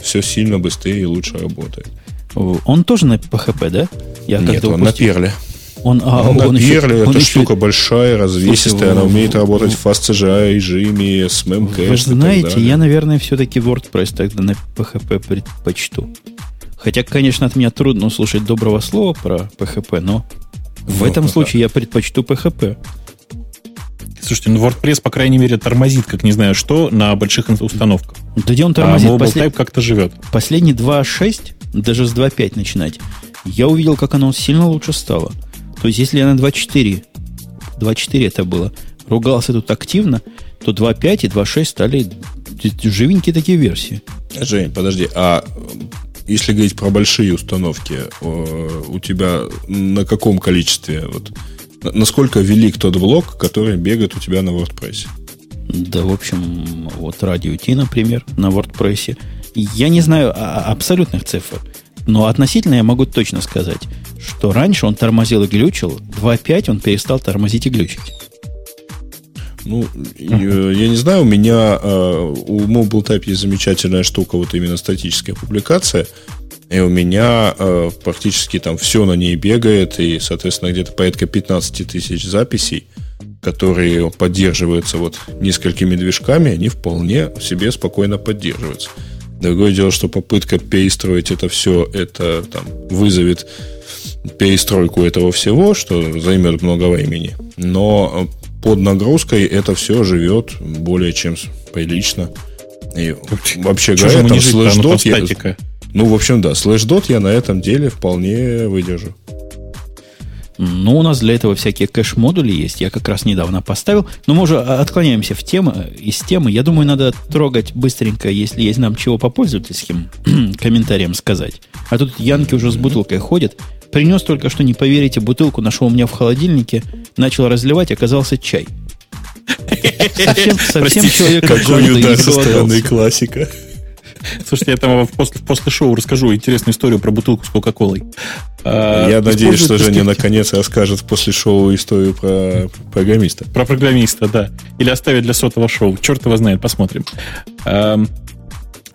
все сильно быстрее и лучше работает. Он тоже на PHP, да? Я Нет, он упустил. на Перле. Он, а, он, он на Перле, эта штука большая, развесистая, она умеет работать в FastCGI режиме, с memcache Вы знаете, я, наверное, все-таки WordPress тогда на PHP предпочту. Хотя, конечно, от меня трудно услышать доброго слова про PHP, но в этом случае я предпочту PHP. Слушайте, ну WordPress, по крайней мере, тормозит, как не знаю что, на больших установках. Да где он тормозит? А Mobile как-то живет. Последний 2.6, даже с 2.5 начинать, я увидел, как оно сильно лучше стало. То есть, если я на 2.4, 2.4 это было, ругался тут активно, то 2.5 и 2.6 стали живенькие такие версии. Жень, подожди, а если говорить про большие установки, у тебя на каком количестве вот, насколько велик тот блок, который бегает у тебя на WordPress? Да, в общем, вот радио T, например, на WordPress. Я не знаю абсолютных цифр, но относительно я могу точно сказать, что раньше он тормозил и глючил, 2.5 он перестал тормозить и глючить. Ну, я, я не знаю, у меня э, у Mobile Type есть замечательная штука, вот именно статическая публикация. И у меня э, практически там все на ней бегает, и, соответственно, где-то порядка 15 тысяч записей, которые поддерживаются вот несколькими движками, они вполне себе спокойно поддерживаются. Другое дело, что попытка перестроить это все, это там вызовет перестройку этого всего, что займет много времени. Но под нагрузкой это все живет более чем прилично. И [laughs] вообще говоря, там слэш-дот я, ну, в общем, да, Slashdot я на этом деле вполне выдержу. Ну, у нас для этого всякие кэш-модули есть. Я как раз недавно поставил. Но мы уже отклоняемся в тему, из темы. Я думаю, надо трогать быстренько, если есть нам чего попользовательским [clears throat] комментариям сказать. А тут Янки уже с бутылкой ходит. Принес только что, не поверите, бутылку нашел у меня в холодильнике. Начал разливать, оказался чай. Совсем, совсем человек... Какой удар со стороны классика. Слушайте, я там после, после шоу расскажу интересную историю про бутылку с Кока-Колой. А, я надеюсь, что Женя наконец расскажет после шоу историю про программиста. Про программиста, да. Или оставит для сотого шоу. Черт его знает, посмотрим.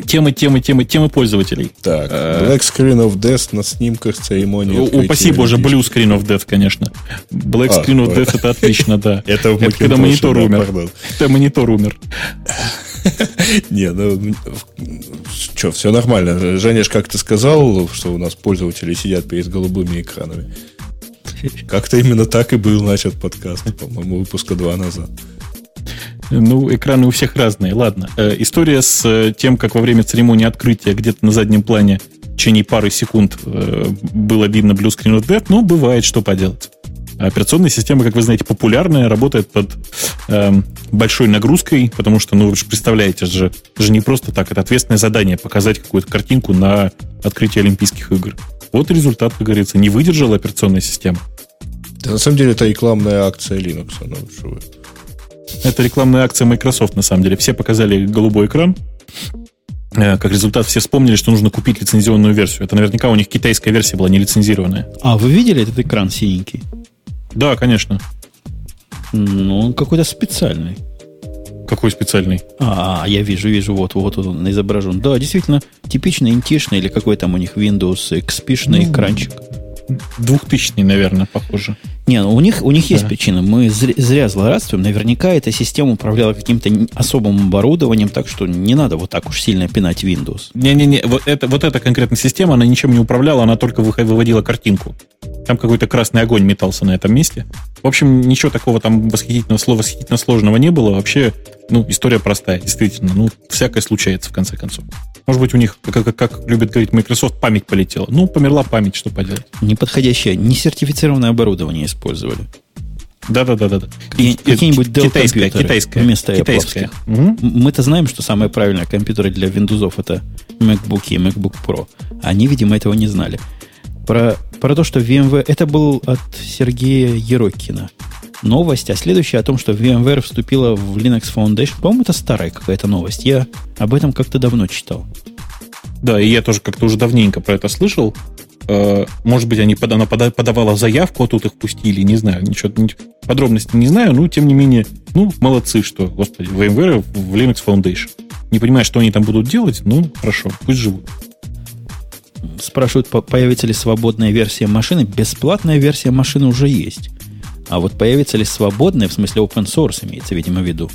Темы, темы, темы, темы пользователей. Так, а, Black Screen of Death на снимках церемонии. Упаси боже, Blue Screen of Death, конечно. Black а, Screen of Death это отлично, да. [laughs] Это когда монитор умер. Это монитор умер. Не, ну, что, все нормально. Женеш как-то сказал, что у нас пользователи сидят перед голубыми экранами. Как-то именно так и был начат подкаст, по-моему, выпуска два назад. Ну, экраны у всех разные. Ладно. Э, история с э, тем, как во время церемонии открытия где-то на заднем плане в течение пары секунд э, было видно Blue Screen of Death, ну, бывает, что поделать. Операционная система, как вы знаете, популярная, работает под э, большой нагрузкой, потому что, ну, вы же представляете, же, же не просто так, это ответственное задание показать какую-то картинку на открытие Олимпийских игр. Вот результат, как говорится, не выдержала операционная система. Да, на самом деле это рекламная акция Linux. Ну, что вы. Это рекламная акция Microsoft, на самом деле. Все показали голубой экран. Э, Как результат, все вспомнили, что нужно купить лицензионную версию. Это наверняка у них китайская версия была не лицензированная. А вы видели этот экран синенький? Да, конечно. Ну, он какой-то специальный. Какой специальный. А, я вижу, вижу, вот, вот он изображен. Да, действительно, типичный интишный или какой там у них Windows XP Ну, экранчик. Двухтысячный, наверное, похоже. Не, ну у них, у них есть Да. причина. Мы зря, зря злорадствуем. Наверняка эта система управляла каким-то особым оборудованием, так что не надо вот так уж сильно пинать Windows. Не-не-не, вот, это, вот эта конкретная система, она ничем не управляла, она только выводила картинку. Там какой-то красный огонь метался на этом месте. В общем, ничего такого там восхитительного слова, восхитительно сложного не было. Вообще, ну, история простая, действительно. Ну, всякое случается, в конце концов. Может быть, у них, как, как- как любит говорить Microsoft, память полетела. Ну, померла память, что поделать. Неподходящее, несертифицированное оборудование использовали. Да-да-да-да. Какие- какие-нибудь Dell компьютеры китайская. вместо. Мгм. М- Мы-то знаем, что самые правильные компьютеры для Windows это MacBook и MacBook Pro. Они, видимо, этого не знали. Про, про то, что VMware... Это был от Сергея Ерокина новость, а следующая о том, что VMware вступила в Linux Foundation. По-моему, это старая какая-то новость. Я об этом как-то давно читал. Да, и я тоже как-то уже давненько про это слышал. Э, Может быть, они, она пода- подавала заявку, а тут их пустили, не знаю, ничего, ни- подробностей не знаю, но тем не менее, ну, молодцы, что, господи, VMware в Linux Foundation. Не понимаю, что они там будут делать, ну, хорошо, пусть живут. Спрашивают, по- появится ли свободная версия машины. Бесплатная версия машины уже есть. А вот появится ли свободная, в смысле open source имеется, видимо, в виду.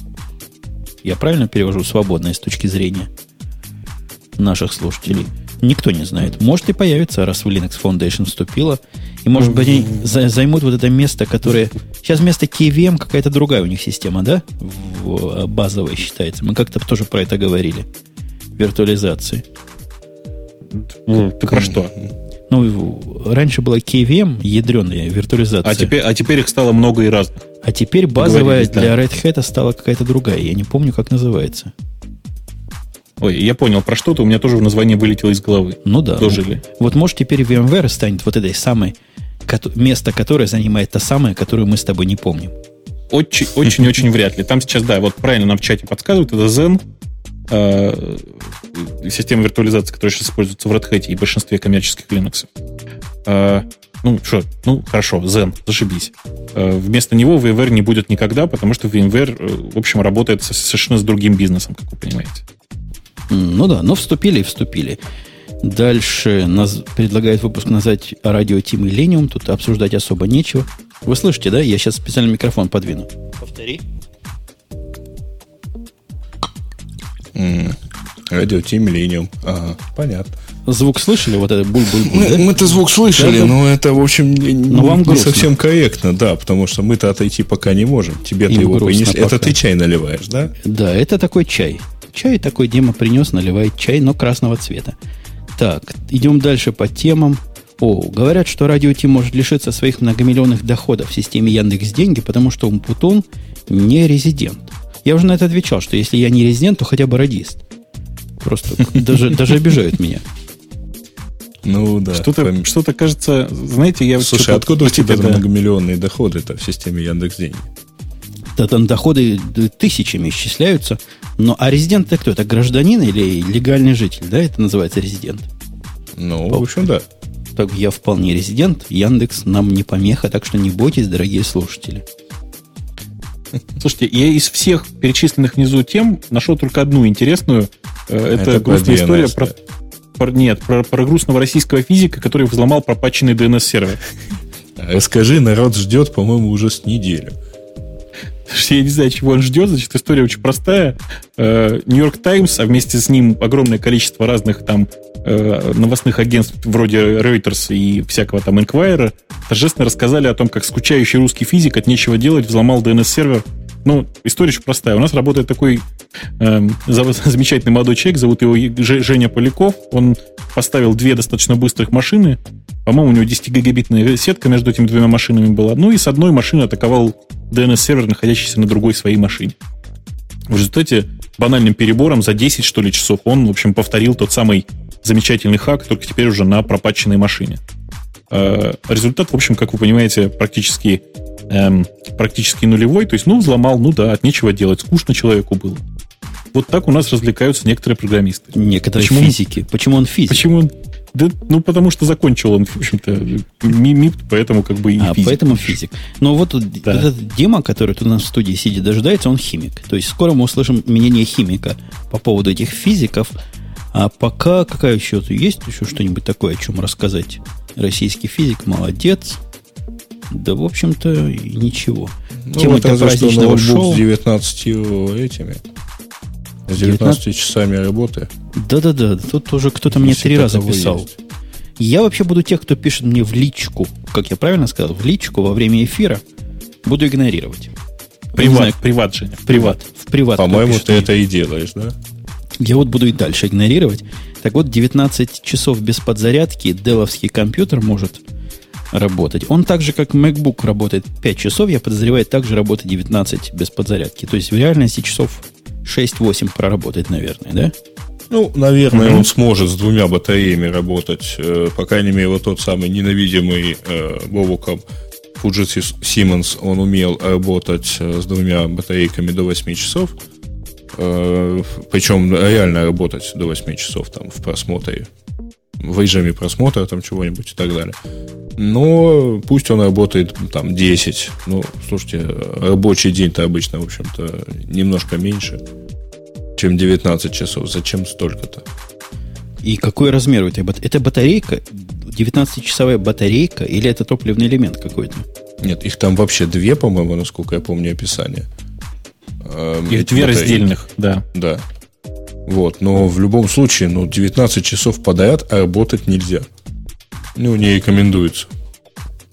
Я правильно перевожу свободная с точки зрения наших слушателей? Никто не знает. Может и появится, раз в Linux Foundation вступила. И может быть они за- займут вот это место, которое... Сейчас вместо KVM какая-то другая у них система, да? В, базовая считается. Мы как-то тоже про это говорили. Виртуализации. Ты про что? Ну, раньше была KVM, ядреная виртуализация. А теперь, а теперь их стало много и разных. А теперь базовая да. для Red Hat стала какая-то другая. Я не помню, как называется. Ой, я понял про что-то, у меня тоже название вылетело из головы. Ну да. Дожили. Вот может теперь VMware станет вот этой самой, место, которое занимает та самая, которую мы с тобой не помним. Очень, очень, очень вряд ли. Там сейчас, да, вот правильно нам в чате подсказывают, это Zen, э, система виртуализации, которая сейчас используется в Red Hat и большинстве коммерческих Linux. Э, ну, что, ну, хорошо, Zen, зашибись. Э, вместо него VMware не будет никогда, потому что VMware, э, в общем, работает со- совершенно с другим бизнесом, как вы понимаете. Ну да, но вступили и вступили. Дальше нас предлагает выпуск назвать радио Тим Millennium. Тут обсуждать особо нечего. Вы слышите, да? Я сейчас специально микрофон подвину. Повтори. Радио Ти. Ага, понятно. Звук слышали? Вот это буль-буль-буль, Мы, да? мы-то звук слышали, Да, но это, в общем, не, Но вам не грустно. совсем корректно, да, потому что мы-то отойти пока не можем. Тебе-то Им его грустно принесли. пока. Это ты чай наливаешь, да? Да, это такой чай. Чай такой Дима принес, наливает чай, но красного цвета. Так, идем дальше по темам. О, говорят, что радио Ти может лишиться своих многомиллионных доходов в системе Яндекс Деньги, потому что Умпутун не резидент. Я уже на это отвечал, что если я не резидент, то хотя бы радист. Просто даже, даже обижают меня. Ну да. что-то, Пом- что-то кажется, знаете, я Слушай, что-то- откуда у тебя да. многомиллионные доходы-то в системе Яндекс Деньги? Да там доходы тысячами исчисляются. Но, а резидент это кто? Это гражданин или легальный житель? Да, это называется резидент. Ну, в общем, да. Так я вполне резидент. Яндекс нам не помеха, так что не бойтесь, дорогие слушатели. Слушайте, я из всех перечисленных внизу тем нашел только одну интересную. Э, Это, Это про грустная история про, про- нет, про, про грустного российского физика, который взломал пропаченный DNS-сервер. Расскажи, народ ждет, по-моему, уже с неделю. Я не знаю, чего он ждет, значит, история очень простая. Нью-Йорк Таймс, а вместе с ним огромное количество разных там э, новостных агентств вроде Reuters и всякого там Inquirer торжественно рассказали о том, как скучающий русский физик от нечего делать взломал DNS-сервер. Ну, история очень простая. У нас работает такой зав- [laughs] замечательный молодой человек, зовут его Женя Поляков. Он поставил две достаточно быстрых машины. По-моему, у него 10-гигабитная сетка между этими двумя машинами была. Ну и с одной машины атаковал DNS-сервер, находящийся на другой своей машине. В результате банальным перебором за 10, что ли, часов он, в общем, повторил тот самый замечательный хак, только теперь уже на пропаченной машине. Э, результат, в общем, как вы понимаете, практически, эм, практически нулевой. То есть, ну, взломал, ну да, от нечего делать. Скучно человеку было. Вот так у нас развлекаются некоторые программисты. Некоторые Почему физики. Он... Почему он физик? Почему он да, ну, потому что закончил он, в общем-то, МИП, поэтому как бы и а, физик. поэтому физик. Но вот да. этот Дима, который тут у нас в студии сидит, дожидается, он химик. То есть скоро мы услышим мнение химика по поводу этих физиков. А пока какая еще есть еще что-нибудь такое, о чем рассказать? Российский физик молодец. Да, в общем-то, ничего. Ну, Тема вот праздничного шоу. с 19 этими с 19, 19 часами работы. Да-да-да, тут тоже кто-то мне три раза писал. Есть. Я вообще буду тех, кто пишет мне в личку, как я правильно сказал, в личку во время эфира, буду игнорировать. Приват, знаю, приват, Женя, в приват. В приват. По-моему, ты мне. это и делаешь, да? Я вот буду и дальше игнорировать. Так вот, 19 часов без подзарядки деловский компьютер может работать. Он так же, как MacBook работает 5 часов, я подозреваю, также работает 19 без подзарядки. То есть в реальности часов 6-8 проработать, наверное, да? Ну, наверное, mm-hmm. он сможет с двумя батареями работать. Э, по крайней мере, вот тот самый ненавидимый э, Бобуком Fujitsu Siemens, он умел работать э, с двумя батарейками до 8 часов. Э, причем реально работать до 8 часов там в просмотре. В режиме просмотра там чего-нибудь и так далее. Но пусть он работает там 10. Ну, слушайте, рабочий день-то обычно, в общем-то, немножко меньше чем 19 часов. Зачем столько-то? И какой размер у батарейки? Это батарейка? 19-часовая батарейка или это топливный элемент какой-то? Нет, их там вообще две, по-моему, насколько я помню описание. Эм, их две раздельных, да. Да. Вот, но в любом случае, ну, 19 часов подряд работать нельзя. Ну, не рекомендуется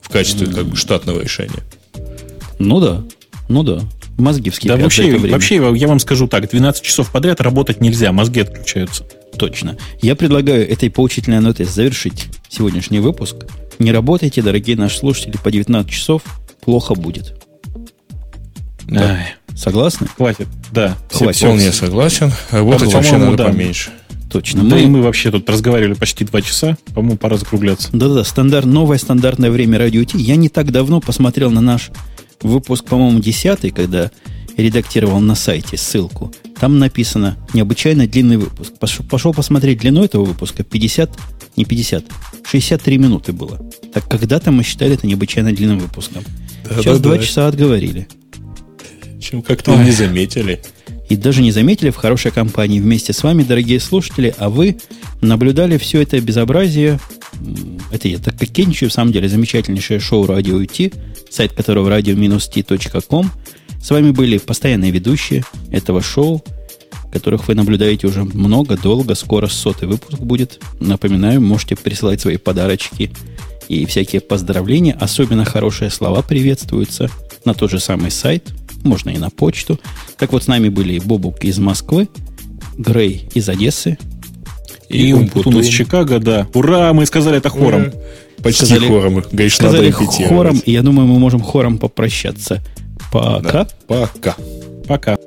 в качестве как бы штатного решения. Ну да, ну да. Мозги вскипят. Да вообще, вообще, я вам скажу так, 12 часов подряд работать нельзя, мозги отключаются. Точно. Я предлагаю этой поучительной нотой завершить сегодняшний выпуск. Не работайте, дорогие наши слушатели, по 19 часов, плохо будет. Да. Согласны? Хватит, да. Хватит. Вполне согласен. Работать вообще надо да. поменьше. Точно. Да мы... и мы вообще тут разговаривали почти два часа. По-моему, пора закругляться. Да-да, стандарт, новое стандартное время радио Ти. Я не так давно посмотрел на наш выпуск, по-моему, 10 когда редактировал на сайте ссылку. Там написано «Необычайно длинный выпуск». Пошел, пошел посмотреть длину этого выпуска. 50, не 50, 63 минуты было. Так когда-то мы считали это необычайно длинным выпуском. Да, Сейчас да, 2 да. часа отговорили. Чем как-то не заметили. И даже не заметили в хорошей компании вместе с вами, дорогие слушатели, а вы наблюдали все это безобразие. Это я так кокетничаю, в самом деле, замечательнейшее шоу «Радио IT», сайт которого radio-t.com. С вами были постоянные ведущие этого шоу, которых вы наблюдаете уже много, долго. Скоро сотый выпуск будет. Напоминаю, можете присылать свои подарочки и всякие поздравления. Особенно хорошие слова приветствуются на тот же самый сайт. Можно и на почту. Так вот, с нами были Бобук из Москвы, Грей из Одессы. И, и Умпутун из Чикаго, да. Ура, мы сказали это хором. Почти сказали, хором. Говоришь, сказали хором, и я думаю, мы можем хором попрощаться. Пока. Да, пока. Пока.